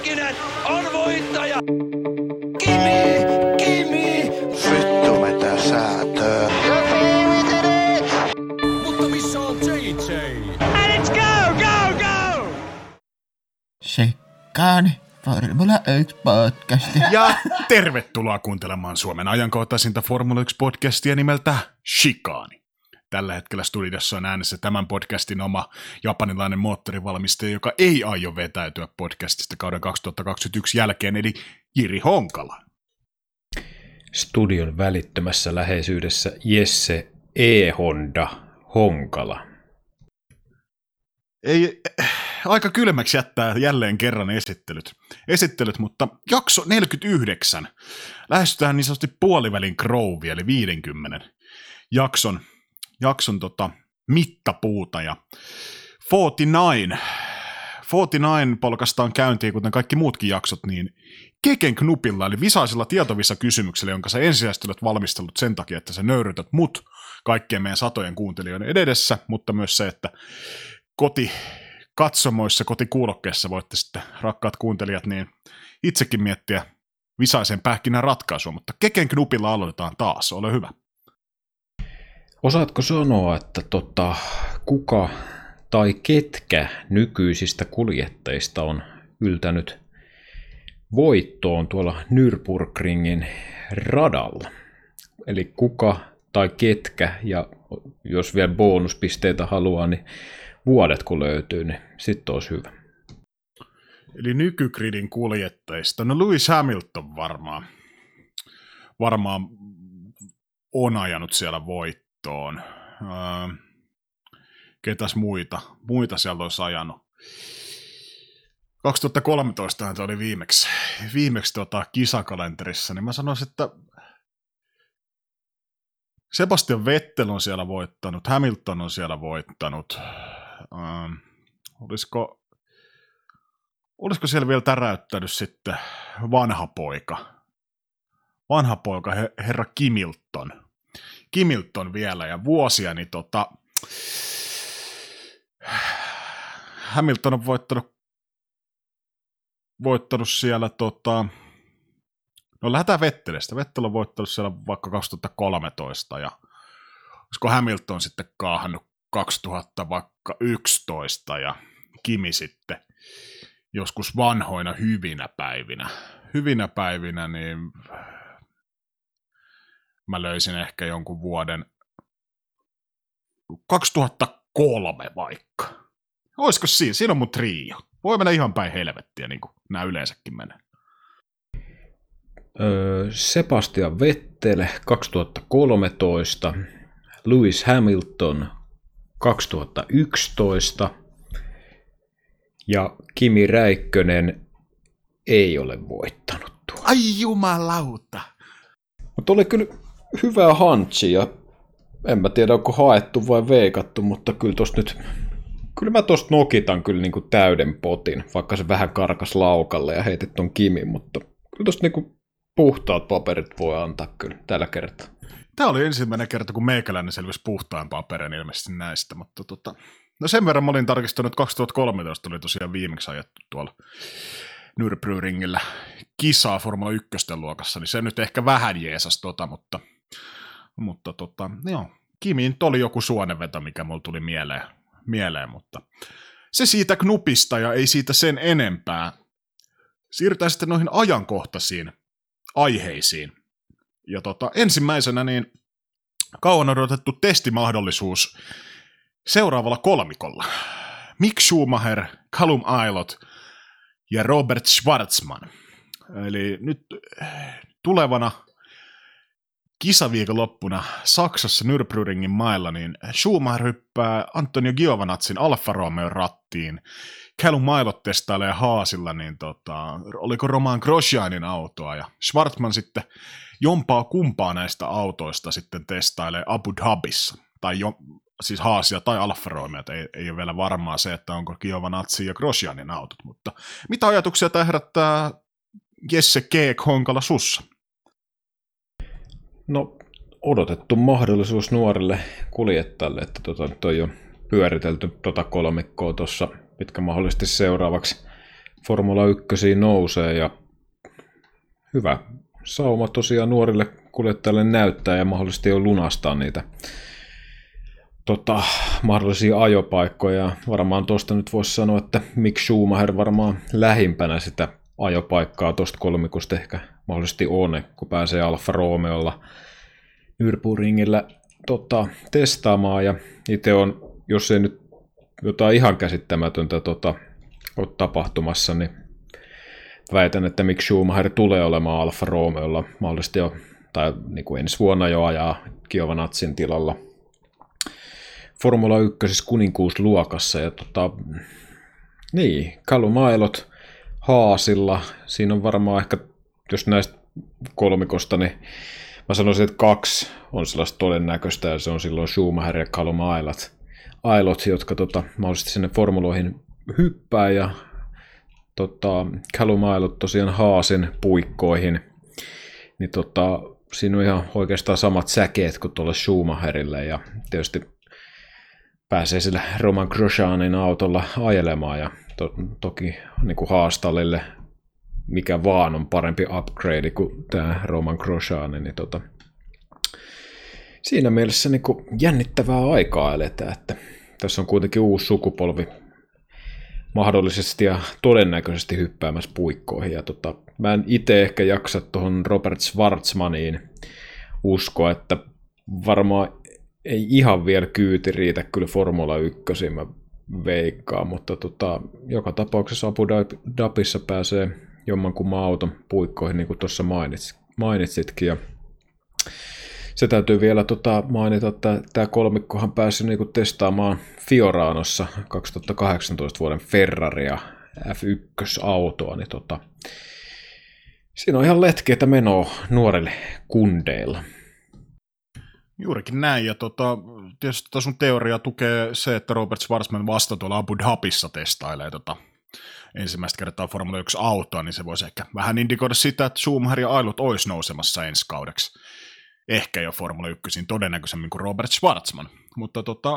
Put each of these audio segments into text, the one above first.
Häkkinen on voittaja! Kimi! Kimi! Vittu mitä säätöä. Mutta missä on JJ? Sekkaan Formula 1 podcasti. Ja tervetuloa kuuntelemaan Suomen ajankohtaisinta Formula 1-podcastia nimeltä Shikaani. Tällä hetkellä studiossa on äänessä tämän podcastin oma japanilainen moottorivalmistaja, joka ei aio vetäytyä podcastista kauden 2021 jälkeen, eli Jiri Honkala. Studion välittömässä läheisyydessä Jesse E-Honda Honkala. Ei, aika kylmäksi jättää jälleen kerran esittelyt, esittelyt mutta jakso 49. Lähestytään niin sanotusti puolivälin Groove, eli 50 jakson, jakson tota, mittapuuta. Ja 49, 49 polkastaan käyntiin, kuten kaikki muutkin jaksot, niin Keken Knupilla, eli visaisella tietovissa kysymyksellä, jonka sä ensisijaisesti olet valmistellut sen takia, että sä nöyrytät mut kaikkien meidän satojen kuuntelijoiden edessä, mutta myös se, että koti katsomoissa, kotikuulokkeessa voitte sitten, rakkaat kuuntelijat, niin itsekin miettiä visaisen pähkinän ratkaisua, mutta Keken Knupilla aloitetaan taas, ole hyvä. Osaatko sanoa, että tota, kuka tai ketkä nykyisistä kuljettajista on yltänyt voittoon tuolla Nürburgringin radalla? Eli kuka tai ketkä, ja jos vielä bonuspisteitä haluaa, niin vuodet kun löytyy, niin sitten olisi hyvä. Eli nykygridin kuljettajista, no Lewis Hamilton varmaan, varmaan on ajanut siellä voittoon. Öö, ketäs muita? Muita siellä olisi ajanut. 2013 hän oli viimeksi, viimeksi tota kisakalenterissa, niin mä sanoisin, että Sebastian Vettel on siellä voittanut, Hamilton on siellä voittanut. Ähm, olisiko, olisiko siellä vielä täräyttänyt sitten vanha poika? Vanha poika, herra Kimilton. Kimilton vielä ja vuosia, niin tota, Hamilton on voittanut, voittanut siellä tota, no lähdetään Vettelestä. Vettel on voittanut siellä vaikka 2013 ja olisiko Hamilton sitten kaahannut 2011 ja Kimi sitten joskus vanhoina hyvinä päivinä. Hyvinä päivinä niin mä löysin ehkä jonkun vuoden 2003 vaikka. Olisiko siinä? Siinä on mun trio. Voi mennä ihan päin helvettiä, niin kuin nämä yleensäkin menee. Sebastian Vettel 2013, Lewis Hamilton 2011 ja Kimi Räikkönen ei ole voittanut tuo. Ai jumalauta! Mutta oli kyllä hyvä hanchi ja en mä tiedä onko haettu vai veikattu, mutta kyllä tosta nyt Kyllä mä tosta nokitan kyllä niinku täyden potin, vaikka se vähän karkas laukalle ja heitit ton Kimin, mutta kyllä tosta niinku puhtaat paperit voi antaa kyllä tällä kertaa. Tämä oli ensimmäinen kerta, kun meikäläinen selvisi puhtaan paperin ilmeisesti näistä, mutta tota, no sen verran mä olin tarkistanut, että 2013 oli tosiaan viimeksi ajettu tuolla Nürburgringillä kisaa Formula 1 luokassa, niin se nyt ehkä vähän jeesas tota, mutta, mutta tota, joo, Kimin oli joku suonenveto, mikä mulla tuli mieleen, mieleen, mutta se siitä knupista ja ei siitä sen enempää. Siirrytään sitten noihin ajankohtaisiin aiheisiin. Ja tota, ensimmäisenä niin kauan odotettu testimahdollisuus seuraavalla kolmikolla. Mick Schumacher, Callum Ailot ja Robert Schwarzman. Eli nyt tulevana kisaviikonloppuna Saksassa Nürburgringin mailla, niin Schumacher hyppää Antonio Giovanazzin Alfa Romeo rattiin. Callum Mailot testailee Haasilla, niin tota, oliko Roman Grosjeanin autoa, ja Schwartzman sitten jompaa kumpaa näistä autoista sitten testailee Abu Dhabissa, tai jo, siis Haasia tai Alfa Romeo, ei, ei ole vielä varmaa se, että onko Giovanazzi ja Grosjeanin autot, mutta mitä ajatuksia tämä herättää Jesse Keek Honkala sussa? No odotettu mahdollisuus nuorille kuljettajalle, että tota, toi on pyöritelty tota kolmikkoa tuossa, mitkä mahdollisesti seuraavaksi Formula 1 nousee ja hyvä sauma tosiaan nuorille kuljettajille näyttää ja mahdollisesti jo lunastaa niitä tota, mahdollisia ajopaikkoja. Varmaan tuosta nyt voisi sanoa, että Mick Schumacher varmaan lähimpänä sitä ajopaikkaa tuosta kolmikosta ehkä mahdollisesti on, kun pääsee Alfa Romeolla Nürburgringillä tota, testaamaan. Ja itse on, jos ei nyt jotain ihan käsittämätöntä tota, ole tapahtumassa, niin väitän, että Mick Schumacher tulee olemaan Alfa Romeolla mahdollisesti jo, tai niin kuin ensi vuonna jo ajaa Giovanazin tilalla Formula 1 kuninkuusluokassa. Ja tota, niin, Kalumailot Haasilla, siinä on varmaan ehkä, jos näistä kolmikosta, niin mä sanoisin, että kaksi on sellaista todennäköistä, ja se on silloin Schumacher ja Callum Ailot, Ailot jotka tota, mahdollisesti sinne formuloihin hyppää, ja tota, Callum Ailot tosiaan Haasin puikkoihin, niin tota, siinä on ihan oikeastaan samat säkeet kuin tuolle Schumacherille, ja tietysti pääsee sillä Roman Grosjeanin autolla ajelemaan, ja to, toki niin kuin haastallille mikä vaan on parempi upgrade kuin tämä Roman Grosjean, niin tota, siinä mielessä niin kuin jännittävää aikaa eletään, että tässä on kuitenkin uusi sukupolvi mahdollisesti ja todennäköisesti hyppäämässä puikkoihin. Ja tota, mä en itse ehkä jaksa tuohon Robert Schwarzmaniin uskoa, että varmaan ei ihan vielä kyyti riitä kyllä Formula 1, mä veikkaan, mutta tota, joka tapauksessa Abu Dhabissa pääsee jommankumman auton puikkoihin, niin kuin tuossa mainitsit, mainitsitkin. Ja se täytyy vielä tota mainita, että tämä kolmikkohan pääsi niinku testaamaan Fioranossa 2018 vuoden Ferraria F1-autoa, niin tota, siinä on ihan letkeitä menoa nuorille kundeilla. Juurikin näin, ja tota, tietysti tota sun teoria tukee se, että Robert Schwarzman vasta tuolla Abu Dhabissa testailee tota ensimmäistä kertaa Formula 1 autoa, niin se voisi ehkä vähän indikoida sitä, että Schumacher ja Ailut olisi nousemassa ensi kaudeksi. Ehkä jo Formula 1 todennäköisemmin kuin Robert Schwarzman. Mutta tota,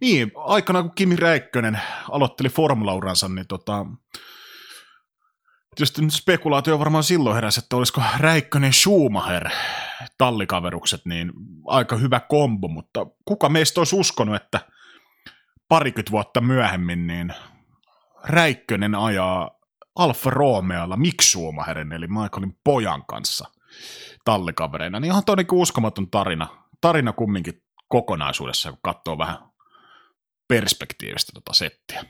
niin, aikana kun Kimi Räikkönen aloitteli formulauransa, niin tota, tietysti spekulaatio varmaan silloin heräsi, että olisiko Räikkönen Schumacher tallikaverukset, niin aika hyvä kombo, mutta kuka meistä olisi uskonut, että parikymmentä vuotta myöhemmin, niin Räikkönen ajaa Alfa Romeolla Mick Schumacherin, eli Michaelin pojan kanssa tallikavereina. Niin ihan todella uskomaton tarina. Tarina kumminkin kokonaisuudessa, kun katsoo vähän perspektiivistä tota settiä.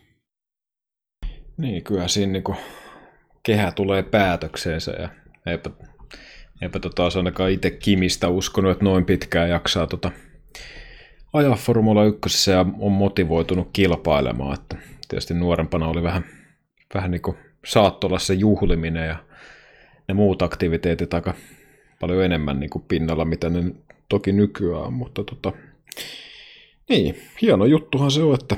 Niin, kyllä siinä niin kehä tulee päätökseensä ja eipä, eipä tota, olisi ainakaan itse Kimistä uskonut, että noin pitkään jaksaa tota, ajaa Formula 1 ja on motivoitunut kilpailemaan. Että tietysti nuorempana oli vähän, vähän niin kuin saattolassa juhliminen ja ne muut aktiviteetit aika paljon enemmän niin kuin pinnalla, mitä ne toki nykyään mutta tota, niin, hieno juttuhan se on, että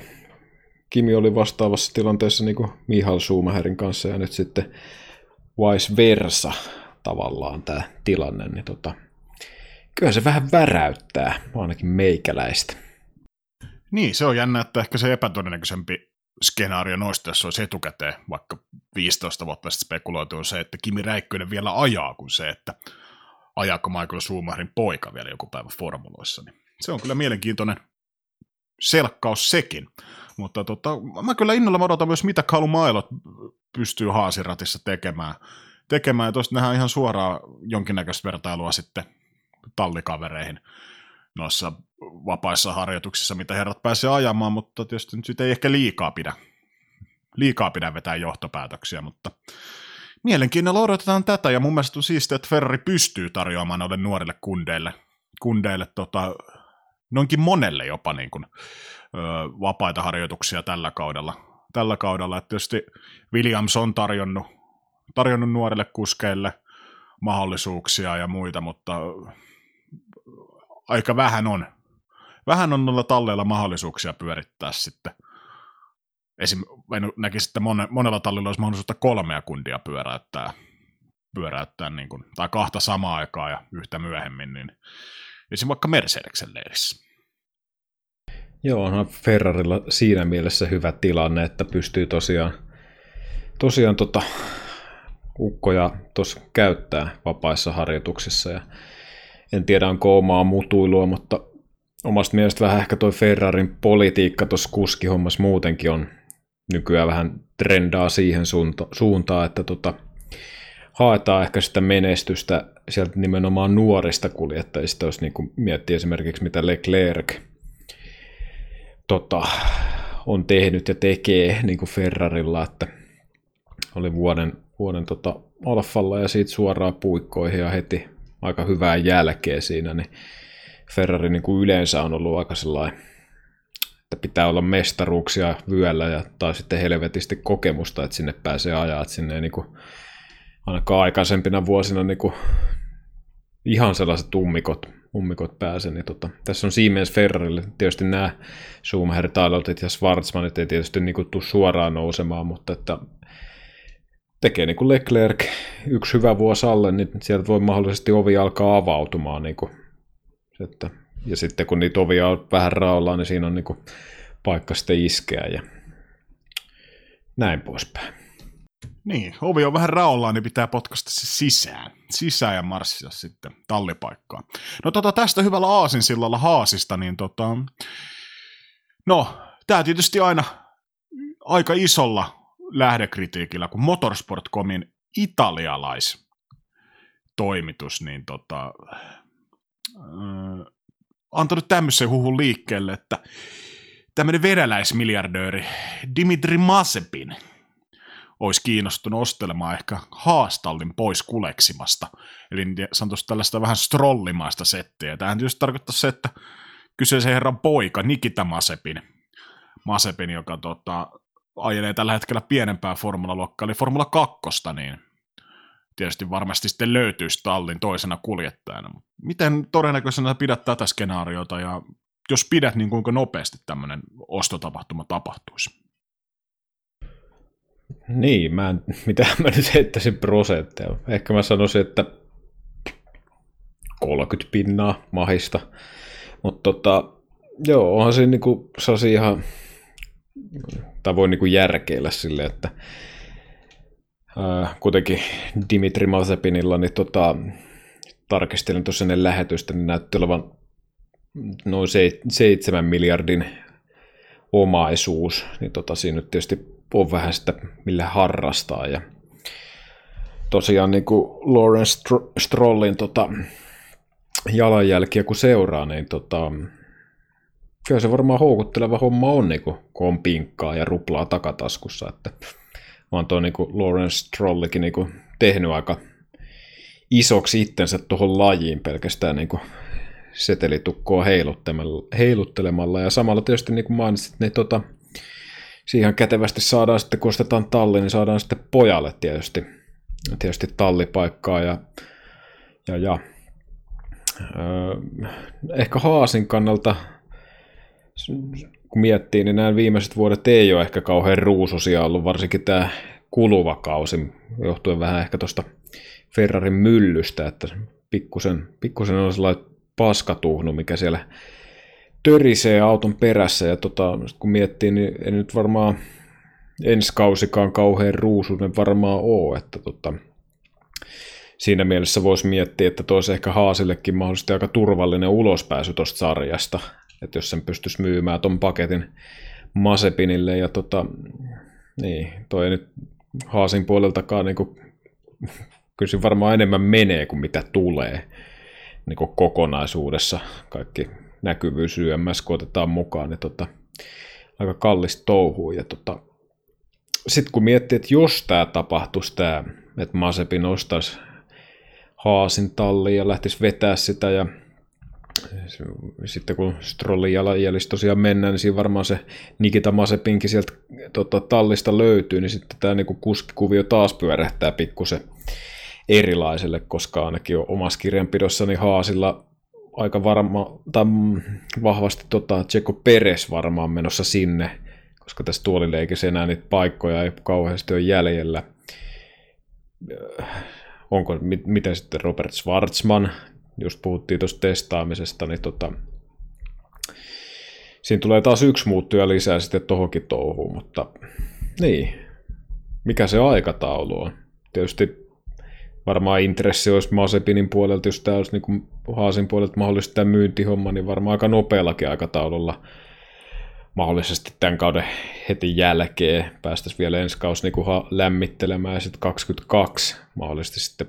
Kimi oli vastaavassa tilanteessa niin kuin Mihail Schumacherin kanssa ja nyt sitten vice versa tavallaan tämä tilanne, niin tota, kyllä se vähän väräyttää, ainakin meikäläistä. Niin, se on jännä, että ehkä se epätodennäköisempi skenaario noista, jos olisi etukäteen vaikka 15 vuotta sitten spekuloitu, on se, että Kimi Räikkönen vielä ajaa, kuin se, että ajaako Michael Schumacherin poika vielä joku päivä formuloissa. Niin se on kyllä mielenkiintoinen selkkaus sekin. Mutta tota, mä kyllä innolla odotan myös, mitä Mailot pystyy haasiratissa tekemään. tekemään. Ja tuosta nähdään ihan suoraan jonkinnäköistä vertailua sitten tallikavereihin noissa vapaissa harjoituksissa, mitä herrat pääsee ajamaan, mutta tietysti nyt ei ehkä liikaa pidä, liikaa pidä vetää johtopäätöksiä, mutta mielenkiinnolla odotetaan tätä, ja mun mielestä on siistiä, että Ferrari pystyy tarjoamaan noille nuorille kundeille, kundeille tota, noinkin monelle jopa niin kuin, ö, vapaita harjoituksia tällä kaudella. Tällä kaudella, että tietysti Williams on tarjonnut, tarjonnut nuorille kuskeille mahdollisuuksia ja muita, mutta aika vähän on, vähän on noilla talleilla mahdollisuuksia pyörittää sitten. Esim. näkisin, että monella tallilla olisi mahdollisuutta kolmea kundia pyöräyttää, pyöräyttää niin kuin, tai kahta samaa aikaa ja yhtä myöhemmin, niin esim. vaikka Mercedeksen leirissä. Joo, onhan Ferrarilla siinä mielessä hyvä tilanne, että pystyy tosiaan tosiaan tota, ukkoja tuossa käyttää vapaissa harjoituksissa ja en tiedä onko omaa mutuilua, mutta omasta mielestä vähän ehkä toi Ferrarin politiikka tuossa kuskihommassa muutenkin on nykyään vähän trendaa siihen suunta, suuntaan, että tota, haetaan ehkä sitä menestystä sieltä nimenomaan nuorista kuljettajista, jos niin miettii esimerkiksi mitä Leclerc tota, on tehnyt ja tekee niin kuin Ferrarilla, että oli vuoden, vuoden tota Alfalla ja siitä suoraan puikkoihin ja heti aika hyvää jälkeä siinä, niin Ferrari niin kuin yleensä on ollut aika sellainen, että pitää olla mestaruuksia vyöllä ja, tai sitten helvetisti kokemusta, että sinne pääsee ajaa, että sinne ei niin kuin, ainakaan aikaisempina vuosina niin kuin, ihan sellaiset ummikot, ummikot pääse. Niin tota, tässä on Siemens Ferrarille tietysti nämä Schumacher, Talotit ja Schwarzmanit ei tietysti niin kuin, tule suoraan nousemaan, mutta että tekee niin kuin Leclerc yksi hyvä vuosi alle, niin sieltä voi mahdollisesti ovi alkaa avautumaan. Niin kuin, että, ja sitten kun niitä ovia on vähän raollaan, niin siinä on niin kuin, paikka sitten iskeä ja näin poispäin. Niin, ovi on vähän raollaan, niin pitää potkasta se sisään. Sisään ja marssita sitten tallipaikkaan. No tota, tästä hyvällä aasinsillalla haasista, niin tota... No, tämä tietysti aina aika isolla lähdekritiikillä, kun Motorsport.comin italialais toimitus, niin tota, äh, antanut tämmöisen huhun liikkeelle, että tämmöinen venäläismiljardööri Dimitri Masepin olisi kiinnostunut ostelemaan ehkä haastallin pois kuleksimasta. Eli sanotaan tällaista vähän strollimaista settiä. Tämähän tietysti tarkoittaa se, että kyseisen herran poika Nikita Masepin, Masepin joka tota, ajelee tällä hetkellä pienempää formulaluokkaa, eli Formula 2, niin tietysti varmasti sitten löytyisi tallin toisena kuljettajana. Miten todennäköisenä pidät tätä skenaariota, ja jos pidät, niin kuinka nopeasti tämmöinen ostotapahtuma tapahtuisi? Niin, mä en, mitä mä nyt heittäisin prosentteja. Ehkä mä sanoisin, että 30 pinnaa mahista. Mutta tota, joo, onhan se niinku, ihan tai voi niin kuin järkeillä sille, että ää, kuitenkin Dimitri Mazepinilla, niin tota, tarkistelin tuossa ennen lähetystä, niin näytti olevan noin 7 miljardin omaisuus, niin tota, siinä nyt tietysti on vähän sitä, millä harrastaa. Ja tosiaan niin kuin Lawrence Strollin tota, jalanjälkiä kun seuraa, niin tota, kyllä se varmaan houkutteleva homma on, niin kun, kun on pinkkaa ja ruplaa takataskussa. Että on tuo niin Lawrence Strollikin niin tehnyt aika isoksi itsensä tuohon lajiin pelkästään niin setelitukkoa heiluttelemalla. Ja samalla tietysti niin kuin mainitsit, niin tota, siihen kätevästi saadaan sitten, kun ostetaan talli, niin saadaan sitten pojalle tietysti, tietysti tallipaikkaa ja, ja, ja öö, ehkä Haasin kannalta kun miettii, niin nämä viimeiset vuodet ei ole ehkä kauhean ruususia ollut, varsinkin tämä kuluva kausi, johtuen vähän ehkä tuosta Ferrarin myllystä, että pikkusen, pikkusen on sellainen paskatuhnu, mikä siellä törisee auton perässä, ja tota, kun miettii, niin ei nyt varmaan ensi kausikaan kauhean ruusunen varmaan ole, että tota, siinä mielessä voisi miettiä, että toisi ehkä Haasillekin mahdollisesti aika turvallinen ulospääsy tuosta sarjasta, että jos sen pystyisi myymään ton paketin Masepinille ja tota, niin, toi nyt Haasin puoleltakaan niin kuin, kyllä varmaan enemmän menee kuin mitä tulee niin kuin kokonaisuudessa. Kaikki näkyvyys YMS, kun otetaan mukaan, niin tota, aika kallista touhua. Ja tota, sitten kun miettii, että jos tämä tapahtuisi, tämä, että Masepin ostaisi Haasin talliin ja lähtisi vetää sitä ja sitten kun Strollin jalanjäljissä tosiaan mennään, niin siinä varmaan se Nikita Masepinkin sieltä tota, tallista löytyy, niin sitten tämä niin kuskikuvio taas pyörähtää pikkusen erilaiselle, koska ainakin omassa kirjanpidossani Haasilla aika varma, tai vahvasti tota, Tseko Peres varmaan menossa sinne, koska tässä tuolileikissä enää niitä paikkoja ei kauheasti ole jäljellä. Onko, miten sitten Robert Schwarzman, just puhuttiin tuosta testaamisesta, niin tota, siinä tulee taas yksi muuttuja lisää sitten tohonkin touhuun, mutta niin, mikä se aikataulu on. Tietysti varmaan intressi olisi Masepinin puolelta, jos tämä olisi niin kuin Haasin puolelta mahdollisesti tämä myyntihomma, niin varmaan aika nopeallakin aikataululla mahdollisesti tämän kauden heti jälkeen päästäisiin vielä ensi kausi niin lämmittelemään ja sitten 22 mahdollisesti sitten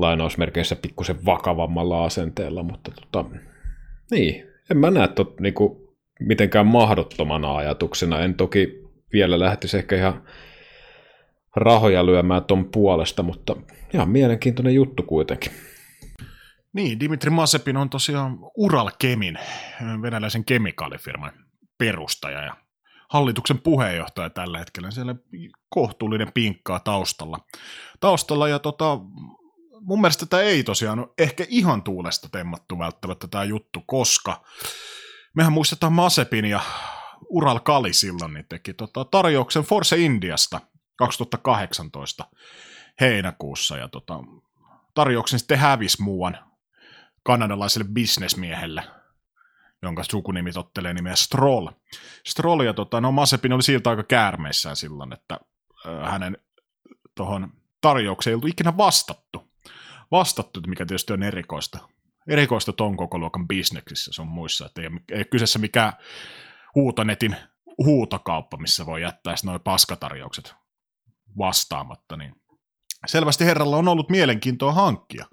lainausmerkeissä pikkusen vakavammalla asenteella, mutta tota, niin, en mä näe tot, niin kuin, mitenkään mahdottomana ajatuksena. En toki vielä lähtisi ehkä ihan rahoja lyömään ton puolesta, mutta ihan mielenkiintoinen juttu kuitenkin. Niin, Dimitri Masepin on tosiaan Ural Kemin, venäläisen kemikaalifirman perustaja ja hallituksen puheenjohtaja tällä hetkellä. Siellä kohtuullinen pinkkaa taustalla. taustalla ja tota, mun mielestä tämä ei tosiaan ole ehkä ihan tuulesta temmattu välttämättä tämä juttu, koska mehän muistetaan Masepin ja Ural Kali silloin niin teki tota, tarjouksen Force Indiasta 2018 heinäkuussa ja tota, tarjouksen sitten hävisi muuan kanadalaiselle bisnesmiehelle, jonka sukunimi tottelee nimeä Stroll. Stroll ja tota, no Masepin oli siltä aika käärmeissään silloin, että äh, hänen tuohon tarjoukseen ei ollut ikinä vastattu. Vastattu, mikä tietysti on erikoista. Erikoista ton koko luokan bisneksissä, se on muissa, että ei, ei kyseessä mikään huutonetin huutokauppa, missä voi jättää noin paskatarjoukset vastaamatta, niin selvästi herralla on ollut mielenkiintoa hankkia,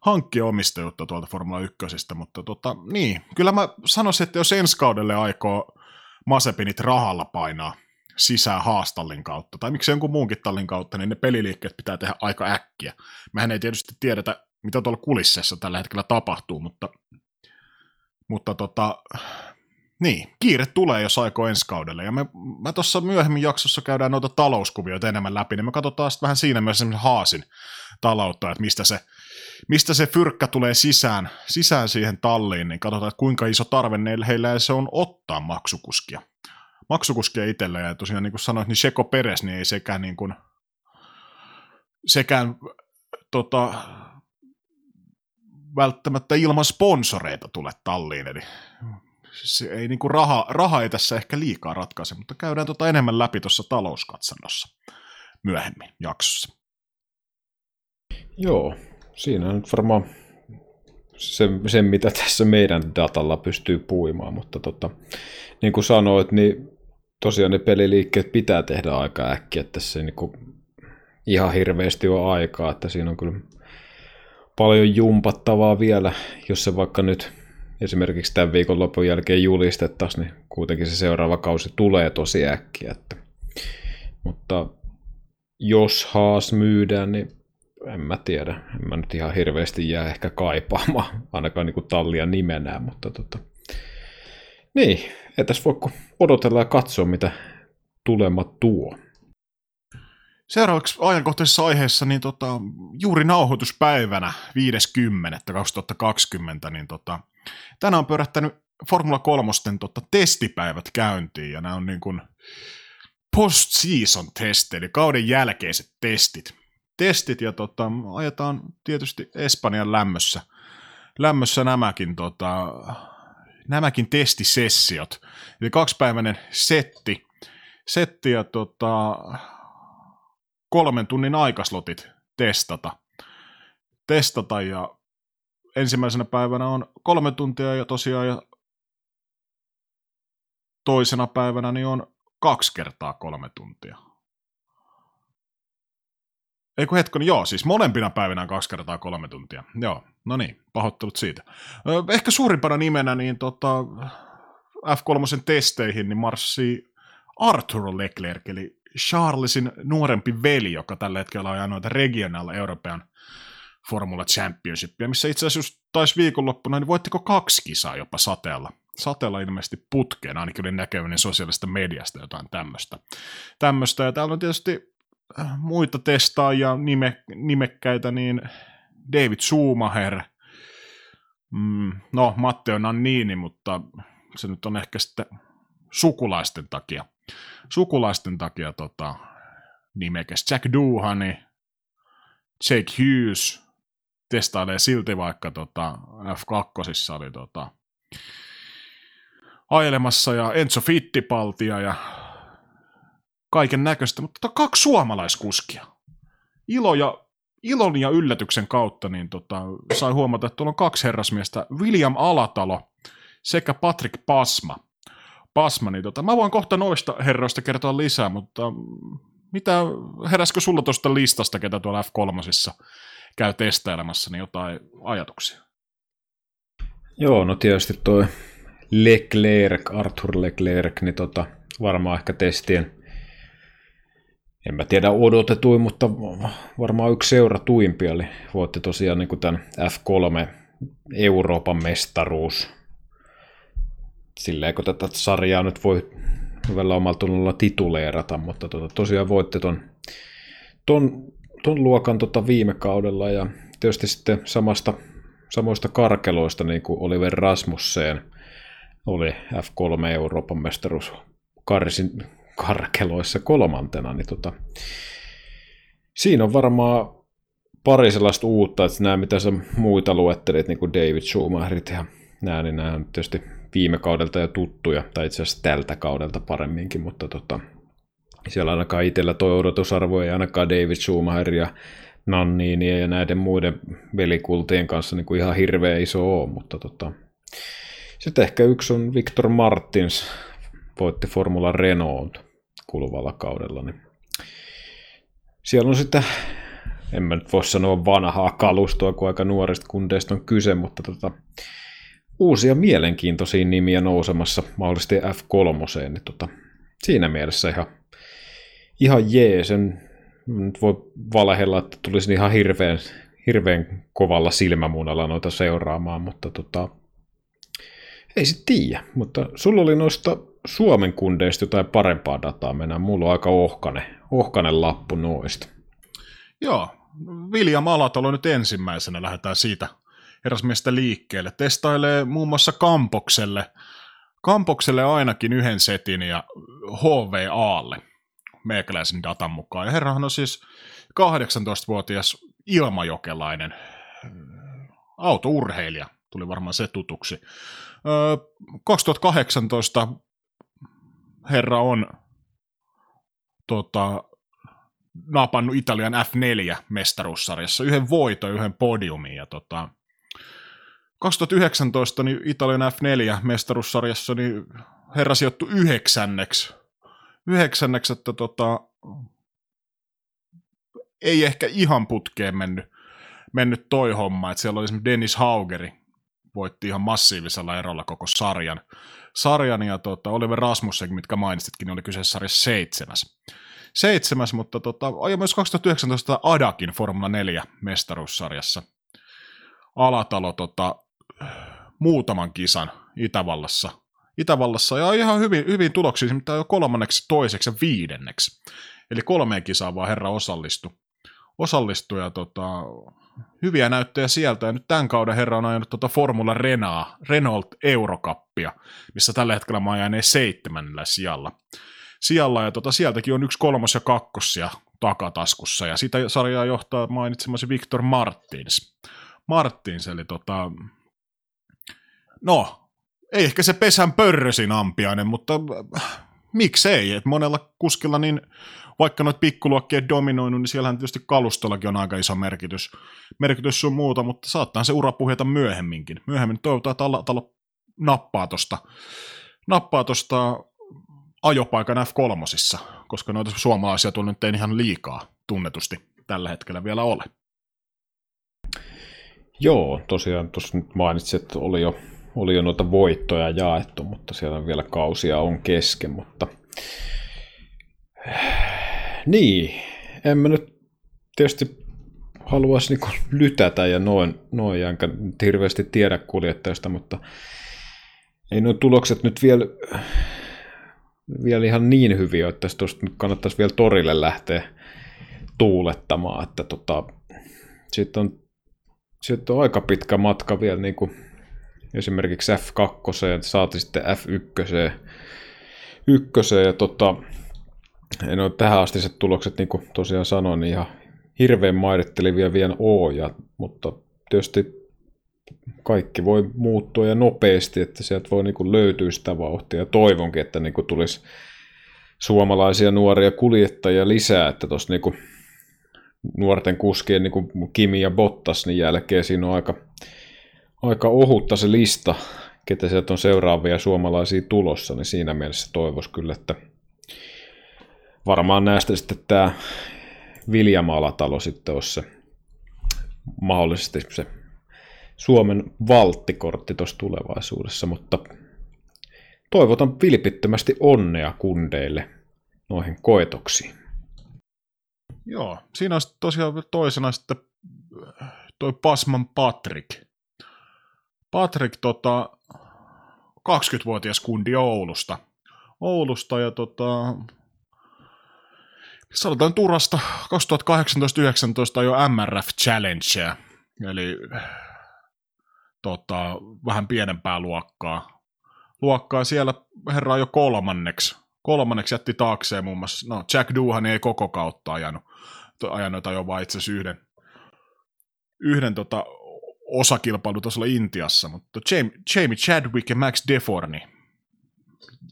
hankkia omistajuutta tuolta Formula 1, mutta tota, niin, kyllä mä sanoisin, että jos ensi kaudelle aikoo Masepinit rahalla painaa sisään haastallin kautta, tai miksi jonkun muunkin tallin kautta, niin ne peliliikkeet pitää tehdä aika äkkiä. Mehän ei tietysti tiedetä, mitä tuolla kulisseessa tällä hetkellä tapahtuu, mutta, mutta tota, niin, kiire tulee, jos aikoo ensi kaudelle. Ja me, mä tuossa myöhemmin jaksossa käydään noita talouskuvioita enemmän läpi, niin me katsotaan sitten vähän siinä myös haasin taloutta, että mistä se, mistä se fyrkkä tulee sisään, sisään siihen talliin, niin katsotaan, että kuinka iso tarve heillä se on ottaa maksukuskia. Maksukuskia itselle, ja tosiaan niin kuin sanoit, niin Seko Peres niin ei sekään, niin kuin, sekään tota, välttämättä ilman sponsoreita tule talliin, eli se ei niin kuin raha, raha ei tässä ehkä liikaa ratkaise, mutta käydään tota enemmän läpi tuossa talouskatsannossa myöhemmin jaksossa. Joo, siinä on nyt varmaan se, se, mitä tässä meidän datalla pystyy puimaan, mutta tota, niin kuin sanoit, niin tosiaan ne peliliikkeet pitää tehdä aika äkkiä, että se niin kuin ihan hirveästi on aikaa, että siinä on kyllä paljon jumpattavaa vielä, jos se vaikka nyt esimerkiksi tämän viikonlopun jälkeen julistettaisiin, niin kuitenkin se seuraava kausi tulee tosi äkkiä. Että. Mutta jos Haas myydään, niin en mä tiedä. En mä nyt ihan hirveästi jää ehkä kaipaamaan, ainakaan niin kuin tallia nimenään, mutta tota... Niin, ei tässä voi odotella ja katsoa, mitä tulema tuo. Seuraavaksi ajankohtaisessa aiheessa, niin tota, juuri nauhoituspäivänä 5.10.2020, niin tota, tänään on pyörättänyt Formula 3 tota, testipäivät käyntiin, ja nämä on niin kuin post-season testi, eli kauden jälkeiset testit. Testit, ja tota, ajetaan tietysti Espanjan lämmössä, lämmössä nämäkin, tota, nämäkin testisessiot. Eli kaksipäiväinen setti, setti ja tota, kolmen tunnin aikaslotit testata. Testata ja ensimmäisenä päivänä on kolme tuntia ja tosiaan ja toisena päivänä niin on kaksi kertaa kolme tuntia. Eikö hetkon, joo, siis molempina päivinä kaksi kertaa kolme tuntia. Joo, no niin, pahoittelut siitä. Ehkä suurimpana nimenä niin tota, F3 testeihin niin marssii Arthur Leclerc, eli Charlesin nuorempi veli, joka tällä hetkellä ajaa noita Regional European Formula Championshipia, missä itse asiassa taisi viikonloppuna, niin voittiko kaksi kisaa jopa sateella. Sateella ilmeisesti putkeen, ainakin oli näkeväni sosiaalista mediasta jotain tämmöistä. tämmöistä. Ja täällä on tietysti muita testaajia, nime, nimekkäitä, niin David Schumacher, mm, no Matteo Nannini, mutta se nyt on ehkä sitten sukulaisten takia. Sukulaisten takia tota, nimekäs Jack Duhani, Jake Hughes testailee silti vaikka tota, F2 oli tota, ailemassa ja Enzo Fittipaltia ja kaiken näköistä, mutta tota, kaksi suomalaiskuskia. Ilo ja, ilon ja yllätyksen kautta niin tota, sai huomata, että tuolla on kaksi herrasmiestä, William Alatalo sekä Patrick Pasma. Pasma, niin tota, mä voin kohta noista herroista kertoa lisää, mutta mitä, heräskö sulla tuosta listasta, ketä tuolla F3 käy testailemassa, niin jotain ajatuksia? Joo, no tietysti toi Leclerc, Arthur Leclerc, niin tota, varmaan ehkä testien, en mä tiedä odotetuin, mutta varmaan yksi seuratuimpia, eli voitte tosiaan niin tämän F3 Euroopan mestaruus. Silleen, kun tätä sarjaa nyt voi hyvällä omalla tunnolla tituleerata, mutta tota, tosiaan voitte ton, ton, ton luokan tota viime kaudella ja tietysti sitten samasta, samoista karkeloista niin kuin Oliver Rasmussen oli F3 Euroopan mestaruus karsin karkeloissa kolmantena, niin tota, siinä on varmaan pari sellaista uutta, että nämä mitä sä muita luettelit, niin kuin David Schumacherit ja nämä, niin nämä on tietysti viime kaudelta jo tuttuja, tai itse asiassa tältä kaudelta paremminkin, mutta tota, siellä ainakaan itsellä tuo odotusarvo ei ainakaan David Schumacher ja Nannini ja näiden muiden velikultien kanssa niin kuin ihan hirveä iso ole, mutta tota, sitten ehkä yksi on Victor Martins, voitti Formula Renault kuluvalla kaudella. Niin siellä on sitten, en mä nyt voi sanoa vanhaa kalustoa, kun aika nuorista kundeista on kyse, mutta tota, uusia mielenkiintoisia nimiä nousemassa mahdollisesti F3, niin tota, siinä mielessä ihan, ihan jees. En nyt voi valehella, että tulisin ihan hirveän, hirveän kovalla silmämunalla noita seuraamaan, mutta tota, ei sit tiedä. Mutta sulla oli noista Suomen kundeista jotain parempaa dataa mennään. Mulla on aika ohkane, ohkane lappu noista. Joo, William Alatalo nyt ensimmäisenä lähdetään siitä herrasmiestä liikkeelle. Testailee muun muassa Kampokselle, Kampokselle ainakin yhden setin ja HVAlle meikäläisen datan mukaan. Ja herrahan on siis 18-vuotias ilmajokelainen autourheilija, tuli varmaan se tutuksi. 2018 herra on tota, napannut Italian F4-mestaruussarjassa yhden voiton, yhden podiumin. Ja tota, 2019 niin Italian F4-mestaruussarjassa niin herra sijoittui yhdeksänneksi. Yhdeksänneksi, että tota, ei ehkä ihan putkeen mennyt, mennyt toi homma. Että siellä oli esimerkiksi Dennis Haugeri, voitti ihan massiivisella erolla koko sarjan. Sarjan ja tota, Oliver Rasmussen, mitkä mainitsitkin, oli kyseessä sarjassa seitsemäs. Seitsemäs, mutta tota, ajoi myös 2019 Adakin Formula 4 mestaruussarjassa. Alatalo tota, muutaman kisan Itävallassa. Itävallassa ja ihan hyvin, hyvin tuloksia, mitä jo kolmanneksi, toiseksi ja viidenneksi. Eli kolmeen kisaan vaan herra osallistui. Osallistui ja tota, hyviä näyttöjä sieltä. Ja nyt tämän kauden herra on ajanut tuota Formula Renaa, Renault Eurokappia, missä tällä hetkellä mä ajan seitsemännellä sijalla. Sijalla ja tota, sieltäkin on yksi kolmos ja kakkosia takataskussa. Ja sitä sarjaa johtaa mainitsemasi Victor Martins. Martins, eli tota, no, ei ehkä se pesän pörrösin ampiainen, mutta miksei, että monella kuskilla niin vaikka noita pikkuluokkia dominoinut, niin siellähän tietysti kalustollakin on aika iso merkitys, merkitys sun muuta, mutta saattaa se ura puhjata myöhemminkin. Myöhemmin toivotaan, että talo nappaa tosta, nappaa tosta ajopaikan F3, koska noita suomalaisia tuolla nyt ei ihan liikaa tunnetusti tällä hetkellä vielä ole. Joo, tosiaan tuossa nyt mainitsit, että oli jo, oli jo noita voittoja jaettu, mutta siellä vielä kausia on kesken, mutta niin, en mä nyt tietysti haluaisi niin lytätä ja noin, noin enkä hirveästi tiedä kuljettajasta, mutta ei nuo tulokset nyt vielä, vielä ihan niin hyviä, että tuosta nyt kannattaisi vielä torille lähteä tuulettamaan, että tota, sitten on, sit on aika pitkä matka vielä niin kuin esimerkiksi F2, saati sitten F1, ykköseen, ja tota, no, tähän asti se tulokset, niin kuin tosiaan sanoin, niin ihan hirveän mairittelevia vielä oo, ja, mutta tietysti kaikki voi muuttua ja nopeasti, että sieltä voi niin kuin löytyä sitä vauhtia. Toivonkin, että niin kuin tulisi, suomalaisia nuoria kuljettajia lisää, että tuossa niinku nuorten kuskien niinku Kimi ja Bottas niin jälkeen siinä on aika, aika ohutta se lista, ketä sieltä on seuraavia suomalaisia tulossa, niin siinä mielessä toivoisi kyllä, että varmaan näistä sitten tämä Viljama Alatalo sitten olisi se mahdollisesti se Suomen valttikortti tuossa tulevaisuudessa, mutta toivotan vilpittömästi onnea kundeille noihin koetoksiin. Joo, siinä on tosiaan toisena sitten toi Pasman Patrick. Patrick, tota, 20-vuotias kundi Oulusta. Oulusta ja tota, sanotaan turasta 2018-2019 jo MRF Challengea, eli tota, vähän pienempää luokkaa. Luokkaa siellä herra jo kolmanneksi. Kolmanneksi jätti taakseen muun muassa, no Jack Doohan ei koko kautta ajanut, ajanut jo vaan itse yhden, yhden tota, osakilpailu tuossa Intiassa, mutta Jamie, Jamie Chadwick ja Max Deforni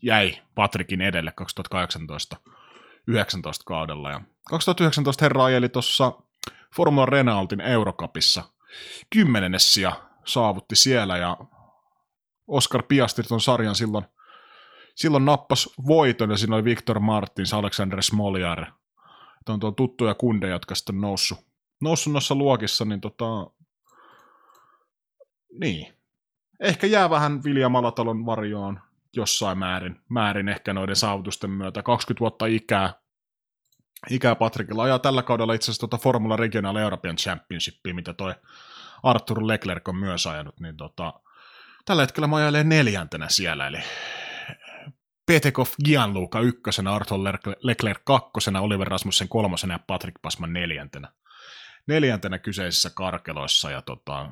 jäi Patrickin edelle 2018 19 kaudella. Ja 2019 herra ajeli tuossa Formula Renaultin Eurocupissa kymmenennessia saavutti siellä ja Oscar Piastri on sarjan silloin, silloin nappas voiton ja siinä oli Victor Martins, Alexander Smoljar. Tämä on tuttuja kundeja, jotka sitten noussut, noussut noissa luokissa, niin tota, niin. Ehkä jää vähän Vilja Malatalon varjoon jossain määrin, määrin ehkä noiden saavutusten myötä. 20 vuotta ikää, ikää Patrickilla ajaa tällä kaudella itse asiassa tuota Formula Regional European Championshipia, mitä toi Arthur Leclerc on myös ajanut, niin tota, tällä hetkellä mä ajailen neljäntenä siellä, eli Petekov Gianluca ykkösenä, Arthur Leclerc kakkosena, Oliver Rasmussen kolmosena ja Patrick Pasman neljäntenä. Neljäntenä kyseisissä karkeloissa ja tota,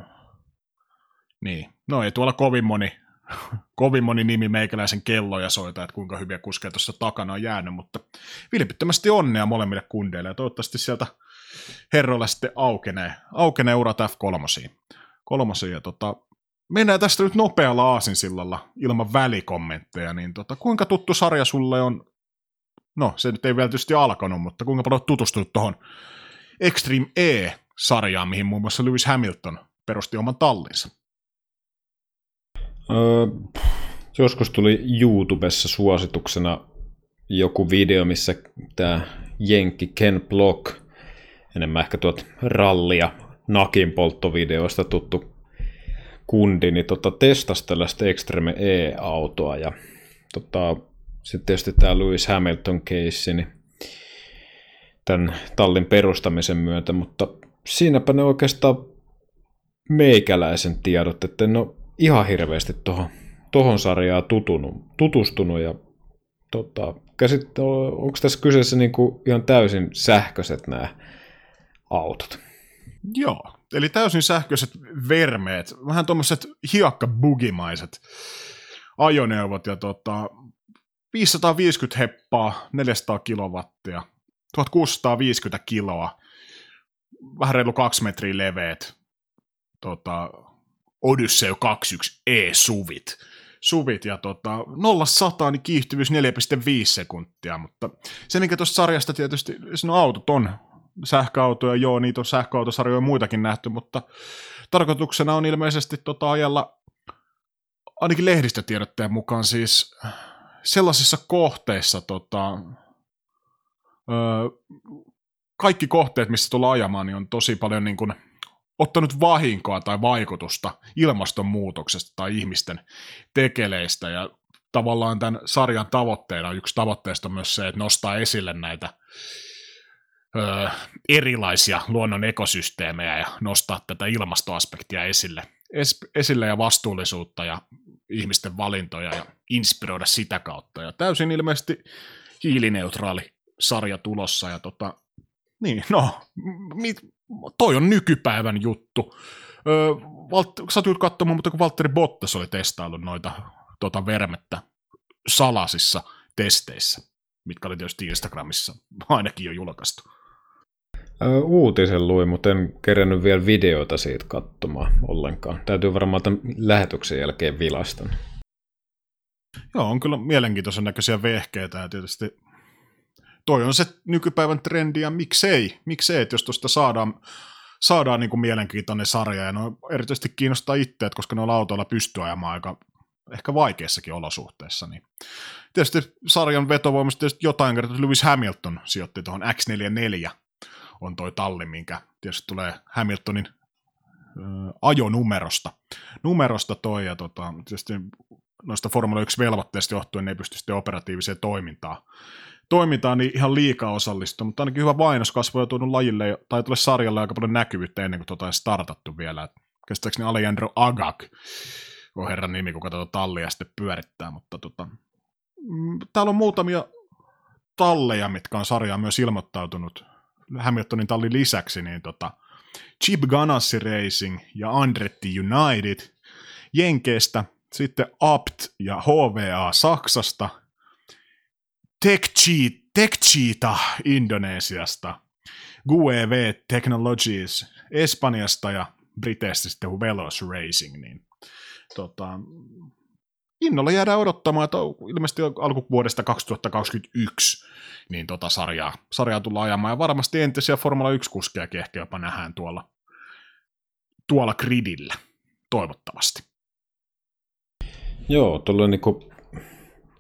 niin, no ei tuolla kovin moni, kovin moni nimi meikäläisen kelloja soita, että kuinka hyviä kuskeja tuossa takana on jäänyt, mutta vilpittömästi onnea molemmille kundeille ja toivottavasti sieltä herroilla sitten aukenee, aukenee urat F3. Kolmosiin ja tota, mennään tästä nyt nopealla aasinsillalla ilman välikommentteja, niin tota, kuinka tuttu sarja sulle on, no se nyt ei vielä tietysti alkanut, mutta kuinka paljon tutustunut tuohon Extreme E-sarjaan, mihin muun muassa Lewis Hamilton perusti oman tallinsa? Öö, joskus tuli YouTubessa suosituksena joku video, missä tämä Jenkki Ken Block, enemmän ehkä tuot rallia nakin polttovideoista tuttu kundi, niin tota, testasi tällaista Extreme E-autoa ja tota, sitten tietysti tämä Lewis Hamilton case, niin tämän tallin perustamisen myötä, mutta siinäpä ne oikeastaan meikäläisen tiedot, että en ole ihan hirveästi tuohon tohon sarjaan tutunut, tutustunut ja tota, käsit, onko tässä kyseessä niinku ihan täysin sähköiset nämä autot? Joo, eli täysin sähköiset vermeet, vähän tuommoiset hiakkabugimaiset ajoneuvot ja tota, 550 heppaa, 400 kilowattia, 1650 kiloa, vähän reilu kaksi metriä leveät, tota, Odyssey 21 E-suvit. Suvit ja tota, 0 niin kiihtyvyys 4,5 sekuntia, mutta se mikä tuosta sarjasta tietysti, no autot on sähköautoja, joo, niitä on sähköautosarjoja muitakin nähty, mutta tarkoituksena on ilmeisesti tota ajalla, ainakin lehdistötiedotteen mukaan siis sellaisissa kohteissa, tota, öö, kaikki kohteet, missä tullaan ajamaan, niin on tosi paljon niin kuin, ottanut vahinkoa tai vaikutusta ilmastonmuutoksesta tai ihmisten tekeleistä. Ja tavallaan tämän sarjan tavoitteena, yksi tavoitteesta on myös se, että nostaa esille näitä ö, erilaisia luonnon ekosysteemejä ja nostaa tätä ilmastoaspektia esille, es, esille ja vastuullisuutta ja ihmisten valintoja ja inspiroida sitä kautta. Ja täysin ilmeisesti hiilineutraali sarja tulossa ja tota, niin, no, mit, toi on nykypäivän juttu. Öö, Valt, satuit katsomaan, mutta kun Valtteri Bottas oli testaillut noita tota vermettä salasissa testeissä, mitkä oli tietysti Instagramissa ainakin jo julkaistu. Uutisen luin, mutta en kerännyt vielä videota siitä katsomaan ollenkaan. Täytyy varmaan tämän lähetyksen jälkeen vilastan. Joo, on kyllä mielenkiintoisen näköisiä vehkeitä ja tietysti toi on se nykypäivän trendi ja miksei, miksei, että jos tuosta saadaan, saadaan niin kuin mielenkiintoinen sarja ja no erityisesti kiinnostaa itseät, koska ne on autoilla pystyy ajamaan aika ehkä vaikeissakin olosuhteissa. Niin. Tietysti sarjan vetovoimasta tietysti jotain kertaa Lewis Hamilton sijoitti tuohon X44, on toi talli, minkä tietysti tulee Hamiltonin ö, ajonumerosta. Numerosta toi, ja tota, tietysti noista Formula 1-velvoitteista johtuen ne ei pysty sitten operatiiviseen toimintaan toimintaan niin ihan liikaa osallistua, mutta ainakin hyvä mainoskasvu on tuonut lajille tai tuolle sarjalle aika paljon näkyvyyttä ennen kuin tuota on startattu vielä. Käsittääkseni Alejandro Agag on herran nimi, kuka tuota tallia sitten pyörittää, mutta tota, mm, täällä on muutamia talleja, mitkä on sarjaan myös ilmoittautunut Hamiltonin tallin lisäksi, niin tota, Chip Ganassi Racing ja Andretti United Jenkeistä, sitten Apt ja HVA Saksasta, Tekchita Indonesiasta, GUEV Technologies Espanjasta ja Briteistä sitten Velos Racing, niin tota, innolla jäädään odottamaan, että ilmeisesti alkuvuodesta 2021 niin tota sarjaa, sarjaa tullaan ajamaan, ja varmasti entisiä Formula 1-kuskejakin ehkä jopa nähdään tuolla, tuolla gridillä, toivottavasti. Joo, tuolla niin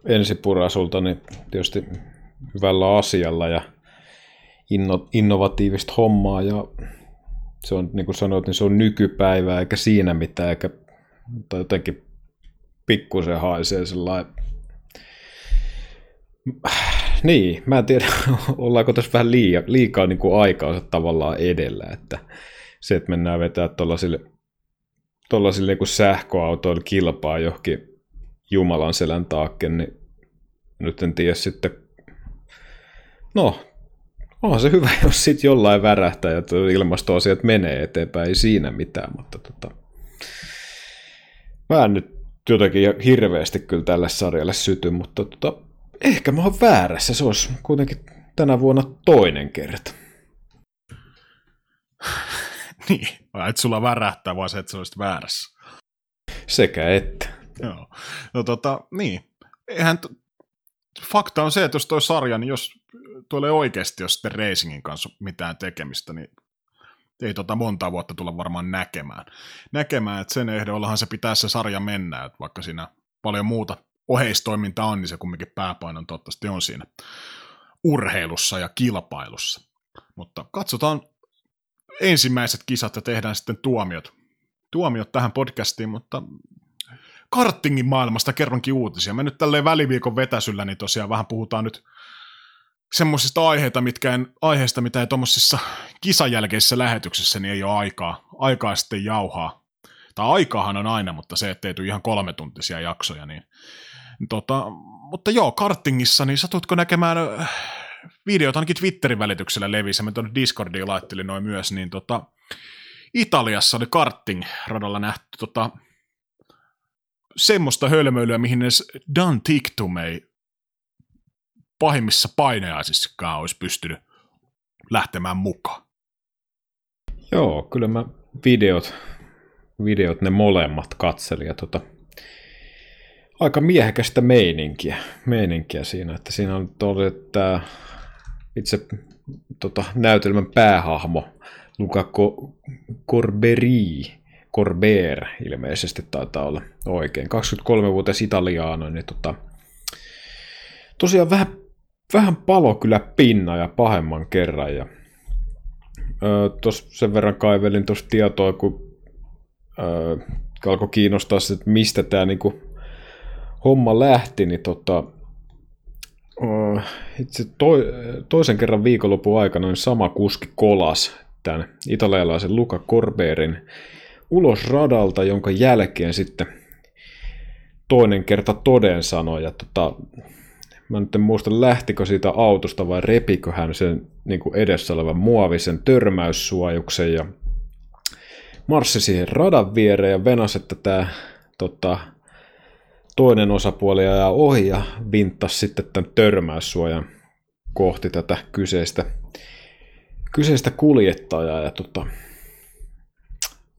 ensipurasulta niin tietysti hyvällä asialla ja inno, innovatiivista hommaa ja se on, niin kuin sanoit, niin se on nykypäivää eikä siinä mitään, eikä tai jotenkin pikkusen haisee sellainen niin, mä en tiedä, ollaanko tässä vähän liikaa, liikaa niin kuin aikaansa tavallaan edellä, että se, että mennään vetää tuollaisille, tuollaisille niin sähköautoille kilpaa johonkin Jumalan selän taakke, niin nyt en tiedä sitten, no, onhan se hyvä, jos sitten jollain värähtää ja ilmastoasiat menee eteenpäin, ei siinä mitään, mutta tota, mä en nyt jotenkin hirveästi kyllä tälle sarjalle syty, mutta tota, ehkä mä oon väärässä, se olisi kuitenkin tänä vuonna toinen kerta. niin, et sulla värähtää, vaan se, että sä olisit väärässä. Sekä että. Joo. No tota, niin. Eihän t- fakta on se, että jos toi sarja, niin jos tulee oikeasti jos sitten racingin kanssa mitään tekemistä, niin ei tota monta vuotta tulla varmaan näkemään. Näkemään, että sen ehdollahan se pitää se sarja mennä, että vaikka siinä paljon muuta oheistoiminta on, niin se kumminkin pääpainon toivottavasti on siinä urheilussa ja kilpailussa. Mutta katsotaan ensimmäiset kisat ja tehdään sitten tuomiot. Tuomiot tähän podcastiin, mutta kartingin maailmasta kerronkin uutisia. Me nyt tälleen väliviikon vetäsyllä, niin tosiaan vähän puhutaan nyt semmoisista aiheita, mitkä en, aiheista, mitä ei tuommoisissa kisajälkeisissä lähetyksissä niin ei ole aikaa, aikaa sitten jauhaa. Tai aikaahan on aina, mutta se, ettei tule ihan kolme tuntisia jaksoja, niin tota, mutta joo, kartingissa, niin satutko näkemään äh, videot ainakin Twitterin välityksellä levisi, me tuonne Discordiin laittelin noin myös, niin tota, Italiassa oli karting-radalla nähty tota, semmoista hölmöilyä, mihin edes Dan Tictum ei pahimmissa paineaisissakaan olisi pystynyt lähtemään mukaan. Joo, kyllä mä videot, videot ne molemmat katselin ja tota, aika miehekästä meininkiä, meininkiä siinä, että siinä on todella että itse tota, näytelmän päähahmo Luca Corberi, Corber ilmeisesti taitaa olla oikein, 23-vuotias italiaano, niin tota, tosiaan vähän, vähän palo kyllä pinna ja pahemman kerran ja tuossa sen verran kaivelin tuossa tietoa, kun öö, alkoi kiinnostaa se, että mistä tämä niinku homma lähti, niin tota, itse to, toisen kerran viikonlopun aikana niin sama kuski kolas tämän italialaisen Luca Corberin ulos radalta, jonka jälkeen sitten toinen kerta toden sanoi. Ja tota, mä nyt en muista, lähtikö siitä autosta vai repikö hän sen niin kuin edessä olevan muovisen törmäyssuojuksen ja marssi siihen radan viereen ja venasi, että tämä tota, toinen osapuoli ajaa ohi ja vinttasi sitten tämän törmäyssuojan kohti tätä kyseistä, kyseistä kuljettajaa. Ja tota,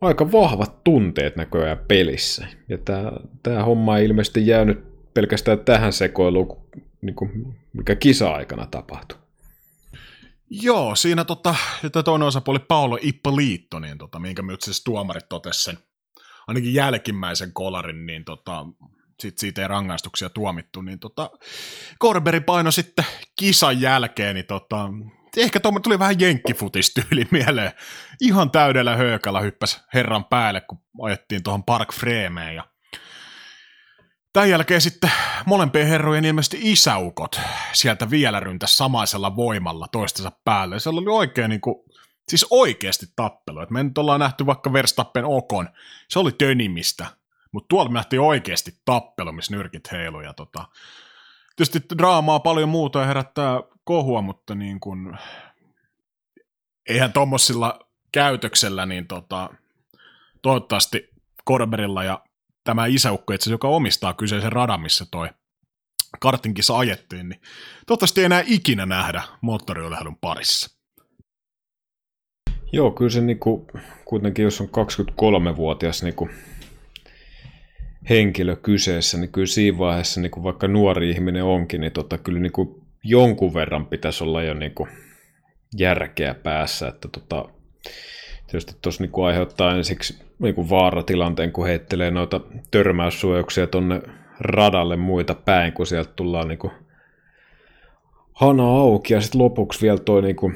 aika vahvat tunteet näköjään pelissä. Ja tämä, tämä homma ei ilmeisesti jäänyt pelkästään tähän sekoiluun, niin kuin, mikä kisa-aikana tapahtui. Joo, siinä tota, toinen osapuoli Paolo Ippoliitto, niin tota, minkä myös siis tuomarit totesi sen, ainakin jälkimmäisen kolarin, niin tota, sit siitä ei rangaistuksia tuomittu, niin tota, Korberi paino sitten kisan jälkeen, niin tota, ehkä tuo tuli vähän jenkkifutistyyli mieleen. Ihan täydellä höökällä hyppäs herran päälle, kun ajettiin tuohon Park Frameen ja Tämän jälkeen sitten molempien herrojen ilmeisesti isäukot sieltä vielä ryntäs samaisella voimalla toistensa päälle. Se oli oikein niin kuin, siis oikeasti tappelu. Et me nyt ollaan nähty vaikka Verstappen Okon, se oli tönimistä, mutta tuolla me nähtiin oikeasti tappelu, missä nyrkit heilu. Ja tota, tietysti draamaa paljon muuta ja herättää kohua, mutta niin kuin, eihän tuommoisilla käytöksellä, niin tota, toivottavasti Korberilla ja tämä isäukko itse joka omistaa kyseisen radan, missä toi kartinkissa ajettiin, niin toivottavasti ei enää ikinä nähdä moottoriurheilun parissa. Joo, kyllä se niinku, kuitenkin, jos on 23-vuotias niinku henkilö kyseessä, niin kyllä siinä vaiheessa, niinku vaikka nuori ihminen onkin, niin tota, kyllä niinku jonkun verran pitäisi olla jo niinku järkeä päässä, että tota, tietysti tuossa niinku aiheuttaa ensiksi niinku vaaratilanteen, kun heittelee noita törmäyssuojauksia tonne radalle muita päin, kun sieltä tullaan niinku hana auki. Ja sitten lopuksi vielä toi, niinku,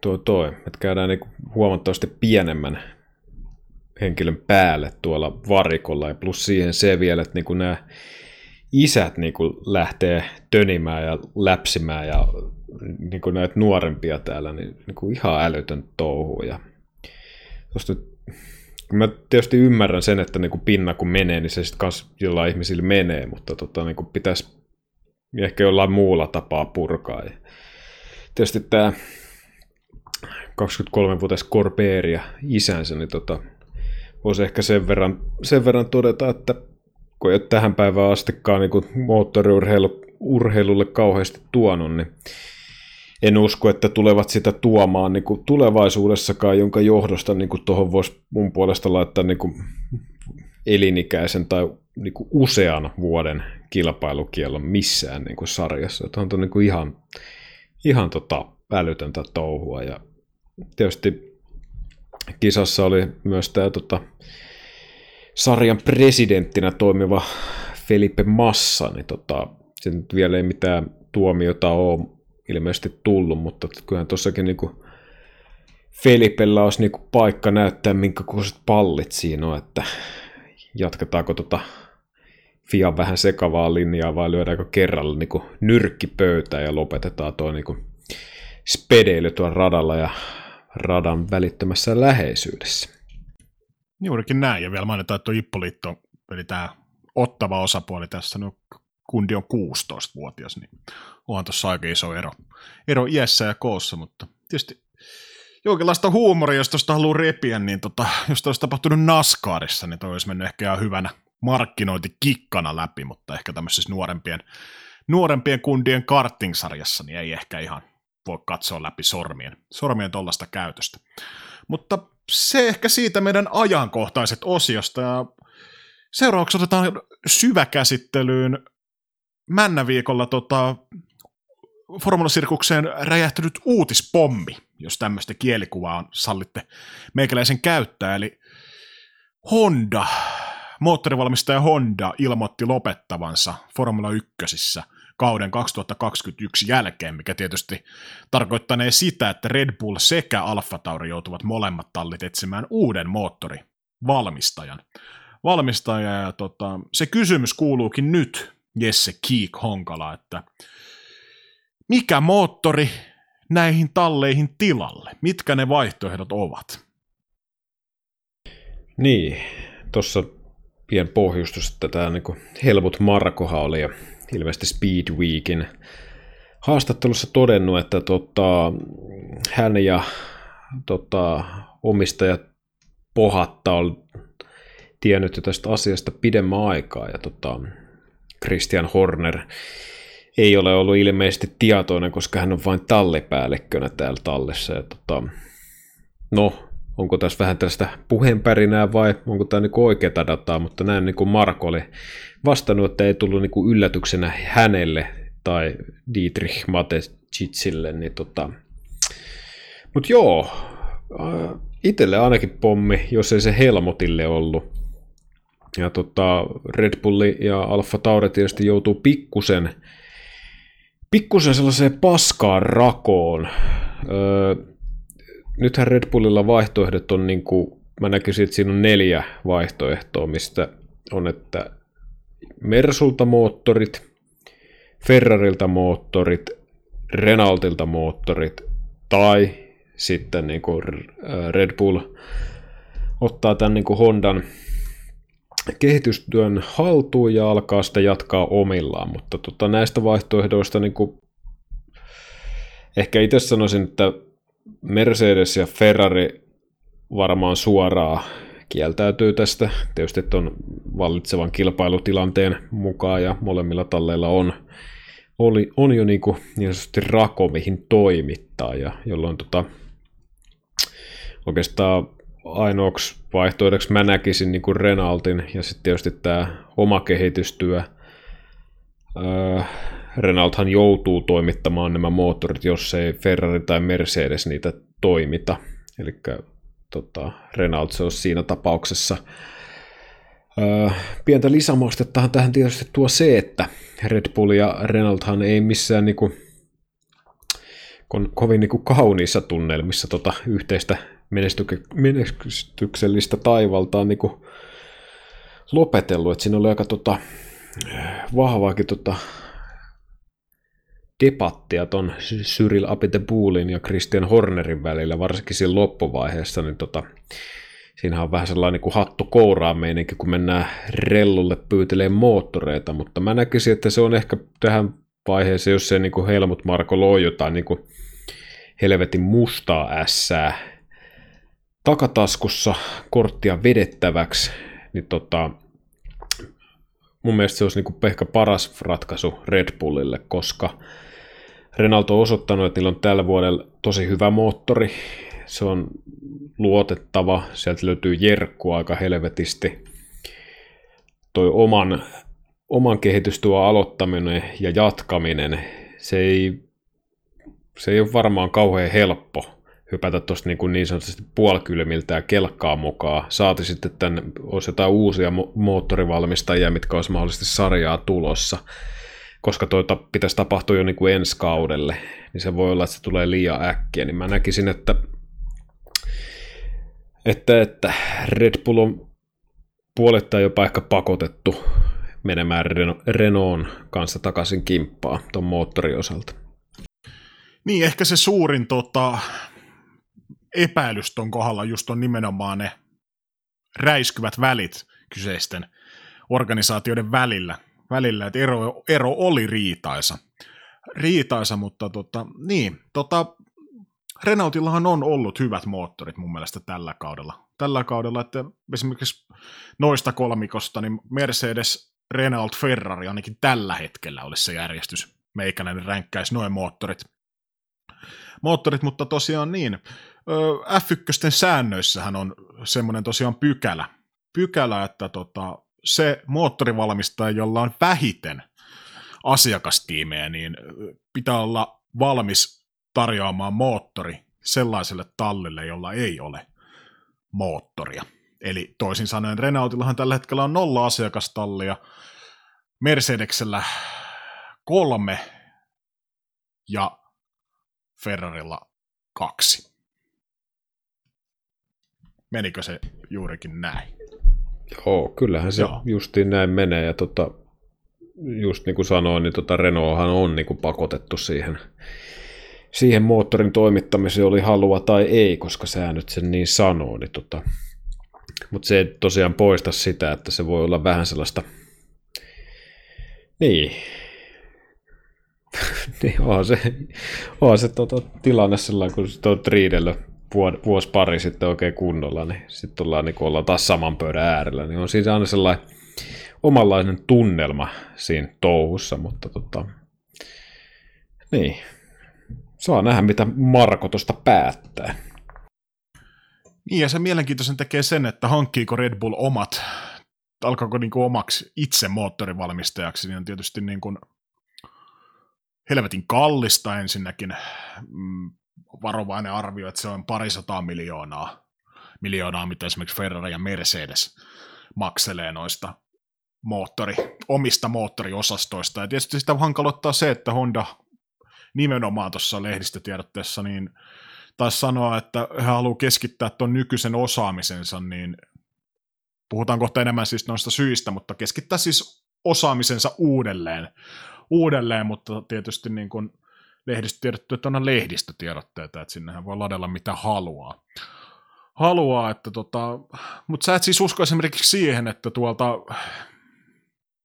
toi, toi että käydään niinku huomattavasti pienemmän henkilön päälle tuolla varikolla ja plus siihen se vielä, että niinku nämä isät niinku lähtee tönimään ja läpsimään ja niin kuin näitä nuorempia täällä, niin, niin kuin ihan älytön touhu. Ja tosta, mä tietysti ymmärrän sen, että niin kuin pinna kun menee, niin se sitten kanssa jollain ihmisillä menee, mutta tota, niin kuin pitäisi ehkä jollain muulla tapaa purkaa. Ja tietysti tämä 23-vuotias Corbeer ja isänsä, niin tota, voisi ehkä sen verran, sen verran todeta, että kun ei ole tähän päivään astikaan niin moottoriurheilulle kauheasti tuonut, niin en usko, että tulevat sitä tuomaan niin kuin tulevaisuudessakaan, jonka johdosta niin kuin tuohon voisi mun puolesta laittaa niin kuin elinikäisen tai niin kuin usean vuoden kilpailukiellon missään niin kuin sarjassa. Että on niin kuin ihan, ihan tota älytöntä touhua. Ja tietysti kisassa oli myös tämä tota, sarjan presidenttinä toimiva Felipe Massa, niin tota, se nyt vielä ei mitään tuomiota ole ilmeisesti tullut, mutta kyllähän tuossakin niinku Felipellä olisi niinku paikka näyttää, minkä kokoiset pallit siinä on, että jatketaanko tota Fian vähän sekavaa linjaa vai lyödäänkö kerralla niinku nyrkkipöytään ja lopetetaan tuo niinku spedeily tuon radalla ja radan välittömässä läheisyydessä. Juurikin näin, ja vielä mainitaan, että Ippoliitto, eli tämä ottava osapuoli tässä, no kundi on 16-vuotias, niin onhan tuossa aika iso ero, ero iässä ja koossa, mutta tietysti jonkinlaista huumoria, jos tuosta haluaa repiä, niin tota, jos tuosta olisi tapahtunut NASCARissa, niin toi olisi mennyt ehkä ihan hyvänä markkinointikikkana läpi, mutta ehkä tämmöisessä nuorempien, nuorempien kundien karting-sarjassa, niin ei ehkä ihan voi katsoa läpi sormien, sormien tuollaista käytöstä. Mutta se ehkä siitä meidän ajankohtaiset osiosta, ja seuraavaksi otetaan syväkäsittelyyn Männäviikolla tota, formulasirkukseen räjähtynyt uutispommi, jos tämmöistä kielikuvaa on, sallitte meikäläisen käyttää. Eli Honda, moottorivalmistaja Honda ilmoitti lopettavansa Formula 1 kauden 2021 jälkeen, mikä tietysti tarkoittanee sitä, että Red Bull sekä Alfa Tauri joutuvat molemmat tallit etsimään uuden moottorivalmistajan. Valmistaja ja tota, se kysymys kuuluukin nyt, Jesse Kiik Honkala, että mikä moottori näihin talleihin tilalle? Mitkä ne vaihtoehdot ovat? Niin, tuossa pien pohjustus, että tämä niin Helmut Markoha oli ja ilmeisesti Speed Weekin haastattelussa todennut, että tota, hän ja tota, omistajat Pohatta on tiennyt jo tästä asiasta pidemmän aikaa ja tota, Christian Horner ei ole ollut ilmeisesti tietoinen, koska hän on vain tallipäällikkönä täällä tallissa. Ja tota, no, onko tässä vähän tästä puheenpärinää vai onko tämä niinku oikeaa dataa, mutta näin niin kuin Marko oli vastannut, että ei tullut niinku yllätyksenä hänelle tai Dietrich Matecicille, niin tota, mutta joo, äh, itselle ainakin pommi, jos ei se Helmutille ollut. Ja tota, Red Bulli ja Alfa Tauri tietysti joutuu pikkusen, pikkusen sellaiseen paskaan rakoon. Öö, nythän Red Bullilla vaihtoehdot on niin kuin, mä näkisin, että siinä on neljä vaihtoehtoa, mistä on, että Mersulta moottorit, Ferrarilta moottorit, Renaultilta moottorit tai sitten niin kuin Red Bull ottaa tämän niin kuin Hondan kehitystyön haltuun ja alkaa sitä jatkaa omillaan, mutta tota, näistä vaihtoehdoista niin kuin, ehkä itse sanoisin, että Mercedes ja Ferrari varmaan suoraan kieltäytyy tästä. Tietysti on vallitsevan kilpailutilanteen mukaan ja molemmilla talleilla on, oli, on jo niin, kuin niin sanotusti rako, mihin toimittaa, ja jolloin tota, oikeastaan ainoaksi vaihtoehdoksi mä näkisin niin kuin Renaultin ja sitten tietysti tämä oma kehitystyö. Öö, Renaulthan joutuu toimittamaan nämä moottorit, jos ei Ferrari tai Mercedes niitä toimita. Eli tota, Renault se on siinä tapauksessa. Öö, pientä lisämaustettahan tähän tietysti tuo se, että Red Bull ja Renaulthan ei missään niinku, kovin niinku kauniissa tunnelmissa tota yhteistä menestyksellistä taivaltaan niin lopetellut, että siinä oli aika tota, vahvaakin tota, debattia ton Cyril Abiteboulin ja Christian Hornerin välillä, varsinkin siinä loppuvaiheessa, niin tota, siinä on vähän sellainen niin hattu kouraa meininki, kun mennään rellulle pyytelee moottoreita, mutta mä näkisin, että se on ehkä tähän vaiheeseen, jos se niin kuin Helmut Marko loi jotain niin kuin helvetin mustaa ässää, takataskussa korttia vedettäväksi, niin tota, mun mielestä se olisi niin kuin ehkä paras ratkaisu Red Bullille, koska Renault on osoittanut, että niillä on tällä vuodella tosi hyvä moottori, se on luotettava, sieltä löytyy jerkku aika helvetisti. Toi oman, oman kehitystyön aloittaminen ja jatkaminen, se ei, se ei ole varmaan kauhean helppo hypätä tuosta niin, niin sanotusti puolikylmiltä ja kelkkaa mukaan. Saati sitten, että olisi jotain uusia mo- moottorivalmistajia, mitkä olisi mahdollisesti sarjaa tulossa. Koska tuota pitäisi tapahtua jo niin kuin ensi kaudelle, niin se voi olla, että se tulee liian äkkiä. Niin mä näkisin, että, että, että Red Bull on puolettain jopa ehkä pakotettu menemään Renault kanssa takaisin kimppaa tuon moottorin osalta. Niin, ehkä se suurin tota, epäilys ton kohdalla just on nimenomaan ne räiskyvät välit kyseisten organisaatioiden välillä, välillä että ero, ero oli riitaisa. Riitaisa, mutta tota, niin, tota, Renaultillahan on ollut hyvät moottorit mun mielestä tällä kaudella. Tällä kaudella, että esimerkiksi noista kolmikosta, niin Mercedes, Renault, Ferrari ainakin tällä hetkellä olisi se järjestys. Meikäläinen ränkkäisi noin moottorit. Moottorit, mutta tosiaan niin, F1 säännöissähän on semmoinen tosiaan pykälä, pykälä että tota, se moottorivalmistaja, jolla on vähiten asiakastiimejä, niin pitää olla valmis tarjoamaan moottori sellaiselle tallille, jolla ei ole moottoria. Eli toisin sanoen Renaultillahan tällä hetkellä on nolla asiakastallia, Mercedeksellä kolme ja Ferrarilla kaksi. Menikö se juurikin näin? Joo, kyllähän se Joo. justiin näin menee. Ja tota, just niin kuin sanoin, niin tota Renaulthan on niin kuin pakotettu siihen, siihen moottorin toimittamiseen, oli halua tai ei, koska säännöt sen niin sanoo. Niin tota, mutta se ei tosiaan poista sitä, että se voi olla vähän sellaista, niin, niin on se, on se tota, tilanne sellainen, kun se on riidellyt vuosi pari sitten oikein kunnolla, niin sitten ollaan, niin ollaan taas saman pöydän äärellä, niin on siis aina sellainen omanlainen tunnelma siinä touhussa, mutta tota, niin, saa nähdä mitä Marko tuosta päättää. Niin, ja se mielenkiintoisen tekee sen, että hankkiiko Red Bull omat, alkaako niin kuin omaksi itse moottorivalmistajaksi, niin on tietysti niin kuin helvetin kallista ensinnäkin. Mm, varovainen arvio, että se on parisataa miljoonaa, miljoonaa mitä esimerkiksi Ferrari ja Mercedes makselee noista moottori, omista moottoriosastoista. Ja tietysti sitä hankaloittaa se, että Honda nimenomaan tuossa lehdistötiedotteessa niin taisi sanoa, että he haluaa keskittää tuon nykyisen osaamisensa, niin puhutaan kohta enemmän siis noista syistä, mutta keskittää siis osaamisensa uudelleen, uudelleen mutta tietysti niin kuin lehdistötiedotteet on lehdistötiedotteita, että sinnehän voi ladella mitä haluaa. Haluaa, että tota, mutta sä et siis usko esimerkiksi siihen, että tuolta,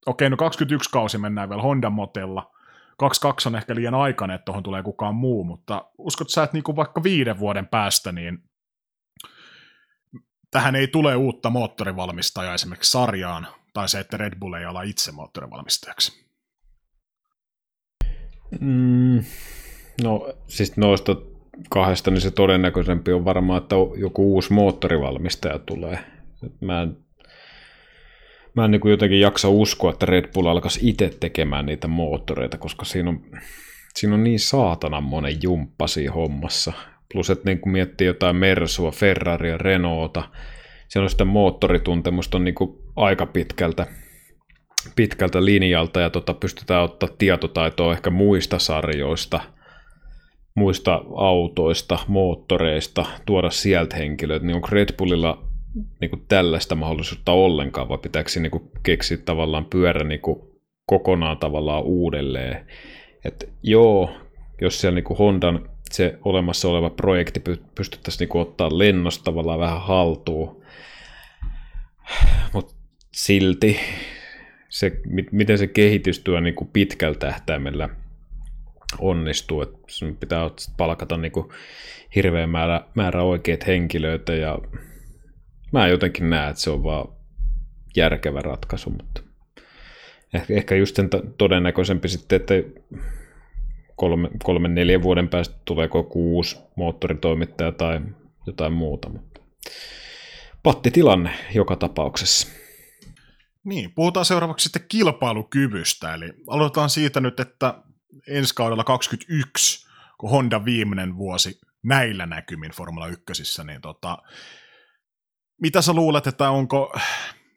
okei no 21 kausi mennään vielä Honda motella, 22 on ehkä liian aikainen, että tuohon tulee kukaan muu, mutta uskot sä, että niinku vaikka viiden vuoden päästä, niin tähän ei tule uutta moottorivalmistajaa esimerkiksi sarjaan, tai se, että Red Bull ei ala itse moottorivalmistajaksi? Mm, no siis noista kahdesta, niin se todennäköisempi on varmaan, että joku uusi moottorivalmistaja tulee. Mä en, mä en niin kuin jotenkin jaksa uskoa, että Red Bull alkaisi itse tekemään niitä moottoreita, koska siinä on, siinä on niin saatanan monen jumppa siinä hommassa. Plus, että niin kuin miettii jotain Mersua, Ferraria, Renaulta, siellä on sitä moottorituntemusta on niin kuin aika pitkältä, pitkältä linjalta ja tota, pystytään ottaa tietotaitoa ehkä muista sarjoista, muista autoista, moottoreista, tuoda sieltä henkilöitä, niin onko Red Bullilla niin kuin tällaista mahdollisuutta ollenkaan, vai pitääkö niin kuin keksiä tavallaan pyörä niin kuin kokonaan tavallaan uudelleen. että joo, jos siellä niin kuin Hondan se olemassa oleva projekti pystyttäisiin niin ottaa lennosta tavallaan vähän haltuun, mutta silti se, miten se kehitystyö niin kuin pitkällä tähtäimellä onnistuu, että pitää palkata niin kuin hirveä määrä, määrä oikeita henkilöitä ja mä jotenkin näen, että se on vaan järkevä ratkaisu, mutta ehkä, ehkä just sen todennäköisempi sitten, että kolme, kolme neljän vuoden päästä tulee joku uusi moottoritoimittaja tai jotain muuta, mutta pattitilanne joka tapauksessa. Niin, puhutaan seuraavaksi sitten kilpailukyvystä, eli aloitetaan siitä nyt, että ensi kaudella 21, kun Honda viimeinen vuosi näillä näkymin Formula 1, niin tota, mitä sä luulet, että onko,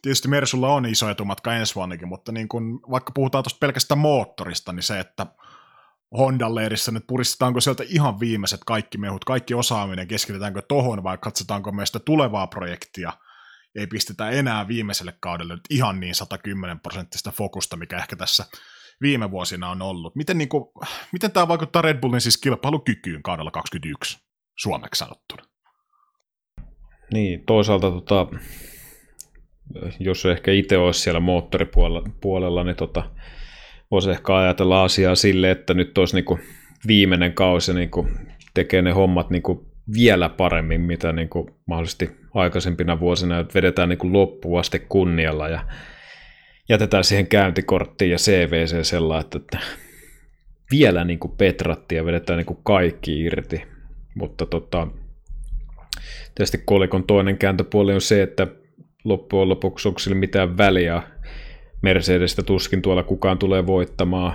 tietysti Mersulla on iso etumatka ensi vuonnakin, mutta niin kun, vaikka puhutaan tuosta pelkästään moottorista, niin se, että Hondan leirissä nyt puristetaanko sieltä ihan viimeiset kaikki mehut, kaikki osaaminen, keskitetäänkö tohon vai katsotaanko meistä tulevaa projektia, ei pistetä enää viimeiselle kaudelle nyt ihan niin 110 prosenttista fokusta, mikä ehkä tässä viime vuosina on ollut. Miten, niin kuin, miten tämä vaikuttaa Red Bullin siis kilpailukykyyn kaudella 21 suomeksi sanottuna? Niin, toisaalta tota, jos ehkä itse olisi siellä moottoripuolella, puolella, niin tota, voisi ehkä ajatella asiaa sille, että nyt olisi niin kuin viimeinen kausi niin kuin tekee ne hommat niin kuin vielä paremmin, mitä niin kuin mahdollisesti aikaisempina vuosina, että vedetään niin kuin loppuun asti kunnialla ja jätetään siihen käyntikorttiin ja CVC sellainen, että vielä niin kuin petrattiin ja vedetään niin kuin kaikki irti. Mutta tota, tietysti kolikon toinen kääntöpuoli on se, että loppujen lopuksi onko sillä mitään väliä. Mercedestä tuskin tuolla kukaan tulee voittamaan,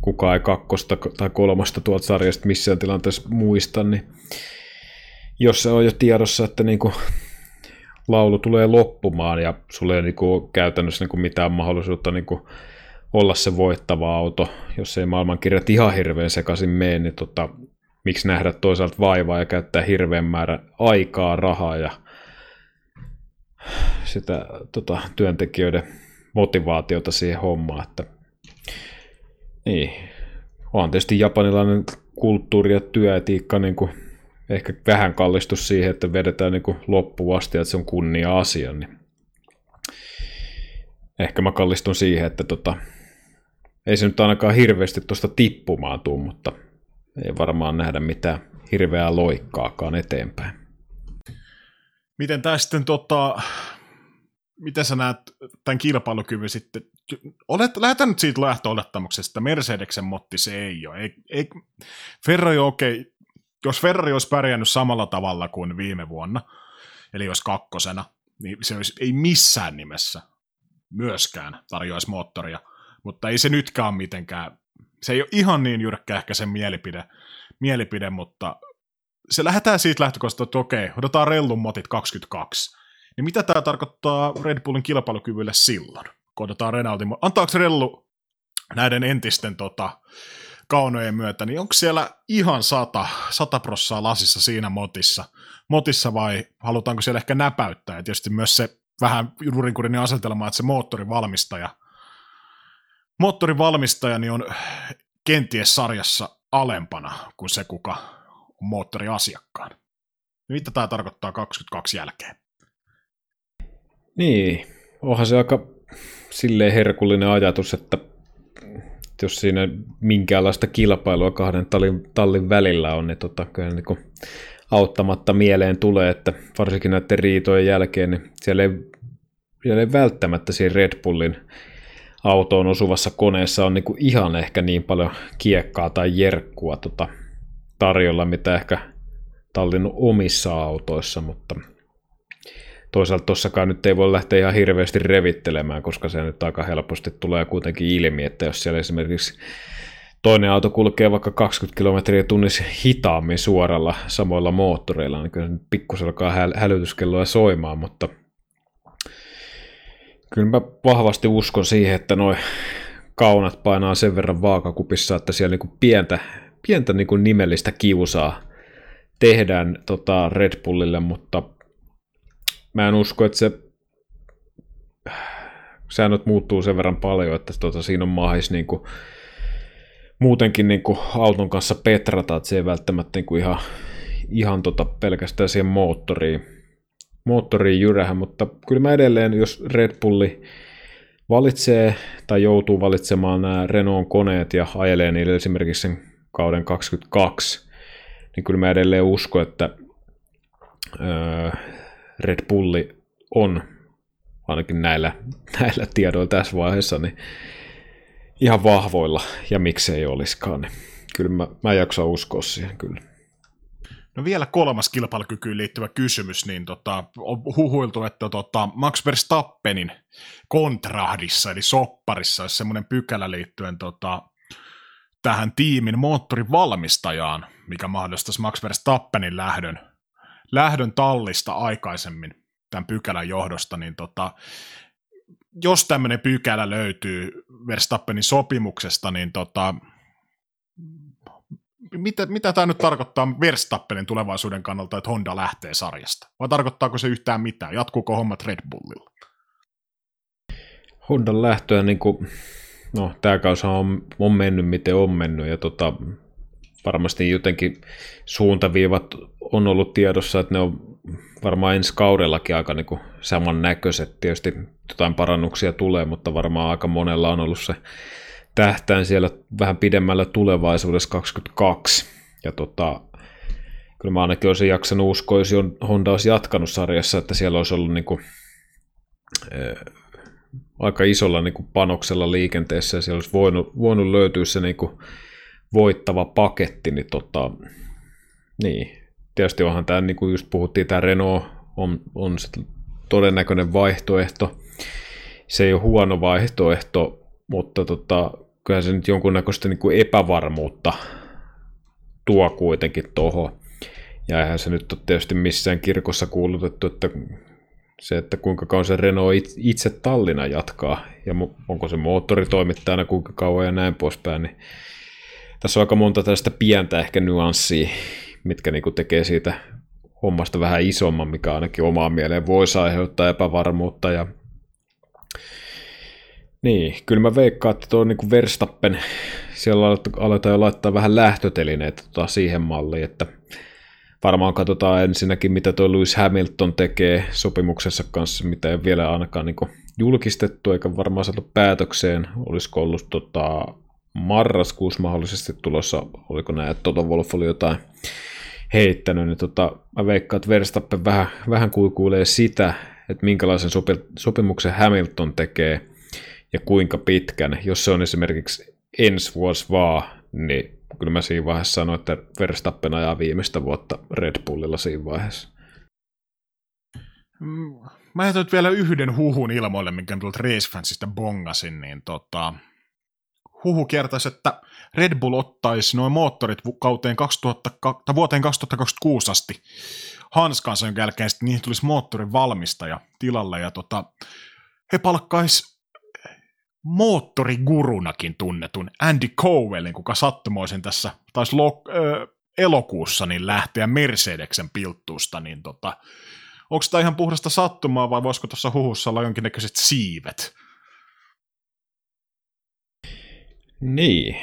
kukaan ei kakkosta tai kolmasta tuolta sarjasta missään tilanteessa muista, niin jos se on jo tiedossa, että niin kuin laulu tulee loppumaan ja sulle ei niin kuin käytännössä niin kuin mitään mahdollisuutta niin kuin olla se voittava auto, jos ei maailmankirjat ihan hirveän sekaisin mene, niin tota, miksi nähdä toisaalta vaivaa ja käyttää hirveän määrä aikaa, rahaa ja sitä tota, työntekijöiden motivaatiota siihen hommaan, että niin, on tietysti japanilainen kulttuuri ja työetiikka niin kuin ehkä vähän kallistus siihen, että vedetään niin loppuun asti, että se on kunnia-asia, niin ehkä mä kallistun siihen, että tota, ei se nyt ainakaan hirveästi tuosta tippumaan tuu, mutta ei varmaan nähdä mitään hirveää loikkaakaan eteenpäin. Miten tämä sitten, tota, miten sä näet tämän kilpailukyvyn sitten? Olet, lähdetään nyt siitä lähtöolettamuksesta, Mercedeksen motti se ei ole. Ei, ei, Ferrari okei, okay, jos Ferrari olisi pärjännyt samalla tavalla kuin viime vuonna, eli olisi kakkosena, niin se olisi, ei missään nimessä myöskään tarjoaisi moottoria, mutta ei se nytkään mitenkään Se ei ole ihan niin jyrkkä ehkä se mielipide, mielipide mutta se lähdetään siitä lähtökohdasta, että okei, otetaan rellun motit 22. Niin mitä tämä tarkoittaa Red Bullin kilpailukyvylle silloin, kun otetaan Renaultin... Antaako rellu näiden entisten tota, kaunojen myötä, niin onko siellä ihan sata, sata prossaa lasissa siinä motissa, motissa vai halutaanko siellä ehkä näpäyttää? Ja tietysti myös se vähän nurinkurinen asetelma, että se moottorivalmistaja, moottorivalmistaja niin on kenties sarjassa alempana kuin se, kuka on moottoriasiakkaan. Mitä tämä tarkoittaa 22 jälkeen? Niin, onhan se aika silleen herkullinen ajatus, että jos siinä minkäänlaista kilpailua kahden tallin, tallin välillä on, niin tota, kyllä niin kuin auttamatta mieleen tulee, että varsinkin näiden riitojen jälkeen, niin siellä ei, siellä ei välttämättä siinä Red Bullin autoon osuvassa koneessa on niin kuin ihan ehkä niin paljon kiekkaa tai jerkkua tota, tarjolla, mitä ehkä tallin omissa autoissa, mutta toisaalta tossakaan nyt ei voi lähteä ihan hirveästi revittelemään, koska se nyt aika helposti tulee kuitenkin ilmi, että jos siellä esimerkiksi toinen auto kulkee vaikka 20 kilometriä tunnissa hitaammin suoralla samoilla moottoreilla, niin kyllä pikkusen alkaa hälytyskelloa soimaan, mutta kyllä mä vahvasti uskon siihen, että noin kaunat painaa sen verran vaakakupissa, että siellä niinku pientä, pientä niinku nimellistä kiusaa tehdään tota Red Bullille, mutta mä en usko, että se säännöt muuttuu sen verran paljon, että tota, siinä on mahis niin kuin, muutenkin niin kuin auton kanssa petrata, että se ei välttämättä niin kuin ihan, ihan tota pelkästään siihen moottoriin, moottoriin jyrähä, mutta kyllä mä edelleen, jos Red Bulli valitsee tai joutuu valitsemaan nämä Renault koneet ja ajelee niille esimerkiksi sen kauden 22, niin kyllä mä edelleen uskon, että öö, Red Bulli on ainakin näillä, näillä tiedoilla tässä vaiheessa niin ihan vahvoilla, ja miksei olisikaan. Niin kyllä mä, mä jaksan uskoa siihen kyllä. No vielä kolmas kilpailukykyyn liittyvä kysymys, niin tota, on huhuiltu, että tota, Max Verstappenin kontrahdissa, eli sopparissa, olisi semmoinen pykälä liittyen tota, tähän tiimin moottorivalmistajaan, mikä mahdollistaisi Max Verstappenin lähdön lähdön tallista aikaisemmin tämän pykälän johdosta, niin tota, jos tämmöinen pykälä löytyy Verstappenin sopimuksesta, niin tota, mitä, mitä tämä nyt tarkoittaa Verstappenin tulevaisuuden kannalta, että Honda lähtee sarjasta? Vai tarkoittaako se yhtään mitään? Jatkuuko hommat Red Bullilla? Hondan lähtöä, niin kuin, no tämä kausi on, on mennyt miten on mennyt, ja tota, varmasti jotenkin suuntaviivat on ollut tiedossa, että ne on varmaan ensi kaudellakin aika niin kuin samannäköiset. Tietysti jotain parannuksia tulee, mutta varmaan aika monella on ollut se tähtään siellä vähän pidemmällä tulevaisuudessa 22. Ja tota, kyllä mä ainakin olisin jaksanut uskoa, jos Honda olisi jatkanut sarjassa, että siellä olisi ollut niin kuin, äh, aika isolla niin kuin panoksella liikenteessä ja siellä olisi voinut, voinut löytyä se niin kuin, voittava paketti, niin, tota, niin tietysti onhan tämä, niin kuin just puhuttiin, tämä Renault on, on se todennäköinen vaihtoehto. Se ei ole huono vaihtoehto, mutta tota, kyllähän se nyt jonkunnäköistä niin kuin epävarmuutta tuo kuitenkin tuohon. Ja eihän se nyt ole tietysti missään kirkossa kuulutettu, että se, että kuinka kauan se Renault itse tallina jatkaa, ja onko se moottoritoimittajana kuinka kauan ja näin poispäin, niin tässä on aika monta tällaista pientä ehkä nyanssia, mitkä niin tekee siitä hommasta vähän isomman, mikä ainakin omaan mieleen voisi aiheuttaa epävarmuutta. Ja... Niin, kyllä mä veikkaan, että tuo niin Verstappen, siellä aletaan jo laittaa vähän lähtötelineitä tota siihen malliin, että varmaan katsotaan ensinnäkin, mitä tuo Lewis Hamilton tekee sopimuksessa kanssa, mitä ei vielä ainakaan niin julkistettu, eikä varmaan saatu päätökseen. Olisiko ollut tota, marraskuussa mahdollisesti tulossa, oliko näin, että Toto Wolf oli jotain heittänyt, niin tota, mä veikkaan, että Verstappen vähän, vähän kuikuilee sitä, että minkälaisen sopi, sopimuksen Hamilton tekee ja kuinka pitkän. Jos se on esimerkiksi ensi vuosi vaan, niin kyllä mä siinä vaiheessa sanoin, että Verstappen ajaa viimeistä vuotta Red Bullilla siinä vaiheessa. Mm, mä jätän vielä yhden huhun ilmoille, minkä tuolta Race Fansista bongasin, niin tota, huhu kiertäisi, että Red Bull ottaisi noin moottorit kauteen 2000, tai vuoteen 2026 asti hanskansa, jonka jälkeen sitten niihin tulisi moottorin valmistaja tilalle, ja tota, he palkkais moottorigurunakin tunnetun Andy Cowellin, kuka sattumoisin tässä taisi lo- ö, elokuussa niin lähteä Mercedeksen pilttuusta, niin tota, onko tämä ihan puhdasta sattumaa vai voisiko tuossa huhussa olla jonkinnäköiset siivet? Niin,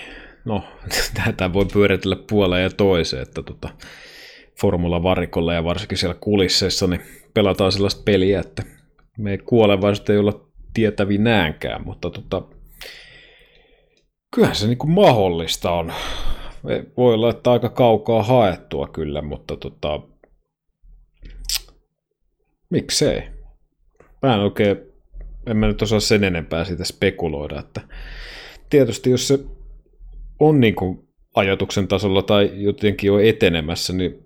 no tätä voi pyöritellä puoleen ja toiseen, että tota, formula-varikolla ja varsinkin siellä kulisseissa niin pelataan sellaista peliä, että me ei kuolevaisuutta ei olla tietävinäänkään, mutta tota, kyllähän se niin mahdollista on. Voi olla, että aika kaukaa haettua kyllä, mutta tota, miksei? Mä en oikein, en mä nyt osaa sen enempää siitä spekuloida, että tietysti jos se on niin kuin ajatuksen tasolla tai jotenkin jo etenemässä, niin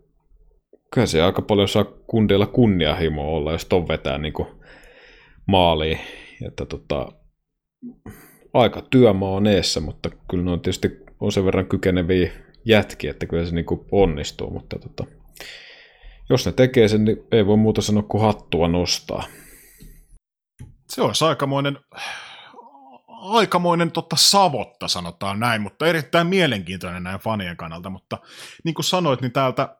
kyllä se aika paljon saa kundeilla kunnianhimoa olla, jos ton vetää niin kuin maaliin. Että tota, aika työmaa on eessä, mutta kyllä ne on tietysti on sen verran kykeneviä jätkiä, että kyllä se niin kuin onnistuu, mutta tota, jos ne tekee sen, niin ei voi muuta sanoa kuin hattua nostaa. Se olisi aikamoinen, aikamoinen totta savotta, sanotaan näin, mutta erittäin mielenkiintoinen näin fanien kannalta, mutta niin kuin sanoit, niin täältä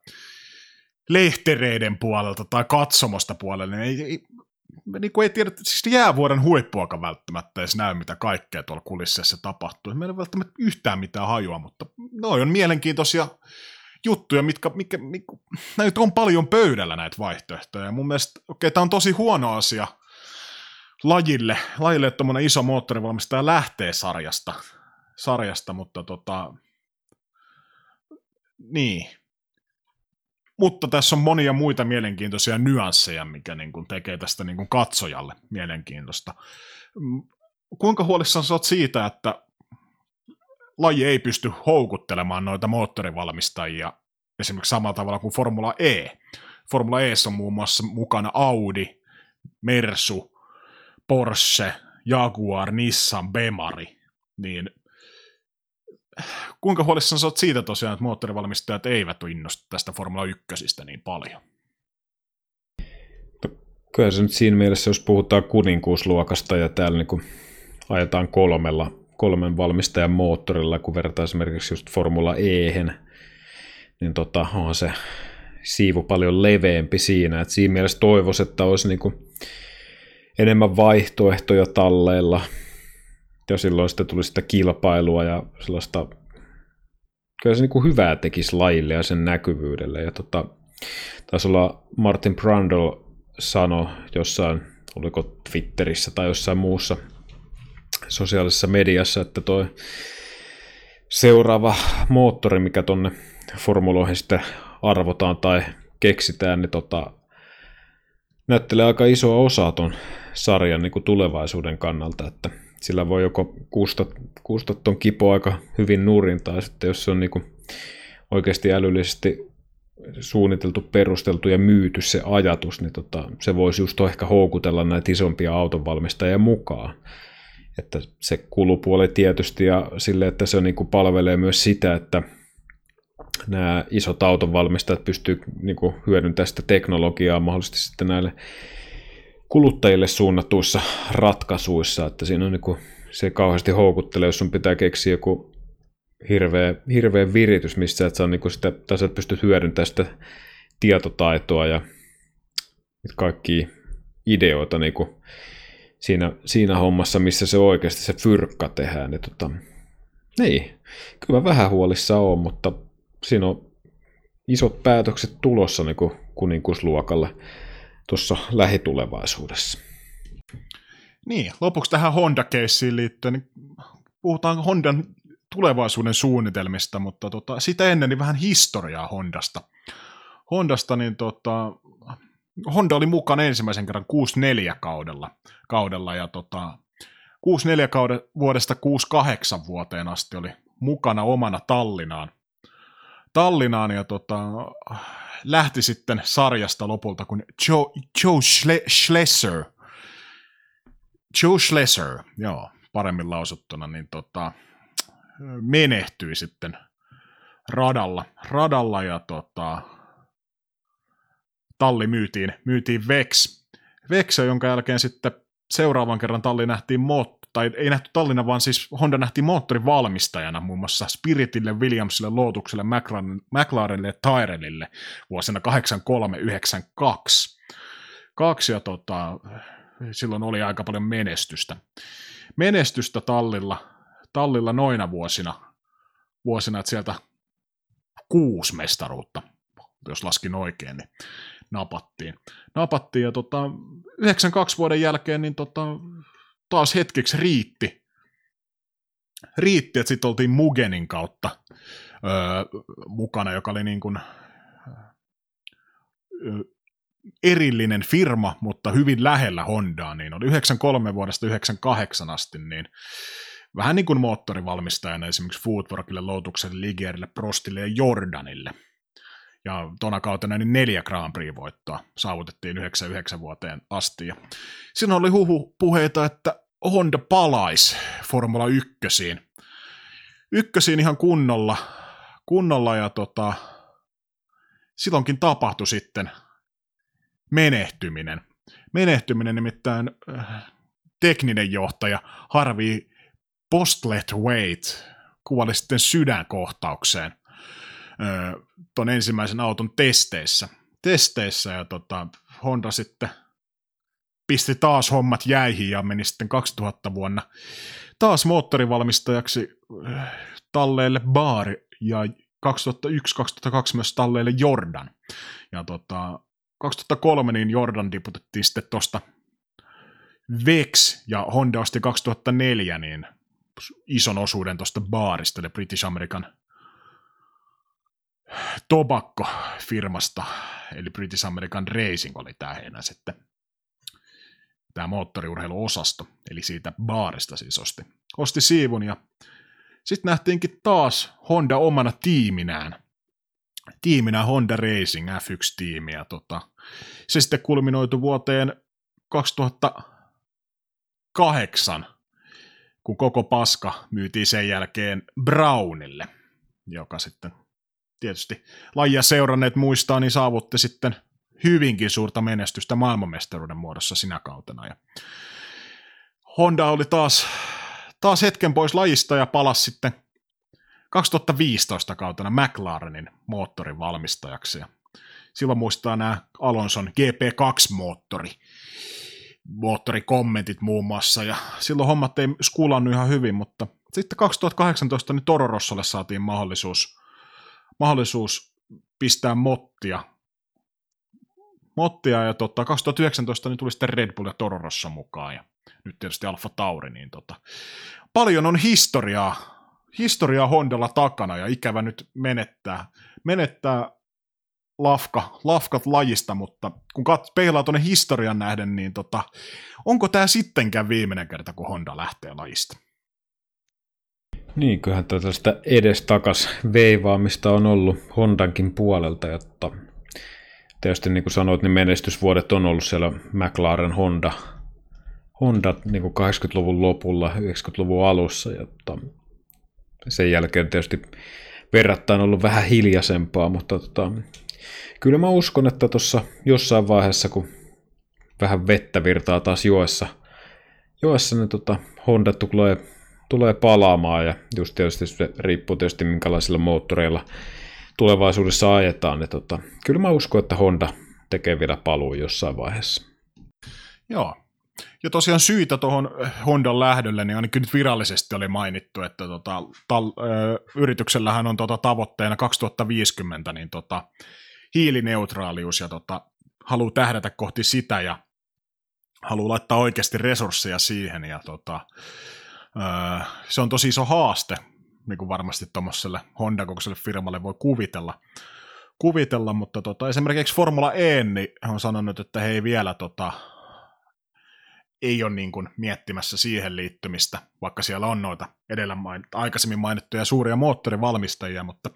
lehtereiden puolelta tai katsomosta puolelle, niin ei, ei, niin kuin ei tiedä, siis jäävuoden huippuakaan välttämättä edes näy, mitä kaikkea tuolla kulisseissa tapahtuu. Meillä ei välttämättä yhtään mitään hajua, mutta noin on mielenkiintoisia juttuja, mitkä, mitkä, mitkä näitä on paljon pöydällä näitä vaihtoehtoja. Ja mun mielestä, okei, okay, tämä on tosi huono asia lajille, lajille tuommoinen iso moottorivalmistaja lähtee sarjasta, sarjasta mutta tota, niin. Mutta tässä on monia muita mielenkiintoisia nyansseja, mikä niin kuin tekee tästä niin kuin katsojalle mielenkiintoista. Kuinka huolissaan sä oot siitä, että laji ei pysty houkuttelemaan noita moottorivalmistajia esimerkiksi samalla tavalla kuin Formula E. Formula E on muun muassa mukana Audi, Mersu, Porsche, Jaguar, Nissan, Bemari. Niin kuinka huolissaan sä oot siitä tosiaan, että moottorivalmistajat eivät innostu tästä Formula 1 niin paljon? Kyllä se nyt siinä mielessä, jos puhutaan kuninkuusluokasta ja täällä niin kuin ajetaan kolmella, kolmen valmistajan moottorilla, kun vertaa esimerkiksi just Formula e niin tota, on se siivu paljon leveämpi siinä. Et siinä mielessä toivoisin, että olisi niin kuin vaihtoehtoja talleilla, ja silloin sitten tuli sitä kilpailua ja sellaista, kyllä se niin kuin hyvää tekisi lajille ja sen näkyvyydelle. Ja tota, taisi olla Martin Brundle sano jossain, oliko Twitterissä tai jossain muussa sosiaalisessa mediassa, että toi seuraava moottori, mikä tonne formuloihin sitten arvotaan tai keksitään, niin tota, näyttelee aika isoa osaa ton sarjan niin kuin tulevaisuuden kannalta, että sillä voi joko kuustaa ton kipo aika hyvin nurin, tai sitten jos se on niin kuin oikeasti älyllisesti suunniteltu, perusteltu ja myyty se ajatus, niin tota, se voisi just ehkä houkutella näitä isompia autonvalmistajia mukaan. Että se kulupuoli tietysti ja sille, että se niin kuin palvelee myös sitä, että nämä isot autonvalmistajat pystyy niin hyödyntämään sitä teknologiaa mahdollisesti sitten näille kuluttajille suunnatuissa ratkaisuissa, että siinä on niin kuin, se kauheasti houkuttelee, jos sun pitää keksiä joku hirveä, hirveä viritys, missä et saa niin kuin sitä, tai sä pystyt hyödyntämään sitä tietotaitoa ja kaikki ideoita niin kuin siinä, siinä hommassa, missä se oikeasti se fyrkka tehdään. Niin tota, niin, kyllä vähän huolissa on, mutta siinä on isot päätökset tulossa niin kuin kuninkuusluokalle tuossa lähitulevaisuudessa. Niin, lopuksi tähän Honda-keissiin liittyen, niin puhutaan Hondan tulevaisuuden suunnitelmista, mutta tota, sitä ennen niin vähän historiaa Hondasta. Hondasta, niin tota, Honda oli mukana ensimmäisen kerran 64 kaudella, kaudella ja tota, 64 kauden, vuodesta 68 vuoteen asti oli mukana omana Tallinaan. Tallinaan ja tota, lähti sitten sarjasta lopulta, kun Joe, Joe Schle- Schlesser, Joe Schlesser, joo, paremmin lausuttuna, niin tota, menehtyi sitten radalla, radalla ja tota, talli myytiin, myytiin Vex. Vex, jonka jälkeen sitten seuraavan kerran talli nähtiin moot, tai ei nähty Tallinna, vaan siis Honda nähtiin moottorin valmistajana muun muassa Spiritille, Williamsille, Lotukselle, McLaren, McLarenille ja Tyrellille vuosina 8392. Kaksi ja tota, silloin oli aika paljon menestystä. Menestystä tallilla, tallilla noina vuosina, vuosina, että sieltä kuusi mestaruutta, jos laskin oikein, niin napattiin. Napattiin ja tota, 92 vuoden jälkeen niin tota, taas hetkeksi riitti. Riitti, että sitten oltiin Mugenin kautta öö, mukana, joka oli niin kuin, öö, erillinen firma, mutta hyvin lähellä Hondaa, niin oli 93 vuodesta 98 asti, niin vähän niin kuin moottorivalmistajana esimerkiksi Foodworkille, Lotukselle, Ligierille, Prostille ja Jordanille. Ja tuona kautena niin neljä Grand Prix-voittoa saavutettiin 99 vuoteen asti. Ja siinä oli huhu puheita, että Honda palaisi Formula 1. Ykkösiin ihan kunnolla, kunnolla ja tota, silloinkin tapahtui sitten menehtyminen. Menehtyminen nimittäin äh, tekninen johtaja Harvey Postlethwaite kuoli sitten sydänkohtaukseen äh, ton ensimmäisen auton testeissä. Testeissä ja tota, Honda sitten pisti taas hommat jäihin ja meni sitten 2000 vuonna taas moottorivalmistajaksi talleille Baari ja 2001-2002 myös talleille Jordan. Ja tota, 2003 niin Jordan diputettiin sitten tuosta Vex ja Honda osti 2004 niin ison osuuden tuosta baarista, eli British American Tobacco-firmasta, eli British American Racing oli tämä heidän sitten tämä moottoriurheiluosasto, eli siitä baarista siis osti, osti siivun ja sitten nähtiinkin taas Honda omana tiiminään, tiiminä Honda Racing F1-tiimi ja tota, se sitten kulminoitu vuoteen 2008, kun koko paska myytiin sen jälkeen Brownille, joka sitten tietysti lajia seuranneet muistaa, niin saavutti sitten hyvinkin suurta menestystä maailmanmestaruuden muodossa sinä kautena. Ja Honda oli taas, taas hetken pois lajista ja palasi sitten 2015 kautena McLarenin moottorin valmistajaksi. Ja silloin muistaa nämä Alonson GP2-moottori, moottorikommentit muun muassa, ja silloin hommat ei skulannut ihan hyvin, mutta sitten 2018 niin Toro Rossolle saatiin mahdollisuus, mahdollisuus pistää mottia Mottia ja tota, 2019 niin tuli sitten Red Bull ja Toro Rosso mukaan ja nyt tietysti Alfa Tauri, niin tota, paljon on historiaa, historiaa Hondalla takana ja ikävä nyt menettää, menettää lafka, lafkat lajista, mutta kun kat, peilaa tuonne historian nähden, niin tota, onko tämä sittenkään viimeinen kerta, kun Honda lähtee lajista? Niin, kyllähän tästä edestakas veivaamista on ollut Hondankin puolelta, jotta tietysti niin kuin sanoit, niin menestysvuodet on ollut siellä McLaren Honda, Honda niin kuin 80-luvun lopulla, 90-luvun alussa, jotta sen jälkeen tietysti verrattain ollut vähän hiljaisempaa, mutta tota, kyllä mä uskon, että tuossa jossain vaiheessa, kun vähän vettä virtaa taas joessa, joessa niin tota, Honda tulee, tulee palaamaan ja just tietysti se riippuu tietysti minkälaisilla moottoreilla tulevaisuudessa ajetaan, niin tota, kyllä mä uskon, että Honda tekee vielä paluu jossain vaiheessa. Joo. Ja tosiaan syitä tuohon Hondan lähdölle, niin ainakin nyt virallisesti oli mainittu, että tota, tal, ö, yrityksellähän on tota, tavoitteena 2050 niin tota, hiilineutraalius ja tota, haluaa tähdätä kohti sitä ja haluaa laittaa oikeasti resursseja siihen ja tota, ö, se on tosi iso haaste niin kuin varmasti tuommoiselle Honda-kokoiselle firmalle voi kuvitella, kuvitella mutta tota, esimerkiksi Formula E niin on sanonut, että he ei vielä tota, ei ole niin kuin miettimässä siihen liittymistä, vaikka siellä on noita edellä main, aikaisemmin mainittuja suuria moottorivalmistajia, mutta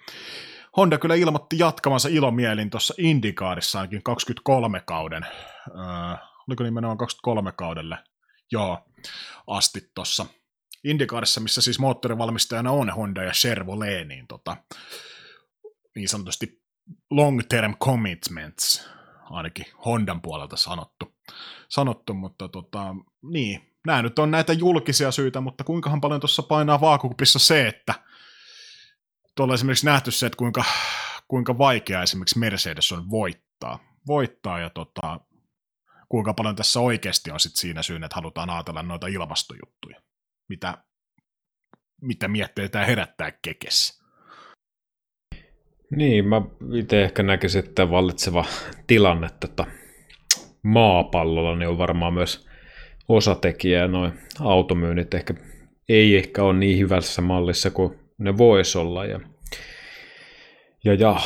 Honda kyllä ilmoitti jatkavansa ilomielin tuossa Indikaarissa ainakin 23 kauden, äh, oliko nimenomaan 23 kaudelle, joo, asti tuossa Indycarissa, missä siis moottorivalmistajana on Honda ja Chevrolet, niin, tota, niin sanotusti long term commitments, ainakin Hondan puolelta sanottu, sanottu mutta tota, niin, nämä nyt on näitä julkisia syitä, mutta kuinkahan paljon tuossa painaa vaakukupissa se, että tuolla esimerkiksi nähty se, että kuinka, kuinka vaikea esimerkiksi Mercedes on voittaa, voittaa ja tota, kuinka paljon tässä oikeasti on sit siinä syynä, että halutaan ajatella noita ilmastojuttuja, mitä, mitä miettii tämä herättää kekessä. Niin, mä itse ehkä näkisin, että vallitseva tilanne että maapallolla niin on varmaan myös osatekijä noin automyynnit ehkä ei ehkä ole niin hyvässä mallissa kuin ne voisi olla. Ja, ja, ja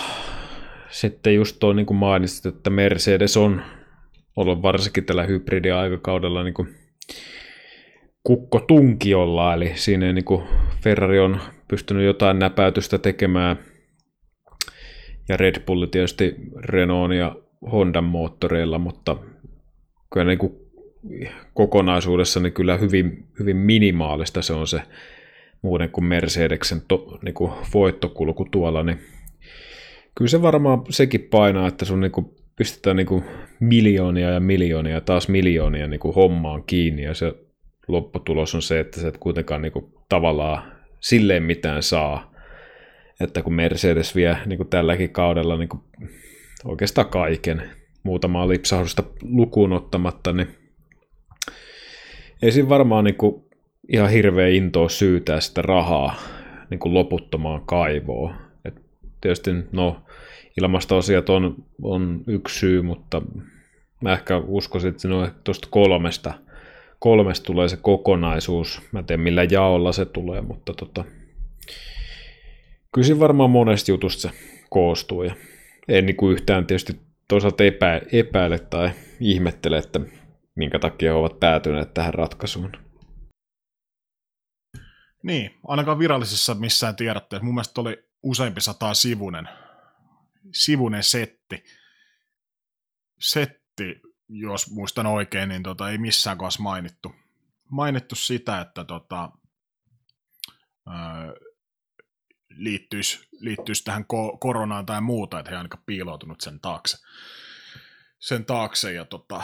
sitten just tuo niin kuin mainitsit, että Mercedes on ollut varsinkin tällä hybridiaikakaudella niin kuin kukko tunkiolla, eli siinä niin kuin Ferrari on pystynyt jotain näpäytystä tekemään, ja Red Bull tietysti Renault ja Hondan moottoreilla, mutta kyllä niin kuin kokonaisuudessa niin kyllä hyvin, hyvin minimaalista se on se muuten kuin Mercedeksen to, niin kuin voittokulku tuolla, niin kyllä se varmaan sekin painaa, että sun niin kuin pistetään niin kuin miljoonia ja miljoonia taas miljoonia niin kuin hommaan kiinni ja se lopputulos on se, että sä et kuitenkaan niin kuin tavallaan silleen mitään saa, että kun Mercedes vie niin kuin tälläkin kaudella niin kuin oikeastaan kaiken, muutamaa lipsahdusta lukuun ottamatta, niin ei siinä varmaan niin kuin ihan hirveä intoa syytää sitä rahaa niin kuin loputtomaan kaivoon. Et tietysti no, ilmasto-asiat on, on yksi syy, mutta mä ehkä uskoisin, että tuosta kolmesta, kolmesta tulee se kokonaisuus. Mä en tiedä millä jaolla se tulee, mutta tota, kyllä varmaan monesta jutusta se koostuu. Ja en niin kuin yhtään tietysti toisaalta epä, epäile tai ihmettele, että minkä takia he ovat päätyneet tähän ratkaisuun. Niin, ainakaan virallisessa missään tiedotteessa. Mun mielestä oli useampi sataa sivunen, sivunen setti. Setti, jos muistan oikein, niin tota, ei missään kohdassa mainittu. Mainittu sitä, että tota, öö, liittyisi, liittyisi tähän ko- koronaan tai muuta, että he ainakaan piiloutunut sen taakse. Sen taakse ja tota,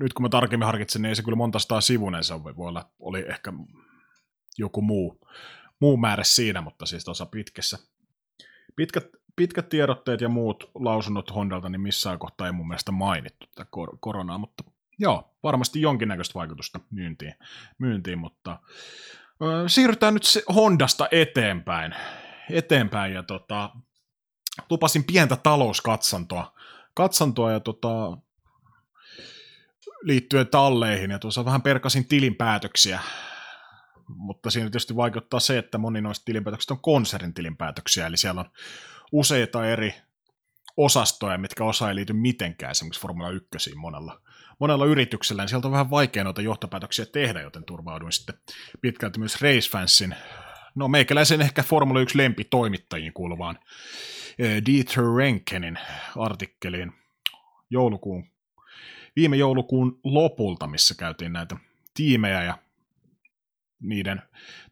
nyt kun mä tarkemmin harkitsen, niin ei se kyllä monta sataa sivunen se voi olla, oli ehkä joku muu, muu määrä siinä, mutta siis tuossa pitkässä, pitkät, pitkät tiedotteet ja muut lausunnot Hondalta, niin missään kohtaa ei mun mielestä mainittu tätä kor- koronaa, mutta joo, varmasti jonkinnäköistä vaikutusta myyntiin, myyntiin mutta ö, siirrytään nyt se Hondasta eteenpäin, eteenpäin ja tota, lupasin pientä talouskatsantoa, katsantoa ja tota, liittyen talleihin ja tuossa vähän perkasin tilinpäätöksiä mutta siinä tietysti vaikuttaa se, että moni noista tilinpäätöksistä on konsernin tilinpäätöksiä, eli siellä on useita eri osastoja, mitkä osa ei liity mitenkään esimerkiksi Formula 1 monella, monella yrityksellä, niin sieltä on vähän vaikea noita johtopäätöksiä tehdä, joten turvauduin sitten pitkälti myös Racefansin, no meikäläisen ehkä Formula 1 lempitoimittajiin kuuluvaan eh, Dieter Renkenin artikkeliin joulukuun, viime joulukuun lopulta, missä käytiin näitä tiimejä ja niiden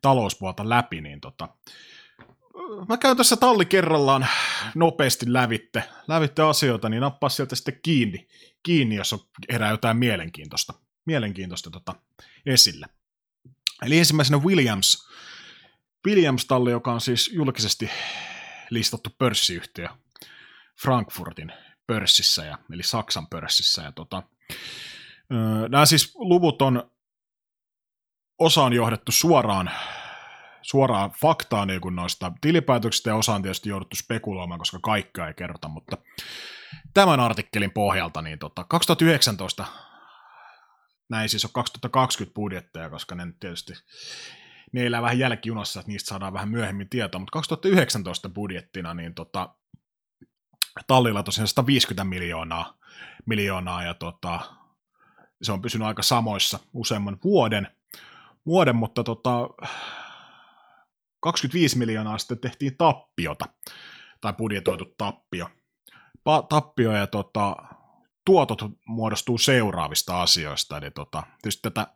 talouspuolta läpi, niin tota, mä käyn tässä talli kerrallaan nopeasti lävitte, lävitte asioita, niin nappaa sieltä sitten kiinni, kiinni jos on herää jotain mielenkiintoista, mielenkiintoista tota, esille. Eli ensimmäisenä Williams, Williams-talli, joka on siis julkisesti listattu pörssiyhtiö Frankfurtin pörssissä, ja, eli Saksan pörssissä. Ja tota, nämä siis luvut on osa on johdettu suoraan, suoraan faktaan niin kuin noista tilipäätöksistä ja osa on tietysti jouduttu spekuloimaan, koska kaikkea ei kerrota, mutta tämän artikkelin pohjalta niin tota, 2019 näin siis on 2020 budjetteja, koska ne nyt tietysti ne elää vähän jälkijunassa, että niistä saadaan vähän myöhemmin tietoa, mutta 2019 budjettina niin tota, tallilla tosiaan 150 miljoonaa, miljoonaa ja tota, se on pysynyt aika samoissa useamman vuoden, vuoden, mutta tota, 25 miljoonaa sitten tehtiin tappiota, tai budjetoitu tappio. Pa- tappio ja tota, tuotot muodostuu seuraavista asioista, eli tota, tietysti tätä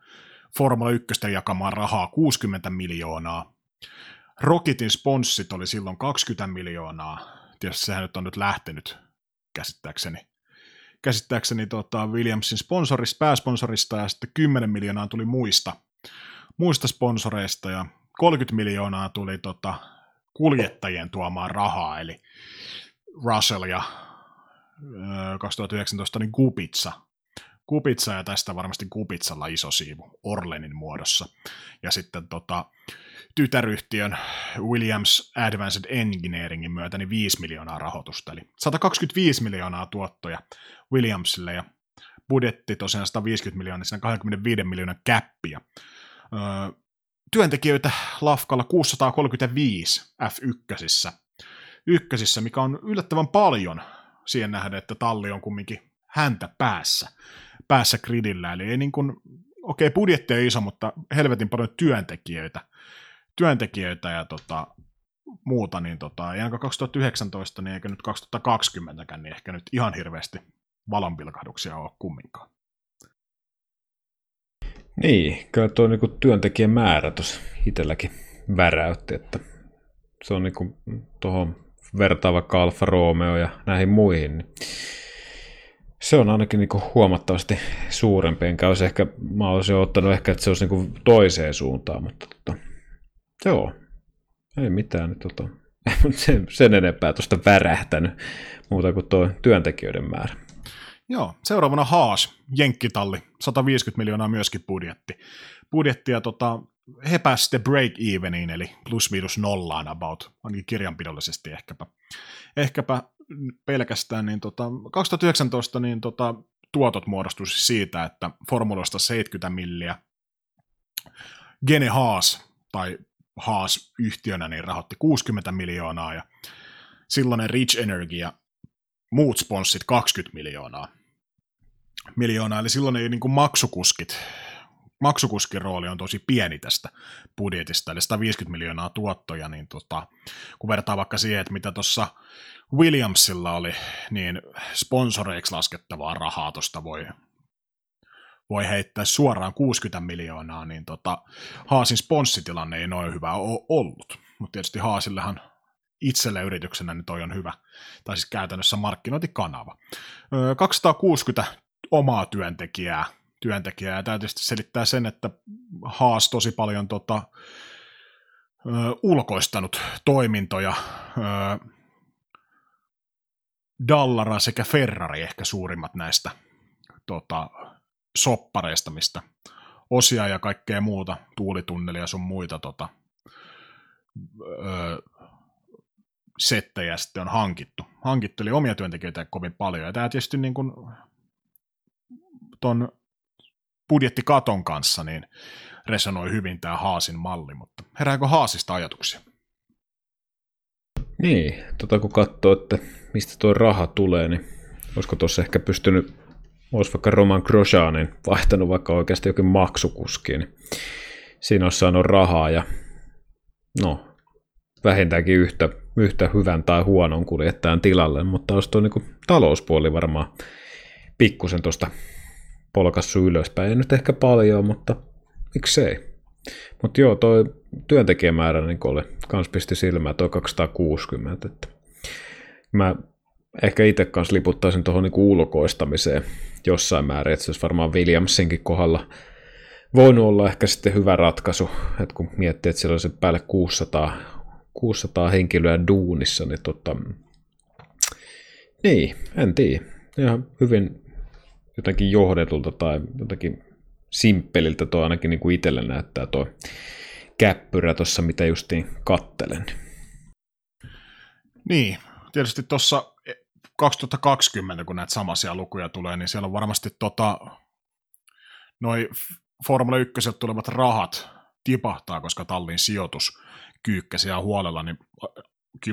Formula 1 jakamaan rahaa 60 miljoonaa. Rocketin sponssit oli silloin 20 miljoonaa. Tietysti sehän nyt on nyt lähtenyt käsittääkseni. Käsittääkseni tota Williamsin sponsorista, pääsponsorista ja sitten 10 miljoonaa tuli muista, muista sponsoreista ja 30 miljoonaa tuli tota, kuljettajien tuomaan rahaa, eli Russell ja 2019 niin Kupitsa. Kupitsa ja tästä varmasti Kupitsalla iso siivu Orlenin muodossa. Ja sitten tota, tytäryhtiön Williams Advanced Engineeringin myötä niin 5 miljoonaa rahoitusta, eli 125 miljoonaa tuottoja Williamsille ja budjetti tosiaan 150 miljoonaa, siinä 25 miljoonan käppiä. Öö, työntekijöitä Lafkalla 635 F1, ykkösissä, mikä on yllättävän paljon siihen nähden, että talli on kumminkin häntä päässä, päässä gridillä. Eli ei niin kuin, okei, okay, budjetti on iso, mutta helvetin paljon työntekijöitä, työntekijöitä ja tota, muuta, niin tota, ei 2019, niin eikä nyt 2020, niin ehkä nyt ihan hirveästi valonpilkahduksia ole kumminkaan. Niin, kyllä tuo niin työntekijän määrä tuossa itselläkin väräytti, että se on niin tuohon vertaa vaikka Alfa Romeo ja näihin muihin, niin se on ainakin niin huomattavasti suurempi, enkä olisi ehkä, mä olisin ottanut ehkä, että se olisi niin toiseen suuntaan, mutta tota, joo, ei mitään nyt tota, sen, sen enempää tuosta värähtänyt muuta kuin tuo työntekijöiden määrä. Joo, seuraavana Haas, Jenkkitalli, 150 miljoonaa myöskin budjetti. Budjettia tota, he pääsivät break-eveniin, eli plus-miinus nollaan about, ainakin kirjanpidollisesti ehkäpä. Ehkäpä pelkästään, niin tota, 2019 niin tota, tuotot muodostuisi siis siitä, että formuloista 70 milliä, Gene Haas, tai Haas yhtiönä, niin rahoitti 60 miljoonaa, ja silloinen Rich Energy ja muut sponssit 20 miljoonaa. miljoonaa eli silloin ei niin kuin maksukuskit maksukuskin rooli on tosi pieni tästä budjetista, eli 150 miljoonaa tuottoja, niin tota, kun vertaa vaikka siihen, että mitä tuossa Williamsilla oli, niin sponsoreiksi laskettavaa rahaa tuosta voi, voi heittää suoraan 60 miljoonaa, niin tota, Haasin sponssitilanne ei noin hyvä ole ollut. Mutta tietysti Haasillehan itselle yrityksenä niin toi on hyvä, tai siis käytännössä markkinointikanava. 260 omaa työntekijää työntekijää. Ja tämä tietysti selittää sen, että Haas tosi paljon tota, ulkoistanut toimintoja. Dallara sekä Ferrari ehkä suurimmat näistä tota, soppareista, mistä osia ja kaikkea muuta, tuulitunnelia sun muita tota, settejä sitten on hankittu. Hankittu, eli omia työntekijöitä kovin paljon. Ja tämä tietysti niin kuin ton budjettikaton kanssa, niin resonoi hyvin tämä Haasin malli, mutta herääkö Haasista ajatuksia? Niin, tota kun katsoo, että mistä tuo raha tulee, niin olisiko tuossa ehkä pystynyt, olisi vaikka Roman Grosjeanin vaihtanut vaikka oikeasti jokin maksukuski, niin siinä olisi saanut rahaa ja no, vähintäänkin yhtä, yhtä hyvän tai huonon kuljettajan tilalle, mutta olisi tuo niin talouspuoli varmaan pikkusen tuosta polkassu ylöspäin. Ei nyt ehkä paljon, mutta miksei. Mutta joo, toi työntekijämäärä niin oli kans pisti silmää, toi 260. Että mä ehkä itse kanssa liputtaisin tuohon niin ulkoistamiseen jossain määrin, että se olisi varmaan Williamsinkin kohdalla voinut olla ehkä sitten hyvä ratkaisu, että kun miettii, että siellä on se päälle 600, 600 henkilöä duunissa, niin tota, niin, en tiedä. Ihan hyvin jotenkin johdetulta tai jotenkin simppeliltä tuo ainakin niin itselle näyttää tuo käppyrä tuossa, mitä justiin kattelen. Niin, tietysti tuossa 2020, kun näitä samaisia lukuja tulee, niin siellä on varmasti tota, noi Formula 1 tulevat rahat tipahtaa, koska tallin sijoitus kyykkäsi ja huolella, niin 10-15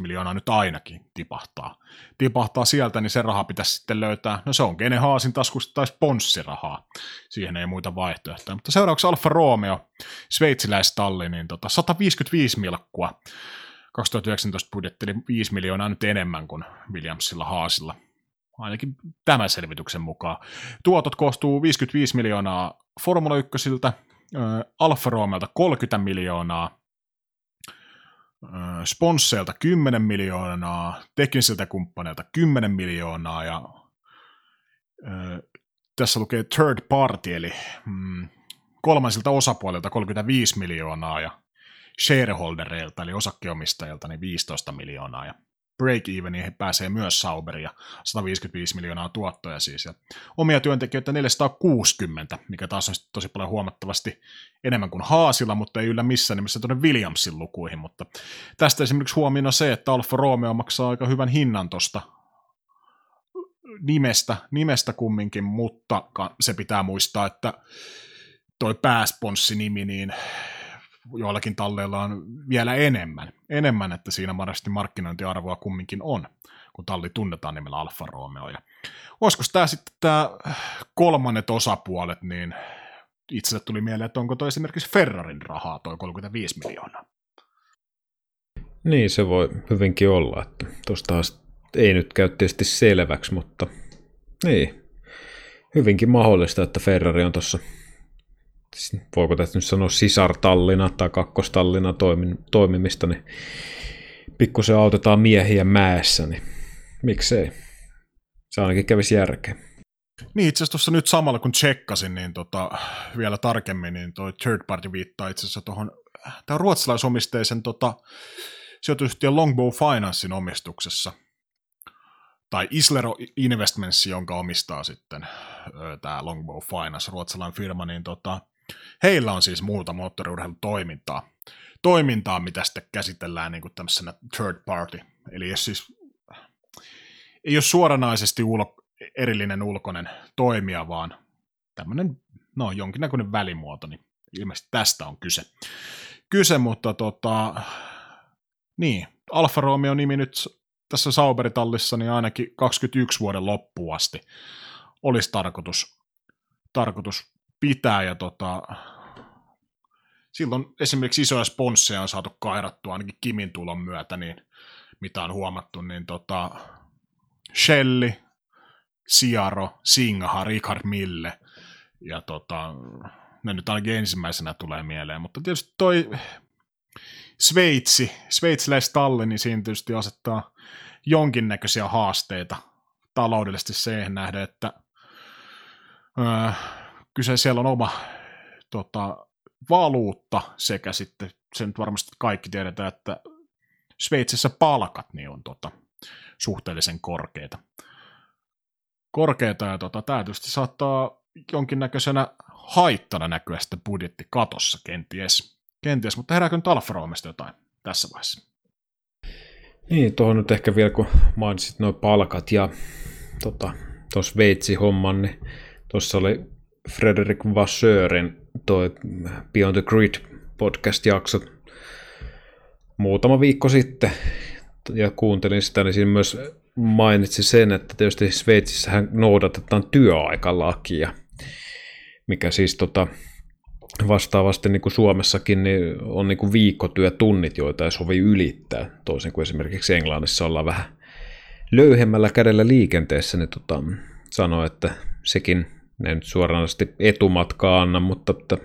miljoonaa nyt ainakin tipahtaa. Tipahtaa sieltä, niin se raha pitäisi sitten löytää, no se on Gene Haasin taskusta tai sponssirahaa. Siihen ei muita vaihtoehtoja. Mutta seuraavaksi Alfa Romeo, sveitsiläistalli, niin tota 155 milkkua. 2019 budjetti eli 5 miljoonaa nyt enemmän kuin Williamsilla Haasilla. Ainakin tämän selvityksen mukaan. Tuotot koostuu 55 miljoonaa Formula 1 Alfa Romeolta 30 miljoonaa, sponsseilta 10 miljoonaa, teknisiltä kumppaneilta 10 miljoonaa ja ö, tässä lukee third party, eli mm, kolmansilta osapuolilta 35 miljoonaa ja shareholdereilta, eli osakkeomistajilta, niin 15 miljoonaa. Ja break-eveniin he pääsee myös Sauber ja 155 miljoonaa tuottoja siis. Ja omia työntekijöitä 460, mikä taas on tosi paljon huomattavasti enemmän kuin Haasilla, mutta ei yllä missään nimessä tuonne Williamsin lukuihin. Mutta tästä esimerkiksi huomiona se, että Alfa Romeo maksaa aika hyvän hinnan tuosta nimestä, nimestä kumminkin, mutta se pitää muistaa, että toi pääsponssinimi, niin joillakin talleilla on vielä enemmän, enemmän että siinä varmasti markkinointiarvoa kumminkin on, kun talli tunnetaan nimellä Alfa Romeo. Ja olisiko tämä sitten tämä kolmannet osapuolet, niin itselle tuli mieleen, että onko toi esimerkiksi Ferrarin rahaa, toi 35 miljoonaa. Niin, se voi hyvinkin olla, että tuosta ei nyt käy tietysti selväksi, mutta niin, hyvinkin mahdollista, että Ferrari on tuossa voiko tässä nyt sanoa sisartallina tai kakkostallina toimin, toimimista, niin pikkusen autetaan miehiä mäessä, niin miksei. Se ainakin kävisi järkeä. Niin, itse asiassa tuossa nyt samalla kun tsekkasin, niin tota, vielä tarkemmin, niin toi third party viittaa itse asiassa tuohon tämä ruotsalaisomisteisen tota, sijoitusyhtiön Longbow Financein omistuksessa, tai Islero Investments, jonka omistaa sitten tämä Longbow Finance, ruotsalainen firma, niin tota, heillä on siis muuta moottoriurheilutoimintaa, toimintaa, mitä sitten käsitellään niin kuin tämmöisenä third party. Eli jos siis ei ole suoranaisesti ulo, erillinen ulkoinen toimija, vaan tämmöinen no, jonkinnäköinen välimuoto, niin ilmeisesti tästä on kyse. Kyse, mutta tota, niin, Alfa Romeo nimi nyt tässä Sauberitallissa niin ainakin 21 vuoden loppuun asti olisi tarkoitus, tarkoitus pitää ja tota, silloin esimerkiksi isoja sponsseja on saatu kairattua ainakin Kimin tulon myötä, niin mitä on huomattu, niin tota, Shelly, Siaro, Singaha, Richard Mille ja tota, ne nyt ainakin ensimmäisenä tulee mieleen, mutta tietysti toi Sveitsi, sveitsiläistalli, niin siinä tietysti asettaa jonkinnäköisiä haasteita taloudellisesti siihen nähden, että öö, kyse siellä on oma tota, valuutta sekä sitten, sen nyt varmasti kaikki tiedetään, että Sveitsissä palkat niin on tota, suhteellisen korkeita. Korkeita ja tota, tämä tietysti saattaa jonkinnäköisenä haittana näkyä sitten budjettikatossa kenties. kenties mutta herääkö nyt Alfa jotain tässä vaiheessa? Niin, tuohon nyt ehkä vielä kun mainitsit nuo palkat ja tuossa tota, Sveitsi-homman, niin tuossa oli Frederick Vasseurin toi Beyond the Grid podcast-jakso muutama viikko sitten. Ja kuuntelin sitä, niin siinä myös mainitsi sen, että tietysti Sveitsissähän noudatetaan työaikalakia, mikä siis tota, vastaavasti niin kuin Suomessakin niin on niin kuin viikkotyötunnit, joita ei sovi ylittää, toisin kuin esimerkiksi Englannissa ollaan vähän löyhemmällä kädellä liikenteessä, niin tota, sanoi, että sekin ne nyt suoranaisesti etumatkaa anna, mutta että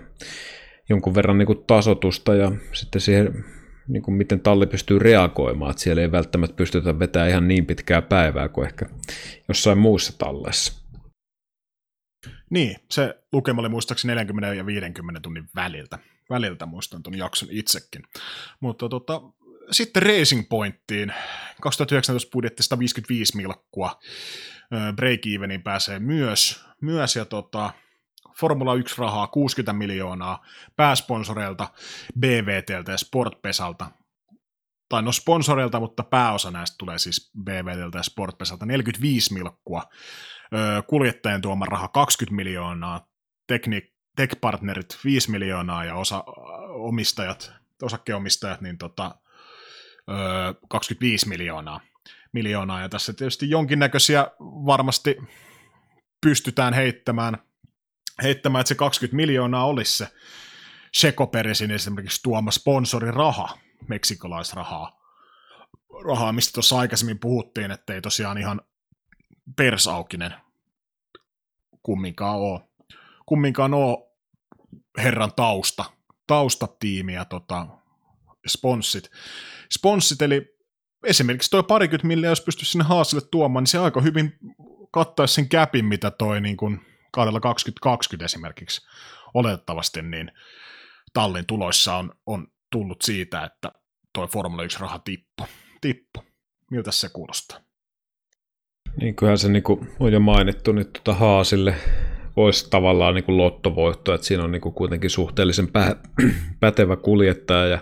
jonkun verran niin kuin tasotusta ja sitten siihen, niin kuin miten talli pystyy reagoimaan, että siellä ei välttämättä pystytä vetämään ihan niin pitkää päivää kuin ehkä jossain muussa talleissa. Niin, se lukema oli muistaakseni 40 ja 50 tunnin väliltä. Väliltä muistan tuon jakson itsekin. Mutta tota, sitten Racing Pointtiin 2019 budjetti 155 milkkua. Break-eveniin pääsee myös, myös ja tota, Formula 1 rahaa 60 miljoonaa pääsponsoreilta, BVTltä ja Sportpesalta. Tai no sponsoreilta, mutta pääosa näistä tulee siis BVTltä ja Sportpesalta 45 milkkua. Kuljettajien tuoma raha 20 miljoonaa, tekni, tech-partnerit 5 miljoonaa ja osa, omistajat, osakkeenomistajat niin tota, 25 miljoonaa miljoonaa, ja tässä tietysti jonkinnäköisiä varmasti pystytään heittämään, heittämään että se 20 miljoonaa olisi se Shekoperesin esimerkiksi tuoma sponsoriraha, meksikolaisrahaa, rahaa, mistä tuossa aikaisemmin puhuttiin, että ei tosiaan ihan persaukinen kumminkaan ole, kumminkaan ole herran tausta, taustatiimi ja tota, sponssit. Sponssit, eli esimerkiksi tuo parikymmentä milliä, jos pystyisi sinne Haasille tuomaan, niin se aika hyvin kattaisi sen käpin, mitä toi niin kuin kaudella 2020 esimerkiksi oletettavasti, niin tallin tuloissa on, on tullut siitä, että toi Formula 1-raha tippu. tippu. Miltä se kuulostaa? Niin kyllähän se niin kuin on jo mainittu, niin tuota Haasille olisi tavallaan niin kuin lottovoitto, että siinä on niin kuin kuitenkin suhteellisen pä- pätevä kuljettaja ja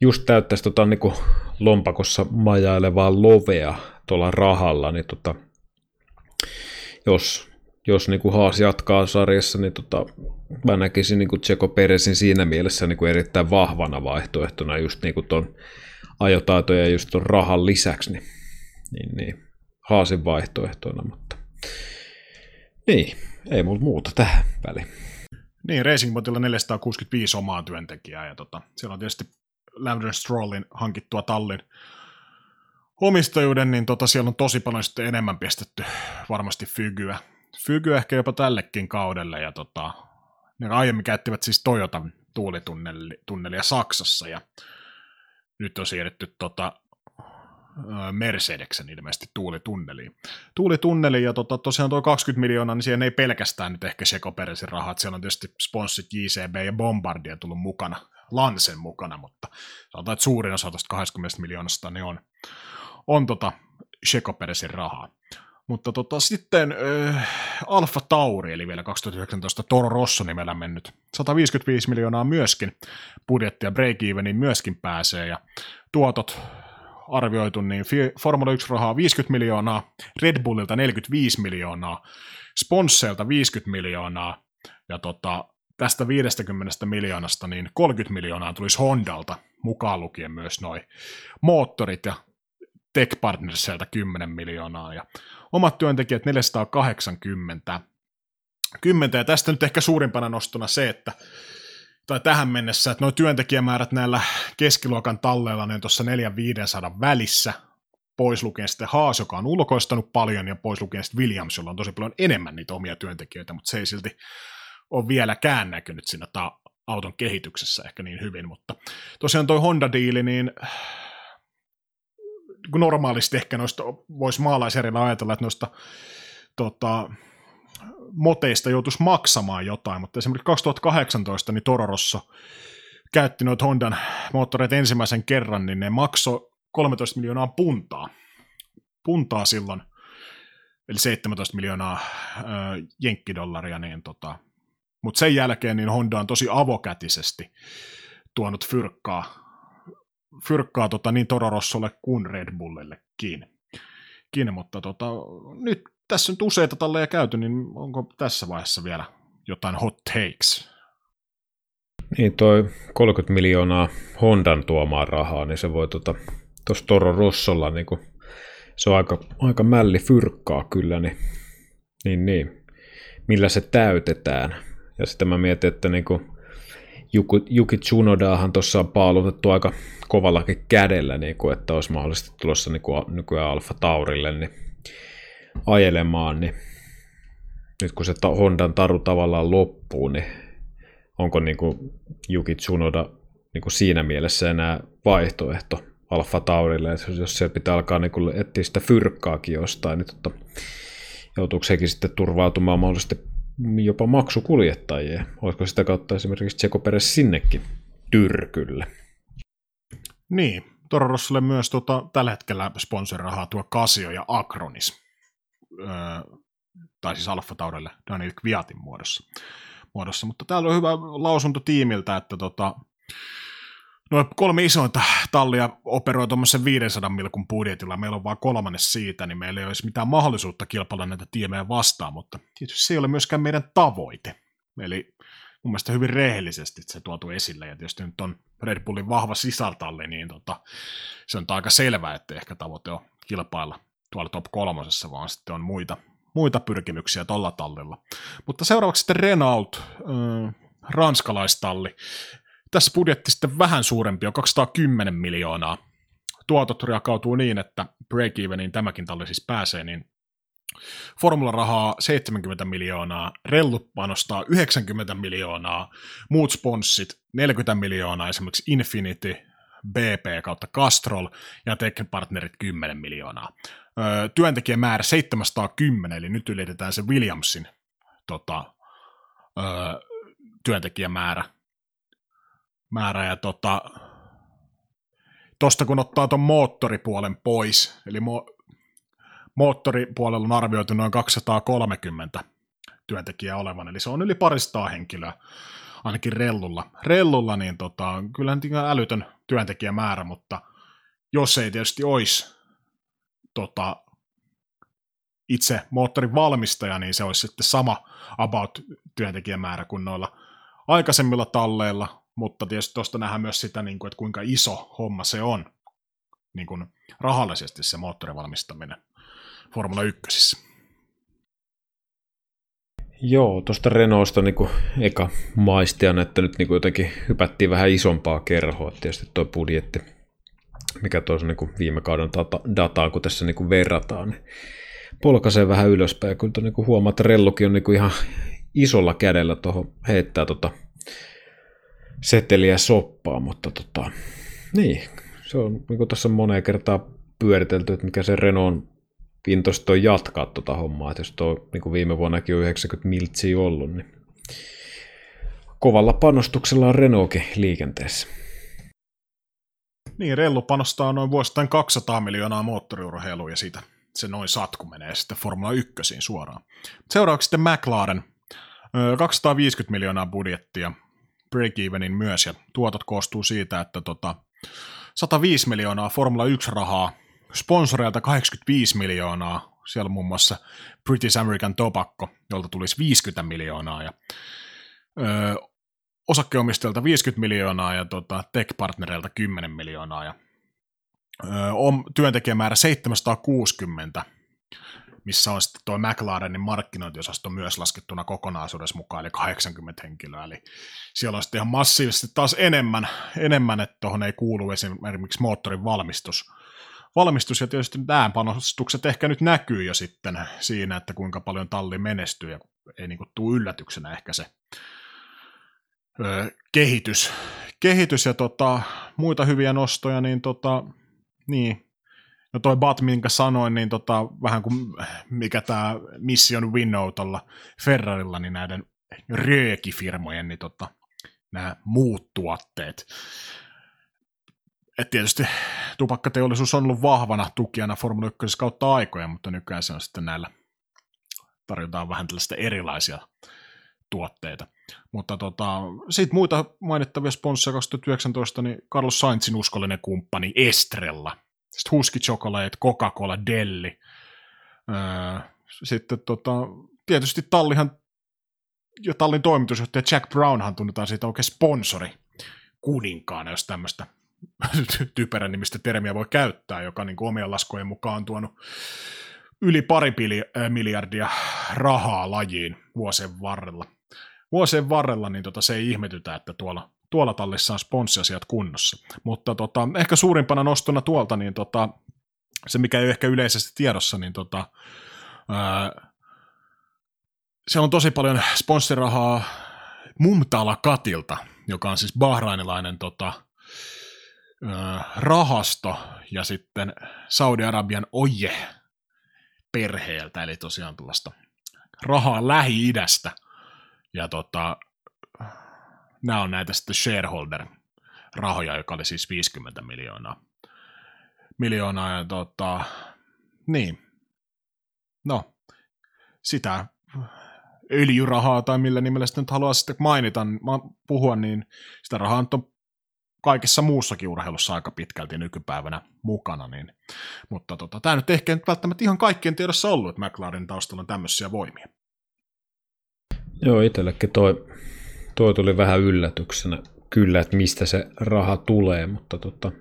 just täyttäisi tota niin kuin lompakossa majailevaa lovea tuolla rahalla, niin tota, jos, jos niin kuin Haas jatkaa sarjassa, niin tota, mä näkisin niin kuin Tseko Peresin siinä mielessä niin kuin erittäin vahvana vaihtoehtona just niin kuin ton ajotaito ja just ton rahan lisäksi, niin, niin, niin Haasin vaihtoehtona, mutta niin, ei mulla muuta tähän väliin. Niin, Racing Botilla 465 omaa työntekijää ja tota, siellä on tietysti Landon Strollin hankittua tallin omistajuuden, niin tota, siellä on tosi paljon sitten enemmän pistetty varmasti Fygyä. Fygyä ehkä jopa tällekin kaudelle ja tota, ne aiemmin käyttivät siis Toyotan tuulitunnelia Saksassa ja nyt on siirretty tota, Mercedeksen ilmeisesti tuulitunneliin. Tuulitunneli ja tota, tosiaan tuo 20 miljoonaa, niin siihen ei pelkästään nyt ehkä Sekoperesin rahat, siellä on tietysti sponssit JCB ja Bombardier tullut mukana, Lansen mukana, mutta sanotaan, että suurin osa tuosta 20 miljoonasta niin on, on tota Sekoperesin rahaa. Mutta tota, sitten äh, Alfa Tauri, eli vielä 2019 Toro Rosso nimellä mennyt. 155 miljoonaa myöskin budjettia break-eveniin myöskin pääsee, ja tuotot arvioitu, niin Formula 1-rahaa 50 miljoonaa, Red Bullilta 45 miljoonaa, Sponseilta 50 miljoonaa, ja tota, tästä 50 miljoonasta niin 30 miljoonaa tulisi Hondalta, mukaan lukien myös noin moottorit ja Tech Partnersilta 10 miljoonaa, ja omat työntekijät 480. 10, ja tästä nyt ehkä suurimpana nostona se, että tai tähän mennessä, että nuo työntekijämäärät näillä keskiluokan talleilla niin tuossa 400-500 välissä, pois lukien sitten Haas, joka on ulkoistanut paljon, ja pois lukien sitten Williams, jolla on tosi paljon enemmän niitä omia työntekijöitä, mutta se ei silti ole vieläkään näkynyt siinä ta- auton kehityksessä ehkä niin hyvin, mutta tosiaan toi Honda-diili, niin normaalisti ehkä noista voisi maalaisjärjellä ajatella, että noista tota, moteista joutuisi maksamaan jotain, mutta esimerkiksi 2018 niin Toro Rosso käytti noita Hondan moottoreita ensimmäisen kerran, niin ne maksoi 13 miljoonaa puntaa. Puntaa silloin, eli 17 miljoonaa äh, jenkkidollaria, niin tota, mutta sen jälkeen niin Honda on tosi avokätisesti tuonut fyrkkaa, fyrkkaa tota, niin Toro Rossolle kuin Red Bullillekin. Kiinni, mutta tota, nyt tässä nyt useita talleja käyty, niin onko tässä vaiheessa vielä jotain hot takes? Niin, toi 30 miljoonaa Hondan tuomaan rahaa, niin se voi tuossa tota, Toro Rossolla, niin kuin, se on aika, aika mälli fyrkkaa kyllä, niin, niin, niin, millä se täytetään. Ja sitten mä mietin, että niin kuin, Juki, Juki Tsunodaahan tuossa on paalutettu aika kovallakin kädellä, niin kuin, että olisi mahdollisesti tulossa niin kuin, nykyään Alfa Taurille, niin ajelemaan, niin nyt kun se Hondan taru tavallaan loppuu, niin onko niin kuin Juki Tsunoda niin kuin siinä mielessä enää vaihtoehto Alfa Taurille, että jos se pitää alkaa niin kuin etsiä sitä fyrkkaakin jostain, niin totta, joutuuko sekin sitten turvautumaan mahdollisesti jopa maksukuljettajia? Olisiko sitä kautta esimerkiksi Tseko Peres sinnekin tyrkylle? Niin, Toro Rossolle myös tuota, tällä hetkellä sponsorirahaa tuo Casio ja Acronis tai siis Alfa Taurelle Daniel Kviatin muodossa. muodossa. Mutta täällä on hyvä lausunto tiimiltä, että tota, Noin kolme isointa tallia operoi tuommoisen 500 milkun budjetilla, meillä on vain kolmannes siitä, niin meillä ei olisi mitään mahdollisuutta kilpailla näitä tiemejä vastaan, mutta tietysti se ei ole myöskään meidän tavoite. Eli mun mielestä hyvin rehellisesti se tuotu esille, ja tietysti nyt on Red Bullin vahva sisältalli, niin tota, se on aika selvää, että ehkä tavoite on kilpailla tuolla top kolmosessa, vaan sitten on muita, muita pyrkimyksiä tuolla tallilla. Mutta seuraavaksi sitten Renault, äh, ranskalaistalli. Tässä budjetti sitten vähän suurempi, on 210 miljoonaa. Tuotot jakautuu niin, että break-eveniin tämäkin talli siis pääsee, niin Formula-rahaa 70 miljoonaa, Rellu panostaa 90 miljoonaa, muut sponssit 40 miljoonaa, esimerkiksi Infinity, BP kautta Castrol ja Tech Partnerit 10 miljoonaa. Öö, työntekijämäärä 710, eli nyt ylitetään se Williamsin tota, öö, työntekijämäärä. Määrä ja tota, tosta kun ottaa tuon moottoripuolen pois, eli mo- moottoripuolella on arvioitu noin 230 työntekijää olevan, eli se on yli paristaa henkilöä, ainakin rellulla. Rellulla niin tota, kyllä älytön työntekijämäärä, mutta jos ei tietysti olisi tota, itse moottorin valmistaja, niin se olisi sitten sama about työntekijämäärä kuin noilla aikaisemmilla talleilla, mutta tietysti tuosta nähdään myös sitä, niin kuin, että kuinka iso homma se on niin kuin rahallisesti se moottorin valmistaminen Formula 1. Joo, tuosta Renaultsta niin eka maistian, että nyt niin kuin jotenkin hypättiin vähän isompaa kerhoa. Tietysti tuo budjetti, mikä tuossa niin viime kauden data, dataa, kun tässä niin kuin verrataan, niin polkaisee vähän ylöspäin. Kyllä niin kuin huomaa, että Rellukin on niin kuin ihan isolla kädellä tuohon heittää tota seteliä soppaa, mutta tota, niin, se on niin kuin tuossa moneen kertaa pyöritelty, että mikä se Renault intoista on jatkaa tuota hommaa, että jos tuo niin viime vuonnakin on 90 miltsiä ollut, niin kovalla panostuksella on Renaultkin liikenteessä. Niin, Rellu panostaa noin vuosittain 200 miljoonaa moottoriurheiluun ja siitä se noin satku menee sitten Formula 1 suoraan. Seuraavaksi sitten McLaren, 250 miljoonaa budjettia, break-evenin myös, ja tuotot koostuu siitä, että tota, 105 miljoonaa Formula 1 rahaa, sponsoreilta 85 miljoonaa, siellä muun muassa British American Tobacco, jolta tulisi 50 miljoonaa, ja ö, osakkeomistajilta 50 miljoonaa ja tota, tech-partnereilta 10 miljoonaa, ja ö, on työntekijämäärä 760, missä on sitten tuo McLarenin markkinointiosasto myös laskettuna kokonaisuudessa mukaan, eli 80 henkilöä, eli siellä on sitten ihan massiivisesti taas enemmän, enemmän että tuohon ei kuulu esimerkiksi moottorin valmistus, valmistus ja tietysti nämä panostukset ehkä nyt näkyy jo sitten siinä, että kuinka paljon talli menestyy ja ei niin kuin tule yllätyksenä ehkä se ö, kehitys. kehitys ja tota, muita hyviä nostoja, niin, tota, niin No toi Bat, minkä sanoin, niin tota, vähän kuin mikä tämä Mission Winnow tuolla Ferrarilla, niin näiden röökifirmojen, niin tota, nämä muut tuotteet. Et tietysti tupakkateollisuus on ollut vahvana tukijana Formula 1 kautta aikoja, mutta nykyään se on sitten näillä, tarjotaan vähän tällaista erilaisia tuotteita. Mutta tota, sitten muita mainittavia sponsseja 2019, niin Carlos Sainzin uskollinen kumppani Estrella, sitten Husky Chocolate, Coca-Cola, Delli. Öö, sitten tota, tietysti Tallihan ja Tallin toimitusjohtaja Jack Brownhan tunnetaan siitä oikein sponsori kuninkaana, jos tämmöistä typerän nimistä termiä voi käyttää, joka niin omien laskujen mukaan on tuonut yli pari miljardia rahaa lajiin vuosien varrella. Vuosien varrella niin tota, se ei ihmetytä, että tuolla, tuolla tallissa on sponssiasiat kunnossa. Mutta tota, ehkä suurimpana nostona tuolta, niin tota, se mikä ei ole ehkä yleisesti tiedossa, niin tota, ää, se on tosi paljon sponssirahaa Mumtala Katilta, joka on siis bahrainilainen tota, rahasto ja sitten Saudi-Arabian oje perheeltä, eli tosiaan tällaista rahaa Lähi-idästä. Ja tota, nämä on näitä sitten shareholder-rahoja, joka oli siis 50 miljoonaa. Miljoonaa ja tota, niin, no, sitä öljyrahaa tai millä nimellä sitä nyt haluaa sitten mainita, puhua, niin sitä rahaa on kaikessa muussakin urheilussa aika pitkälti nykypäivänä mukana. Niin. Mutta tota, tämä nyt ehkä ei välttämättä ihan kaikkien tiedossa ollut, että McLaren taustalla on tämmöisiä voimia. Joo, itsellekin toi, toi tuli vähän yllätyksenä kyllä, että mistä se raha tulee, mutta tota,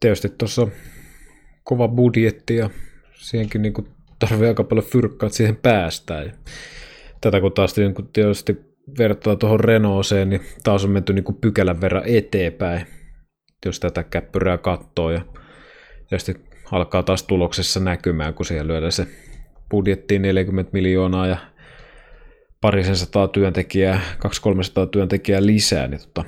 tietysti tuossa kova budjetti ja siihenkin niin tarvii aika paljon fyrkkaa, että siihen päästään. Ja tätä kun taas niin tietysti vertaa tuohon Renaultseen, niin taas on menty niin kuin pykälän verran eteenpäin, jos tätä käppyrää katsoo. Ja tietysti alkaa taas tuloksessa näkymään, kun siellä lyödään se budjettiin 40 miljoonaa ja parisen sataa työntekijää, 200-300 työntekijää lisää, niin tota,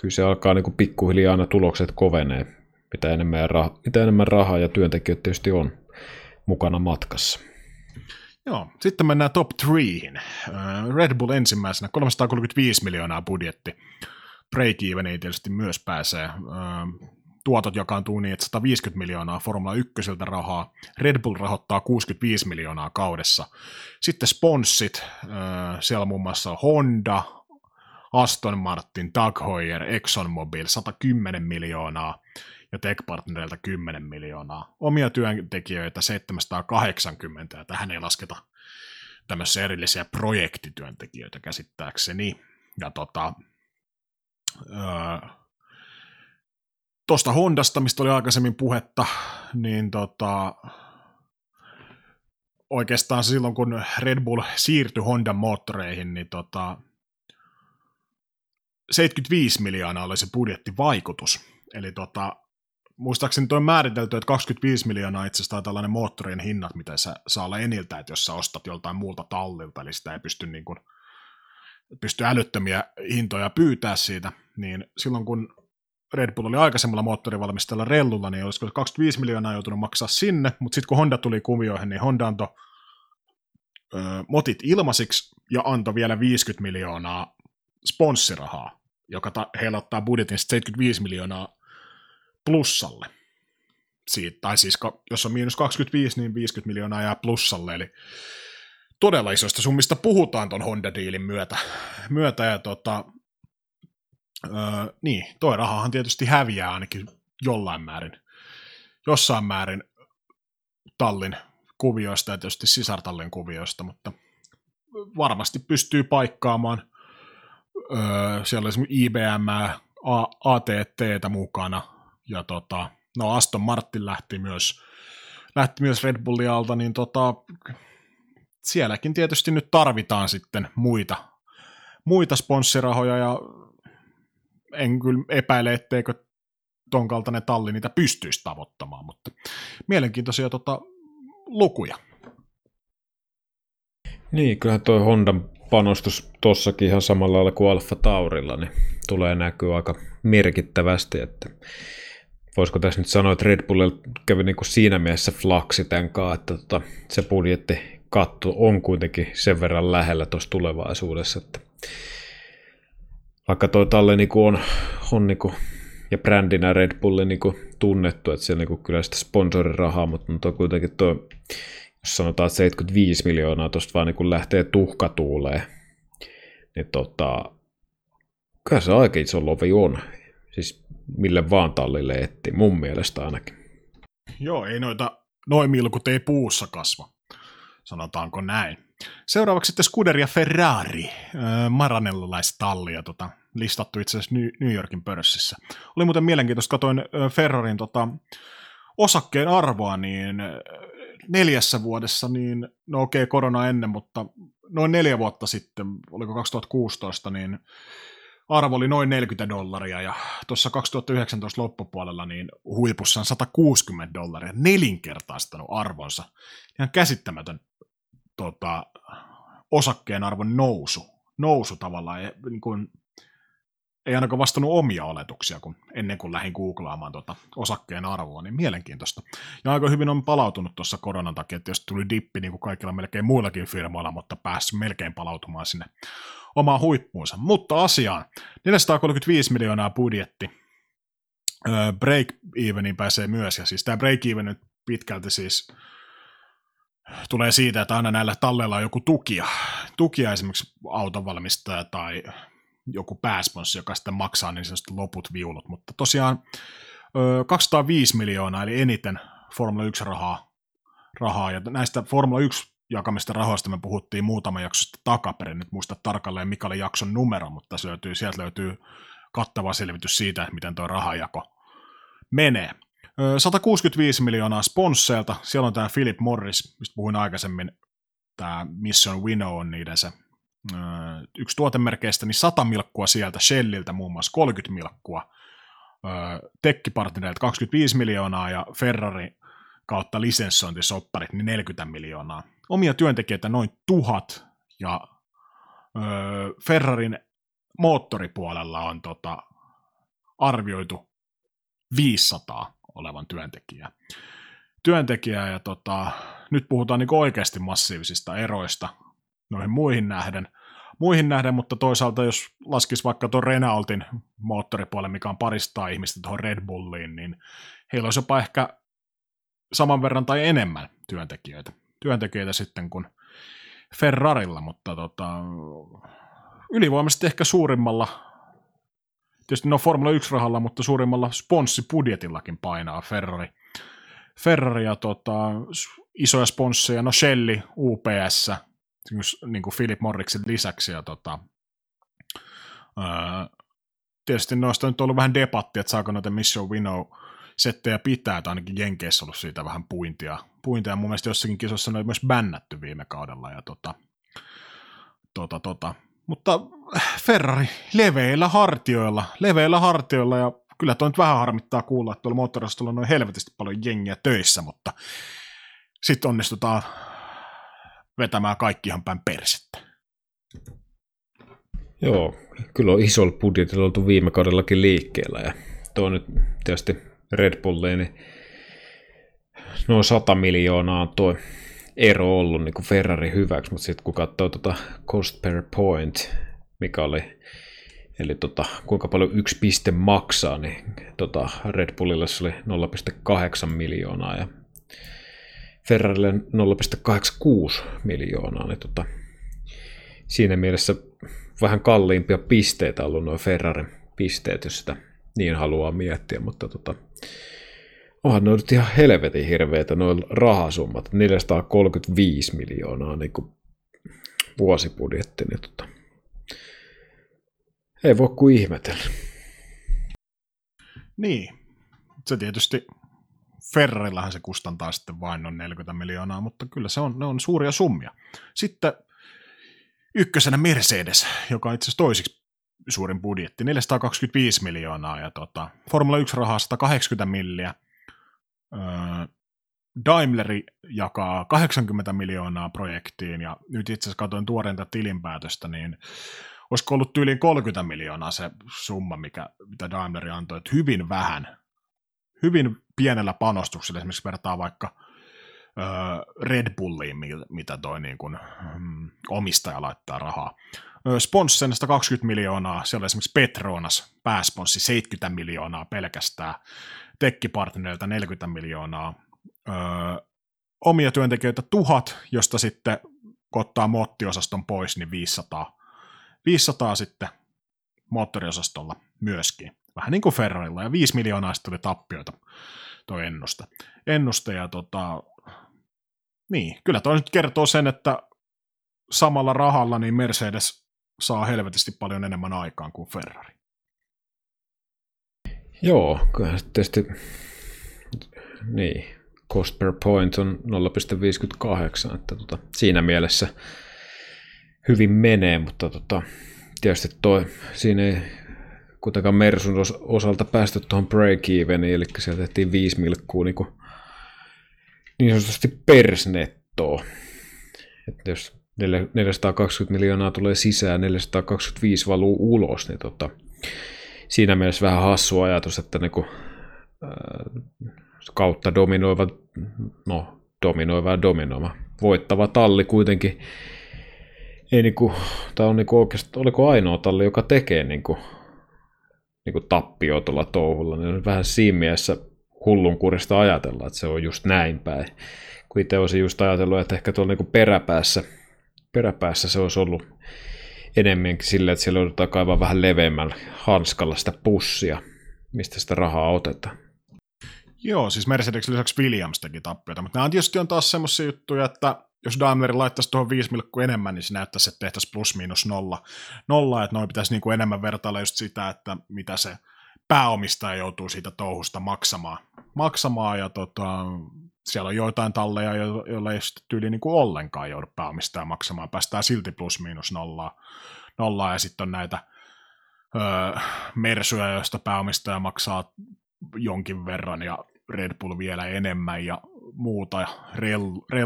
kyllä se alkaa niin kuin pikkuhiljaa aina tulokset kovenee, mitä enemmän, rah- mitä enemmän rahaa ja työntekijöitä tietysti on mukana matkassa. Joo, sitten mennään top threehin. Red Bull ensimmäisenä, 335 miljoonaa budjetti. Break-even ei tietysti myös pääsee. Tuotot jakaantuu niin, että 150 miljoonaa Formula 1 rahaa. Red Bull rahoittaa 65 miljoonaa kaudessa. Sitten sponssit, siellä on muun muassa Honda, Aston Martin, Tag Heuer, ExxonMobil, 110 miljoonaa ja Tech-partnereilta 10 miljoonaa. Omia työntekijöitä 780, ja tähän ei lasketa tämmöisiä erillisiä projektityöntekijöitä käsittääkseni. Ja tota, öö, tuosta Hondasta, mistä oli aikaisemmin puhetta, niin tota, oikeastaan silloin, kun Red Bull siirtyi Hondan moottoreihin, niin tota, 75 miljoonaa oli se budjettivaikutus. Eli tota, muistaakseni tuo on määritelty, että 25 miljoonaa itse asiassa tällainen moottorien hinnat, mitä sä saa olla eniltä, että jos sä ostat joltain muulta tallilta, eli sitä ei pysty, niin kuin, pysty älyttömiä hintoja pyytää siitä, niin silloin kun Red Bull oli aikaisemmalla moottorivalmistajalla Rellulla, niin olisiko 25 miljoonaa joutunut maksaa sinne, mutta sitten kun Honda tuli kuvioihin, niin Honda antoi ö, motit ilmaisiksi ja antoi vielä 50 miljoonaa sponssirahaa, joka ta- heillä ottaa budjetin 75 miljoonaa plussalle. Siitä, tai siis jos on miinus 25, niin 50 miljoonaa jää plussalle, eli todella isoista summista puhutaan ton Honda-diilin myötä. myötä ja tota, öö, niin, toi rahahan tietysti häviää ainakin jollain määrin, jossain määrin tallin kuvioista ja tietysti sisartallin kuvioista, mutta varmasti pystyy paikkaamaan. Öö, siellä on IBM, ATT mukana, ja tota, no Aston Martin lähti myös, lähti myös Red Bullin alta, niin tota, sielläkin tietysti nyt tarvitaan sitten muita, muita sponssirahoja ja en kyllä epäile, etteikö ton kaltainen talli niitä pystyisi tavoittamaan, mutta mielenkiintoisia tota, lukuja. Niin, kyllä tuo Hondan panostus tossakin ihan samalla lailla kuin Alfa Taurilla, niin tulee näkyä aika merkittävästi, että voisiko tässä nyt sanoa, että Red Bullilla kävi niin kuin siinä mielessä flaksi tämän kanssa, että tota, se budjetti katto on kuitenkin sen verran lähellä tuossa tulevaisuudessa, että vaikka tuo talle niin on, on niin kuin, ja brändinä Red Bullin niin kuin tunnettu, että siellä niin kuin kyllä sitä sponsorirahaa, mutta on kuitenkin tuo, jos sanotaan, että 75 miljoonaa tuosta vaan niin kuin lähtee tuhkatuuleen, niin tota, kyllä se aika iso lovi on. Siis mille vaan tallille etti, mun mielestä ainakin. Joo, ei noita, noin milkut ei puussa kasva, sanotaanko näin. Seuraavaksi sitten Scuderia Ferrari, maranellalaistallia, tota, listattu itse asiassa New Yorkin pörssissä. Oli muuten mielenkiintoista, katoin Ferrarin tota, osakkeen arvoa, niin neljässä vuodessa, niin no okei, okay, korona ennen, mutta noin neljä vuotta sitten, oliko 2016, niin arvo oli noin 40 dollaria ja tuossa 2019 loppupuolella niin huipussa on 160 dollaria, nelinkertaistanut arvonsa. Ihan käsittämätön tota, osakkeen arvon nousu, nousu tavallaan, ja, niin kuin, ei ainakaan vastannut omia oletuksia, kun ennen kuin lähdin googlaamaan tuota osakkeen arvoa, niin mielenkiintoista. Ja aika hyvin on palautunut tuossa koronan takia, että jos tuli dippi niin kuin kaikilla melkein muillakin firmoilla, mutta päässyt melkein palautumaan sinne omaan huippuunsa. Mutta asiaan, 435 miljoonaa budjetti, break-evenin pääsee myös, ja siis tämä break-even nyt pitkälti siis tulee siitä, että aina näillä talleilla on joku tukia, tukia esimerkiksi autonvalmistaja tai joku pääsponssi, joka sitten maksaa niin loput viulut, mutta tosiaan 205 miljoonaa, eli eniten Formula 1 rahaa, rahaa. Ja näistä Formula 1 jakamista rahoista me puhuttiin muutama jakso sitten takaperin, nyt muista tarkalleen mikä oli jakson numero, mutta se löytyy, sieltä löytyy kattava selvitys siitä, miten tuo rahajako menee. 165 miljoonaa sponsseilta, siellä on tämä Philip Morris, mistä puhuin aikaisemmin, tämä Mission Winnow on niiden se yksi tuotemerkeistä, niin 100 milkkua sieltä, Shelliltä muun muassa 30 milkkua, tekkipartnereilta 25 miljoonaa ja Ferrari kautta lisenssointisopparit, niin 40 miljoonaa. Omia työntekijöitä noin tuhat, ja Ferrarin moottoripuolella on tota, arvioitu 500 olevan työntekijää. Työntekijää ja tota, nyt puhutaan niin oikeasti massiivisista eroista noihin muihin nähden, muihin nähden, mutta toisaalta jos laskisi vaikka tuon Renaultin moottoripuolen, mikä on parista ihmistä tuohon Red Bulliin, niin heillä olisi jopa ehkä saman verran tai enemmän työntekijöitä, työntekijöitä sitten kuin Ferrarilla, mutta tota, ylivoimaisesti ehkä suurimmalla, tietysti no Formula 1-rahalla, mutta suurimmalla sponssibudjetillakin painaa Ferrari. Ferrari ja tota, isoja sponsseja, no Shelly, UPS, niin kuin Philip Morriksen lisäksi. Ja tota, ää, tietysti noista on nyt ollut vähän debatti, että saako noita Mission Winnow settejä pitää, että ainakin Jenkeissä ollut siitä vähän puintia. puintia. Mun mielestä jossakin kisossa ne oli myös bännätty viime kaudella. Ja tota, tota, tota. Mutta Ferrari leveillä hartioilla, leveillä hartioilla ja kyllä toi nyt vähän harmittaa kuulla, että tuolla moottoristolla on noin helvetisti paljon jengiä töissä, mutta sitten onnistutaan vetämään kaikki ihan päin persettä. Joo, kyllä on isolla budjetilla oltu viime kaudellakin liikkeellä ja tuo nyt tietysti Red Bulliin, niin noin 100 miljoonaa on tuo ero ollut niin kuin Ferrari hyväksi, mutta sitten kun katsoo tuota cost per point, mikä oli, eli tota, kuinka paljon yksi piste maksaa, niin tota Red Bullille se oli 0,8 miljoonaa ja Ferrarille 0,86 miljoonaa, niin tota, siinä mielessä vähän kalliimpia pisteitä ollut noin Ferrarin pisteet, jos sitä niin haluaa miettiä, mutta tota, onhan ne nyt ihan helvetin hirveitä noin rahasummat, 435 miljoonaa niin kuin vuosibudjetti, niin tota, ei voi kuin ihmetellä. Niin, se tietysti Ferrarillahan se kustantaa sitten vain noin 40 miljoonaa, mutta kyllä se on, ne on suuria summia. Sitten ykkösenä Mercedes, joka on itse asiassa toisiksi suurin budjetti, 425 miljoonaa ja tota, Formula 1 rahaa 180 milliä. Daimleri jakaa 80 miljoonaa projektiin ja nyt itse asiassa katsoin tuoreinta tilinpäätöstä, niin olisiko ollut tyyliin 30 miljoonaa se summa, mikä, mitä Daimleri antoi, että hyvin vähän, hyvin pienellä panostuksella, esimerkiksi vertaa vaikka Red Bulliin, mitä toi niin kuin, mm, omistaja laittaa rahaa. Sponssen 120 miljoonaa, siellä on esimerkiksi Petronas, pääsponssi 70 miljoonaa pelkästään, tekkipartnereilta 40 miljoonaa, ö, omia työntekijöitä tuhat, josta sitten kottaa moottiosaston pois, niin 500, 500 sitten moottoriosastolla myöskin. Vähän niin kuin Ferrarilla, ja 5 miljoonaa sitten tuli tappioita tuo ennuste. ennuste ja tota, niin, kyllä toi nyt kertoo sen, että samalla rahalla niin Mercedes saa helvetisti paljon enemmän aikaan kuin Ferrari. Joo, tietysti niin, cost per point on 0,58, että tota, siinä mielessä hyvin menee, mutta tota, tietysti toi, siinä ei kuitenkaan Mersun osalta päästy tuohon break-eveniin, eli sieltä tehtiin 5 milkkuu niin, niin sanotusti persnettoa. Että jos 420 miljoonaa tulee sisään, 425 valuu ulos, niin tota, siinä mielessä vähän hassu ajatus, että niin kuin, äh, kautta dominoiva, no dominoiva ja dominoiva, voittava talli kuitenkin ei niinku, tämä on niinku oikeastaan, oliko ainoa talli, joka tekee niinku niin kuin tappio tuolla touhulla, niin vähän siinä mielessä hullunkurista ajatella, että se on just näin päin. Kun itse olisin just ajatellut, että ehkä tuolla niin peräpäässä, peräpäässä se olisi ollut enemmänkin silleen, että siellä joudutaan kaivaa vähän leveämmällä hanskalla sitä pussia, mistä sitä rahaa otetaan. Joo, siis Mercedes lisäksi Williams teki tappiota, mutta nämä tietysti on taas semmoisia juttuja, että jos Daimler laittaisi tuohon 5 milkku enemmän, niin se näyttäisi, että tehtäisiin plus miinus nolla. nolla että noin pitäisi niin kuin enemmän vertailla just sitä, että mitä se pääomistaja joutuu siitä touhusta maksamaan. maksamaan ja tota, siellä on joitain talleja, joilla ei sitten tyyli niin kuin ollenkaan joudu pääomistaja maksamaan. Päästään silti plus miinus nollaa. nollaa ja sitten on näitä öö, mersuja, joista pääomistaja maksaa jonkin verran ja Red Bull vielä enemmän ja muuta. Ja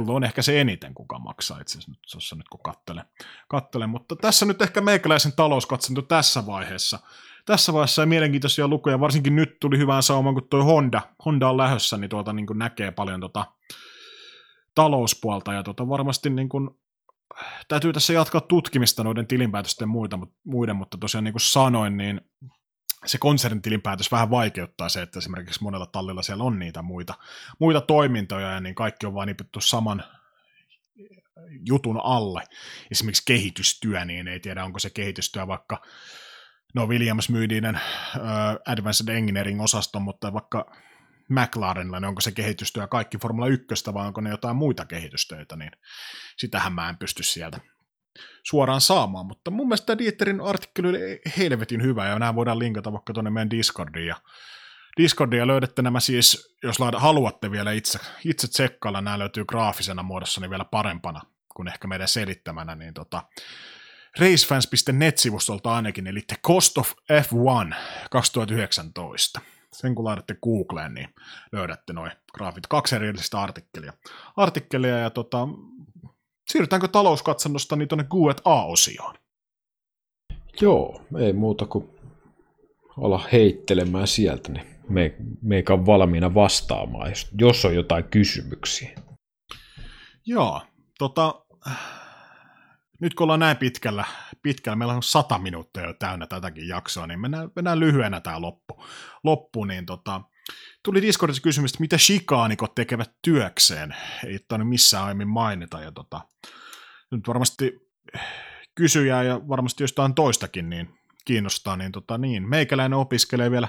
on ehkä se eniten, kuka maksaa itse asiassa nyt, nyt kun kattelen. kattelen. Mutta tässä nyt ehkä meikäläisen talouskatsanto tässä vaiheessa. Tässä vaiheessa on mielenkiintoisia lukuja, varsinkin nyt tuli hyvään saumaan, kun tuo Honda, Honda on lähössä, niin tuolta niin kuin näkee paljon tota talouspuolta, ja tota varmasti niin kuin, täytyy tässä jatkaa tutkimista noiden tilinpäätösten muita, muiden, mutta tosiaan niin kuin sanoin, niin se konsernin tilinpäätös vähän vaikeuttaa se, että esimerkiksi monella tallilla siellä on niitä muita, muita toimintoja, ja niin kaikki on vaan niputtu saman jutun alle. Esimerkiksi kehitystyö, niin ei tiedä, onko se kehitystyö vaikka, no Williams myy niiden uh, Advanced Engineering-osaston, mutta vaikka McLarenilla, niin onko se kehitystyö kaikki Formula 1 vai onko ne jotain muita kehitystöitä, niin sitähän mä en pysty sieltä suoraan saamaan, mutta mun mielestä Dieterin artikkeli oli helvetin hyvä, ja nämä voidaan linkata vaikka tuonne meidän Discordiin, ja Discordia löydätte nämä siis, jos haluatte vielä itse, itse tsekkailla, nämä löytyy graafisena muodossa niin vielä parempana kuin ehkä meidän selittämänä, niin tota, racefans.net-sivustolta ainakin, eli The Cost of F1 2019. Sen kun laitatte Googleen, niin löydätte noin graafit, kaksi erillistä artikkelia. artikkelia ja tota, siirrytäänkö talouskatsannosta niin tuonne Q&A-osioon? Joo, ei muuta kuin olla heittelemään sieltä, niin me, meikä on valmiina vastaamaan, jos, jos on jotain kysymyksiä. Joo, tota, nyt kun ollaan näin pitkällä, pitkällä, meillä on sata minuuttia jo täynnä tätäkin jaksoa, niin mennään, mennään lyhyenä tämä loppu, loppu niin tota, tuli Discordissa kysymys, että mitä shikaanikot tekevät työkseen, ei tainnut missään aiemmin mainita, ja tota, nyt varmasti kysyjää ja varmasti jostain toistakin niin kiinnostaa, niin, tota, niin. Meikäläinen opiskelee vielä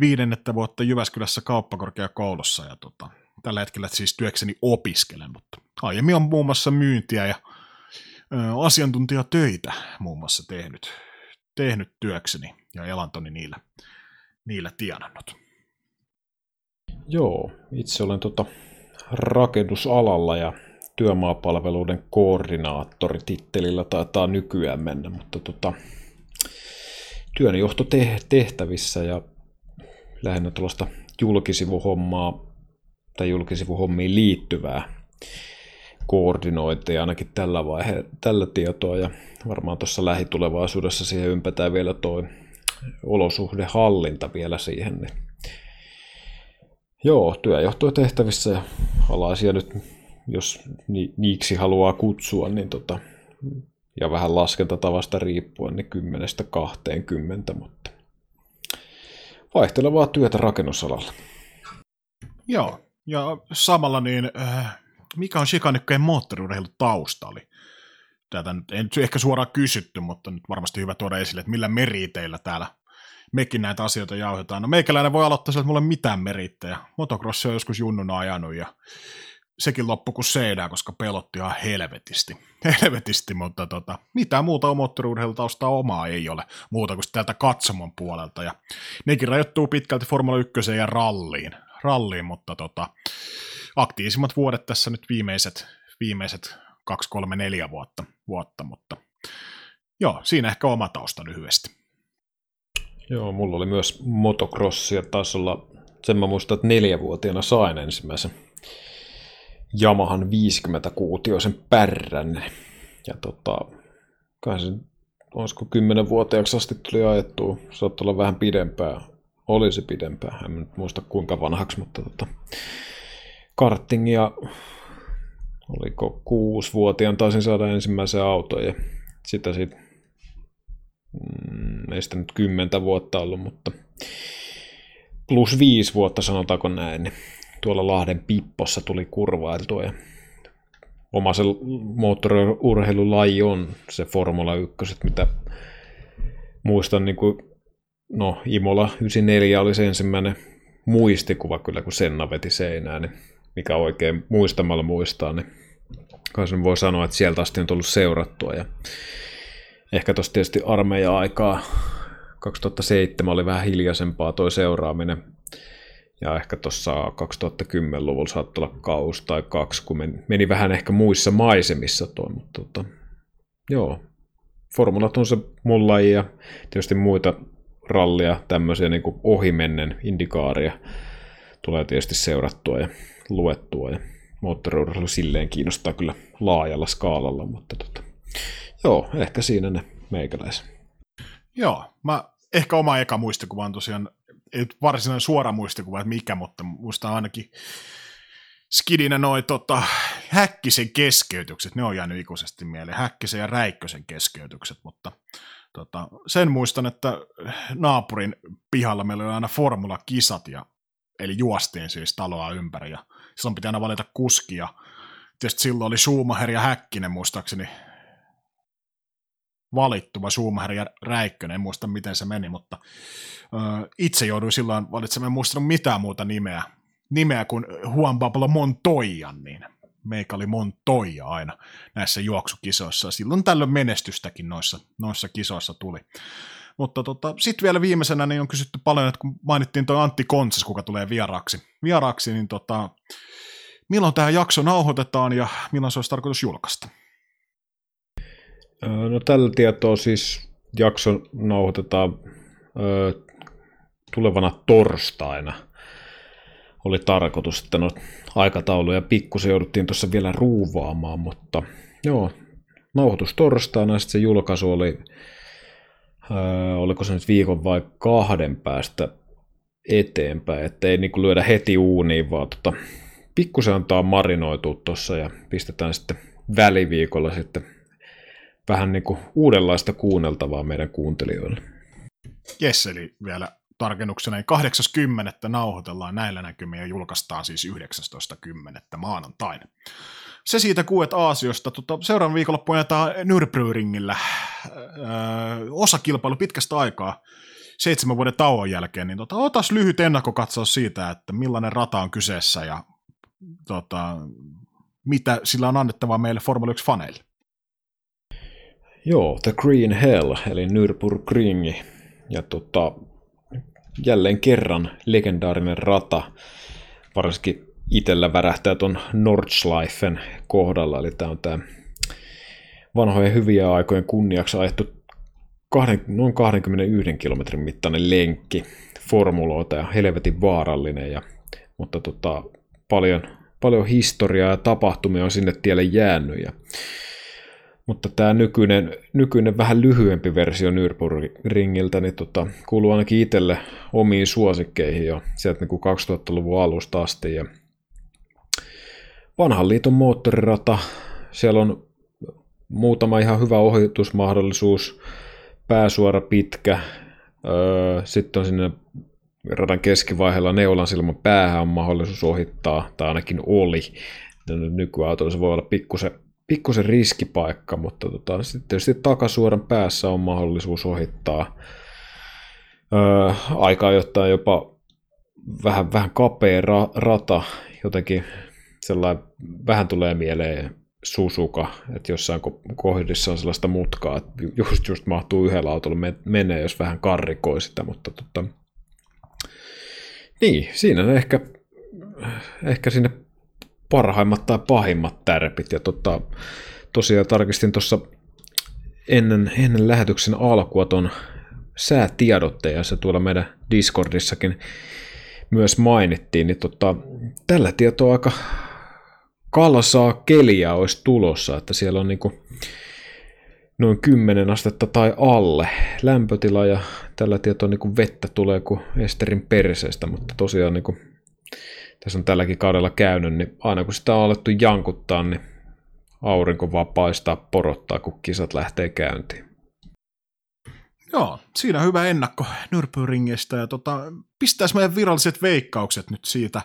viidennettä vuotta Jyväskylässä kauppakorkeakoulussa, ja tota, tällä hetkellä siis työkseni opiskelen, mutta aiemmin on muun muassa myyntiä ja asiantuntijatöitä muun muassa tehnyt, tehnyt työkseni ja elantoni niillä, niillä tienannut. Joo, itse olen tota rakennusalalla ja työmaapalveluiden koordinaattoritittelillä taitaa nykyään mennä, mutta tota, työnjohtotehtävissä ja lähinnä tuollaista julkisivuhommaa tai julkisivuhommiin liittyvää koordinointia ainakin tällä vaihe, tällä tietoa ja varmaan tuossa lähitulevaisuudessa siihen ympätään vielä tuo olosuhdehallinta vielä siihen, niin Joo, työjohtojatehtävissä ja alaisia nyt, jos ni, niiksi haluaa kutsua, niin tota, ja vähän laskentatavasta riippuen, niin 10-20, mutta vaihtelevaa työtä rakennusalalla. Joo, ja samalla niin, äh, mikä on Shikanikkojen moottoriurheilun tausta oli? Tätä nyt ei nyt ehkä suoraan kysytty, mutta nyt varmasti hyvä tuoda esille, että millä meriteillä täällä mekin näitä asioita jauhetaan. No meikäläinen voi aloittaa sieltä, että mulla ei mitään merittejä. Motocrossi on joskus junnuna ajanut ja sekin loppu kuin seidää, koska pelotti ihan helvetisti. Helvetisti, mutta tota, mitään muuta moottoriurheilutaustaa omaa ei ole, muuta kuin täältä katsomon puolelta. Ja nekin rajoittuu pitkälti Formula 1 ja ralliin, ralliin mutta tota, aktiivisimmat vuodet tässä nyt viimeiset, viimeiset 2, 3, 4 vuotta, vuotta, mutta joo, siinä ehkä oma tausta lyhyesti. Joo, mulla oli myös motocrossia, taisi olla, sen mä muistan, että neljävuotiaana sain ensimmäisen Yamahan 50-kuutioisen pärrän. Ja tota, kai se, olisiko 10-vuotiaaksi asti tuli ajettua, saattoi olla vähän pidempää, olisi pidempää, en nyt muista kuinka vanhaksi, mutta tota, karttingia oliko kuusi-vuotiaan taisin saada ensimmäisen auton ja sitä sitten mm, ei sitä nyt kymmentä vuotta ollut, mutta plus viisi vuotta sanotaanko näin, niin tuolla Lahden Pippossa tuli kurvailtua ja oma se moottoriurheilulaji on se Formula 1, mitä muistan niin kuin, no Imola 94 oli se ensimmäinen muistikuva kyllä, kun Senna veti seinään, niin mikä oikein muistamalla muistaa, niin kai sen voi sanoa, että sieltä asti on tullut seurattua ja ehkä tuossa tietysti armeija-aikaa 2007 oli vähän hiljaisempaa toi seuraaminen. Ja ehkä tuossa 2010-luvulla saattoi olla kaus tai kaksi, kun meni, meni vähän ehkä muissa maisemissa toi, mutta tota, joo, formulat on se mun laji ja tietysti muita rallia, tämmöisiä niin ohimennen indikaaria tulee tietysti seurattua ja luettua. Ja moottoriurheilu silleen kiinnostaa kyllä laajalla skaalalla, mutta tota, joo, ehkä siinä ne meikäläisen. Joo, mä ehkä oma eka muistikuva on tosiaan, ei varsinainen suora muistikuva, että mikä, mutta muistan ainakin skidinä noi tota, Häkkisen keskeytykset, ne on jäänyt ikuisesti mieleen, Häkkisen ja Räikkösen keskeytykset, mutta tota, sen muistan, että naapurin pihalla meillä oli aina formula-kisat, ja, eli juostiin siis taloa ympäri, ja silloin piti aina valita kuskia. Tietysti silloin oli Schumacher ja Häkkinen muistaakseni valittu, vai Schumacher ja Räikkönen, en muista miten se meni, mutta ö, itse jouduin silloin valitsemaan, en muistanut mitään muuta nimeä, nimeä kuin Juan Pablo Montoya, niin meikä oli Montoya aina näissä juoksukisoissa. Silloin tällöin menestystäkin noissa, noissa kisoissa tuli. Mutta tota, sitten vielä viimeisenä niin on kysytty paljon, että kun mainittiin tuo Antti Kontsas, kuka tulee vieraaksi, vieraaksi niin tota, milloin tämä jakso nauhoitetaan ja milloin se olisi tarkoitus julkaista? No tällä tietoa siis jakso nauhoitetaan ö, tulevana torstaina. Oli tarkoitus, että no aikatauluja pikkusen jouduttiin tuossa vielä ruuvaamaan, mutta joo, nauhoitus torstaina, sitten se julkaisu oli, ö, oliko se nyt viikon vai kahden päästä eteenpäin, että ei niin lyödä heti uuniin, vaan tota, pikkusen antaa marinoitua tuossa ja pistetään sitten väliviikolla sitten vähän niin kuin uudenlaista kuunneltavaa meidän kuuntelijoille. Jes, eli vielä tarkennuksena, niin 80. nauhoitellaan näillä näkymiä ja julkaistaan siis 19.10. maanantaina. Se siitä kuuet Aasiosta. Tota, seuraavan viikonloppuun jätetään Nürburgringillä öö, osakilpailu pitkästä aikaa seitsemän vuoden tauon jälkeen, niin tota, otas lyhyt ennakkokatsaus siitä, että millainen rata on kyseessä ja tota, mitä sillä on annettavaa meille Formula 1-faneille. Joo, The Green Hell, eli Nürburgring. Ja tota, jälleen kerran legendaarinen rata, varsinkin itsellä värähtää tuon Nordschleifen kohdalla, eli tämä on tämä vanhojen hyviä aikojen kunniaksi ajettu kahden, noin 21 kilometrin mittainen lenkki formuloita ja helvetin vaarallinen, ja, mutta tota, paljon, paljon historiaa ja tapahtumia on sinne tielle jäänyt, ja mutta tämä nykyinen, nykyinen vähän lyhyempi versio Nürburgringiltä niin tota, kuuluu ainakin itselle omiin suosikkeihin jo sieltä niin 2000-luvun alusta asti. Ja vanhan liiton moottorirata, siellä on muutama ihan hyvä ohitusmahdollisuus, pääsuora pitkä, öö, sitten on sinne radan keskivaiheella neulan silman päähän on mahdollisuus ohittaa, tai ainakin oli. Nykyautoilla se voi olla pikkusen pikkusen riskipaikka, mutta tota, sitten tietysti takasuoran päässä on mahdollisuus ohittaa öö, aikaa jotain jopa vähän, vähän kapea ra, rata, jotenkin sellainen, vähän tulee mieleen Susuka, että jossain kohdissa on sellaista mutkaa, että just, just mahtuu yhdellä autolla menee, jos vähän karrikoi sitä, mutta tota, niin, siinä ne ehkä, ehkä sinne parhaimmat tai pahimmat tärpit. Ja tota, tosiaan tarkistin tuossa ennen, ennen lähetyksen alkua ton säätiedotteen, se tuolla meidän Discordissakin myös mainittiin, niin tota, tällä tietoa aika kalsaa keliä olisi tulossa, että siellä on niinku noin 10 astetta tai alle lämpötila ja tällä tietoa niinku vettä tulee kuin Esterin perseestä, mutta tosiaan niinku tässä on tälläkin kaudella käynyt, niin aina kun sitä on alettu jankuttaa, niin aurinko vaan paistaa porottaa, kun kisat lähtee käyntiin. Joo, siinä hyvä ennakko Nürburgringistä ja tota, pistäisi meidän viralliset veikkaukset nyt siitä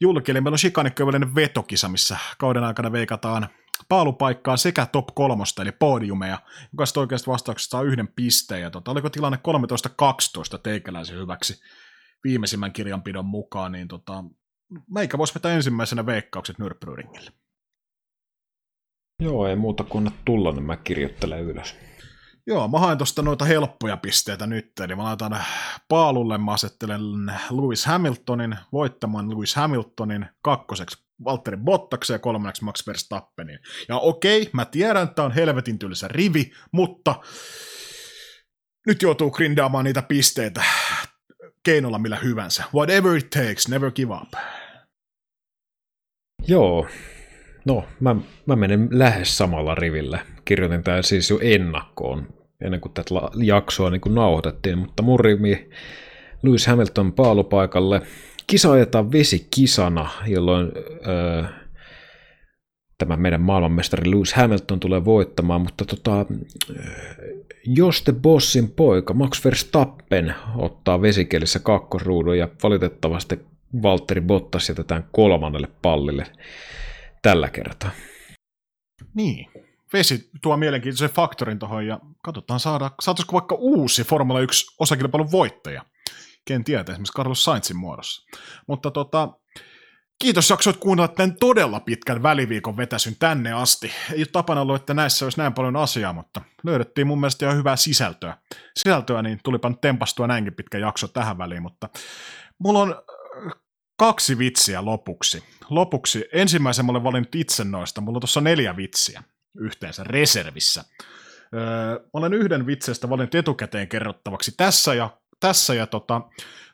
julki. Meillä on Shikanikkövelinen vetokisa, missä kauden aikana veikataan paalupaikkaa sekä top kolmosta, eli podiumeja. Jokaisesta oikeasta vastauksesta saa yhden pisteen. Ja tota, oliko tilanne 13-12 teikäläisen hyväksi viimeisimmän kirjanpidon mukaan, niin tota, meikä voisi vetää ensimmäisenä veikkaukset Nürburgringille. Joo, ei muuta kuin tulla, niin mä kirjoittelen ylös. Joo, mä haen tuosta noita helppoja pisteitä nyt, eli mä laitan paalulle, mä asettelen Lewis Hamiltonin, voittamaan Lewis Hamiltonin, kakkoseksi Valtteri Bottaksen ja kolmanneksi Max Verstappenin. Ja okei, mä tiedän, että on helvetin tylsä rivi, mutta nyt joutuu grindaamaan niitä pisteitä keinolla millä hyvänsä. Whatever it takes, never give up. Joo, no mä, mä menen lähes samalla rivillä. Kirjoitin tämän siis jo ennakkoon, ennen kuin tätä jaksoa niin kuin nauhoitettiin, mutta mun rivi Lewis Hamilton paalupaikalle. Kisa ajetaan vesikisana, jolloin öö, tämä meidän maailmanmestari Lewis Hamilton tulee voittamaan, mutta tota, jos te bossin poika Max Verstappen ottaa vesikelissä kakkosruudun ja valitettavasti Valtteri Bottas jätetään kolmannelle pallille tällä kertaa. Niin. Vesi tuo mielenkiintoisen faktorin tuohon ja katsotaan saada, saataisiko vaikka uusi Formula 1 osakilpailun voittaja. Ken tietää, esimerkiksi Carlos Sainzin muodossa. Mutta tota, kiitos jaksoit kuunnella tämän todella pitkän väliviikon vetäsyn tänne asti. Ei ole tapana ollut, että näissä olisi näin paljon asiaa, mutta löydettiin mun mielestä ihan hyvää sisältöä. Sisältöä, niin tulipa nyt tempastua näinkin pitkä jakso tähän väliin, mutta mulla on kaksi vitsiä lopuksi. Lopuksi ensimmäisen mä olen valinnut itse noista. Mulla on tuossa neljä vitsiä yhteensä reservissä. Öö, mä olen yhden vitseistä valinnut etukäteen kerrottavaksi tässä ja, tässä ja tota,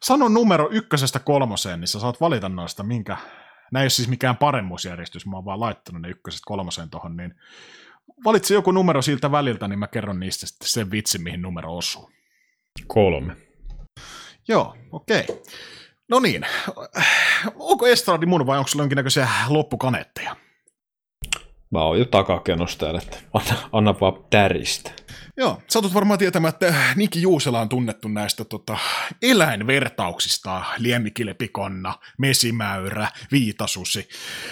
sano numero ykkösestä kolmoseen, niin sä saat valita noista, minkä, nämä ei ole siis mikään paremmuusjärjestys, mä oon vaan laittanut ne ykkösestä kolmoseen tohon, niin valitse joku numero siltä väliltä, niin mä kerron niistä sitten sen vitsin, mihin numero osuu. Kolme. Joo, okei. Okay. No niin, onko Estradi mun vai onko sulla jonkinnäköisiä loppukaneetteja? Mä oon jo takakenossa täällä, että anna, anna vaan täristä. Joo, satut varmaan tietämään, että Niki Juusela on tunnettu näistä tota, eläinvertauksista, liemmikilepikonna, mesimäyrä, viitasusi,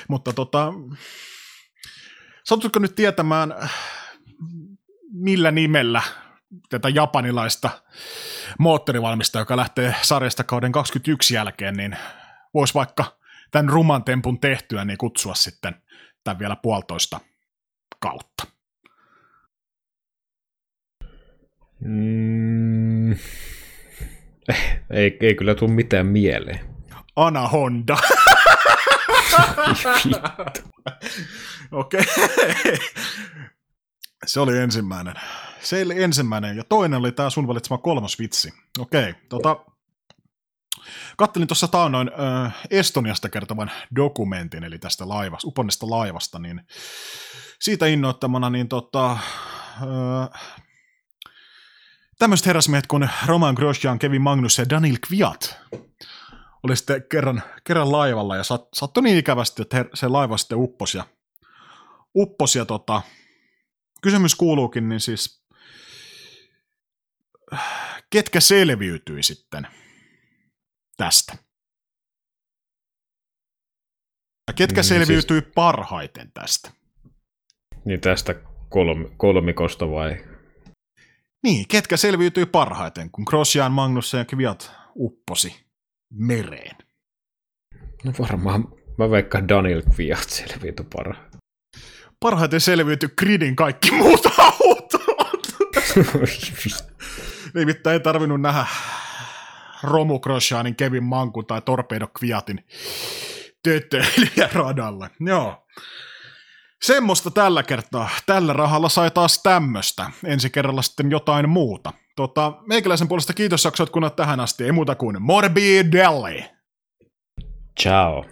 mutta tota, satutko nyt tietämään, millä nimellä tätä japanilaista moottorivalmista, joka lähtee sarjasta kauden 21 jälkeen, niin voisi vaikka tämän ruman tempun tehtyä, niin kutsua sitten tämän vielä puolitoista kautta. Mm, ei, ei kyllä tule mitään mieleen. Ana Honda. Okei. Okay. Se oli ensimmäinen. Se oli ensimmäinen. Ja toinen oli tämä sun valitsema kolmas vitsi. Okei, tota, kattelin tuossa taannoin äh, Estoniasta kertovan dokumentin, eli tästä laivasta, uponnesta laivasta, niin siitä innoittamana, niin tota, äh, tämmöiset herrasmiehet kuin Roman Grosjean, Kevin Magnus ja Daniel Kviat oli sitten kerran, kerran laivalla ja sat, sattui niin ikävästi, että her, se laiva sitten upposi ja, upposi ja tota, kysymys kuuluukin, niin siis ketkä selviytyi sitten tästä? Ketkä Mm, selviytyi parhaiten tästä? Niin tästä kolm, kolmikosta vai? Niin, ketkä selviytyi parhaiten, kun Grosjean, Magnussen ja Kviat upposi mereen? No varmaan mä veikkaan Daniel Kviat selviytyi parhaan. Parhaiten selviytyi Gridin kaikki muut autot. Nimittäin ei tarvinnut nähdä Romu Grosjeanin, Kevin Manku tai Torpedo Kviatin tötöilijä radalla. Joo. Semmoista tällä kertaa. Tällä rahalla sai taas tämmöstä. Ensi kerralla sitten jotain muuta. Tota, meikäläisen puolesta kiitos jaksoit kun tähän asti. Ei muuta kuin morbidelli. Ciao.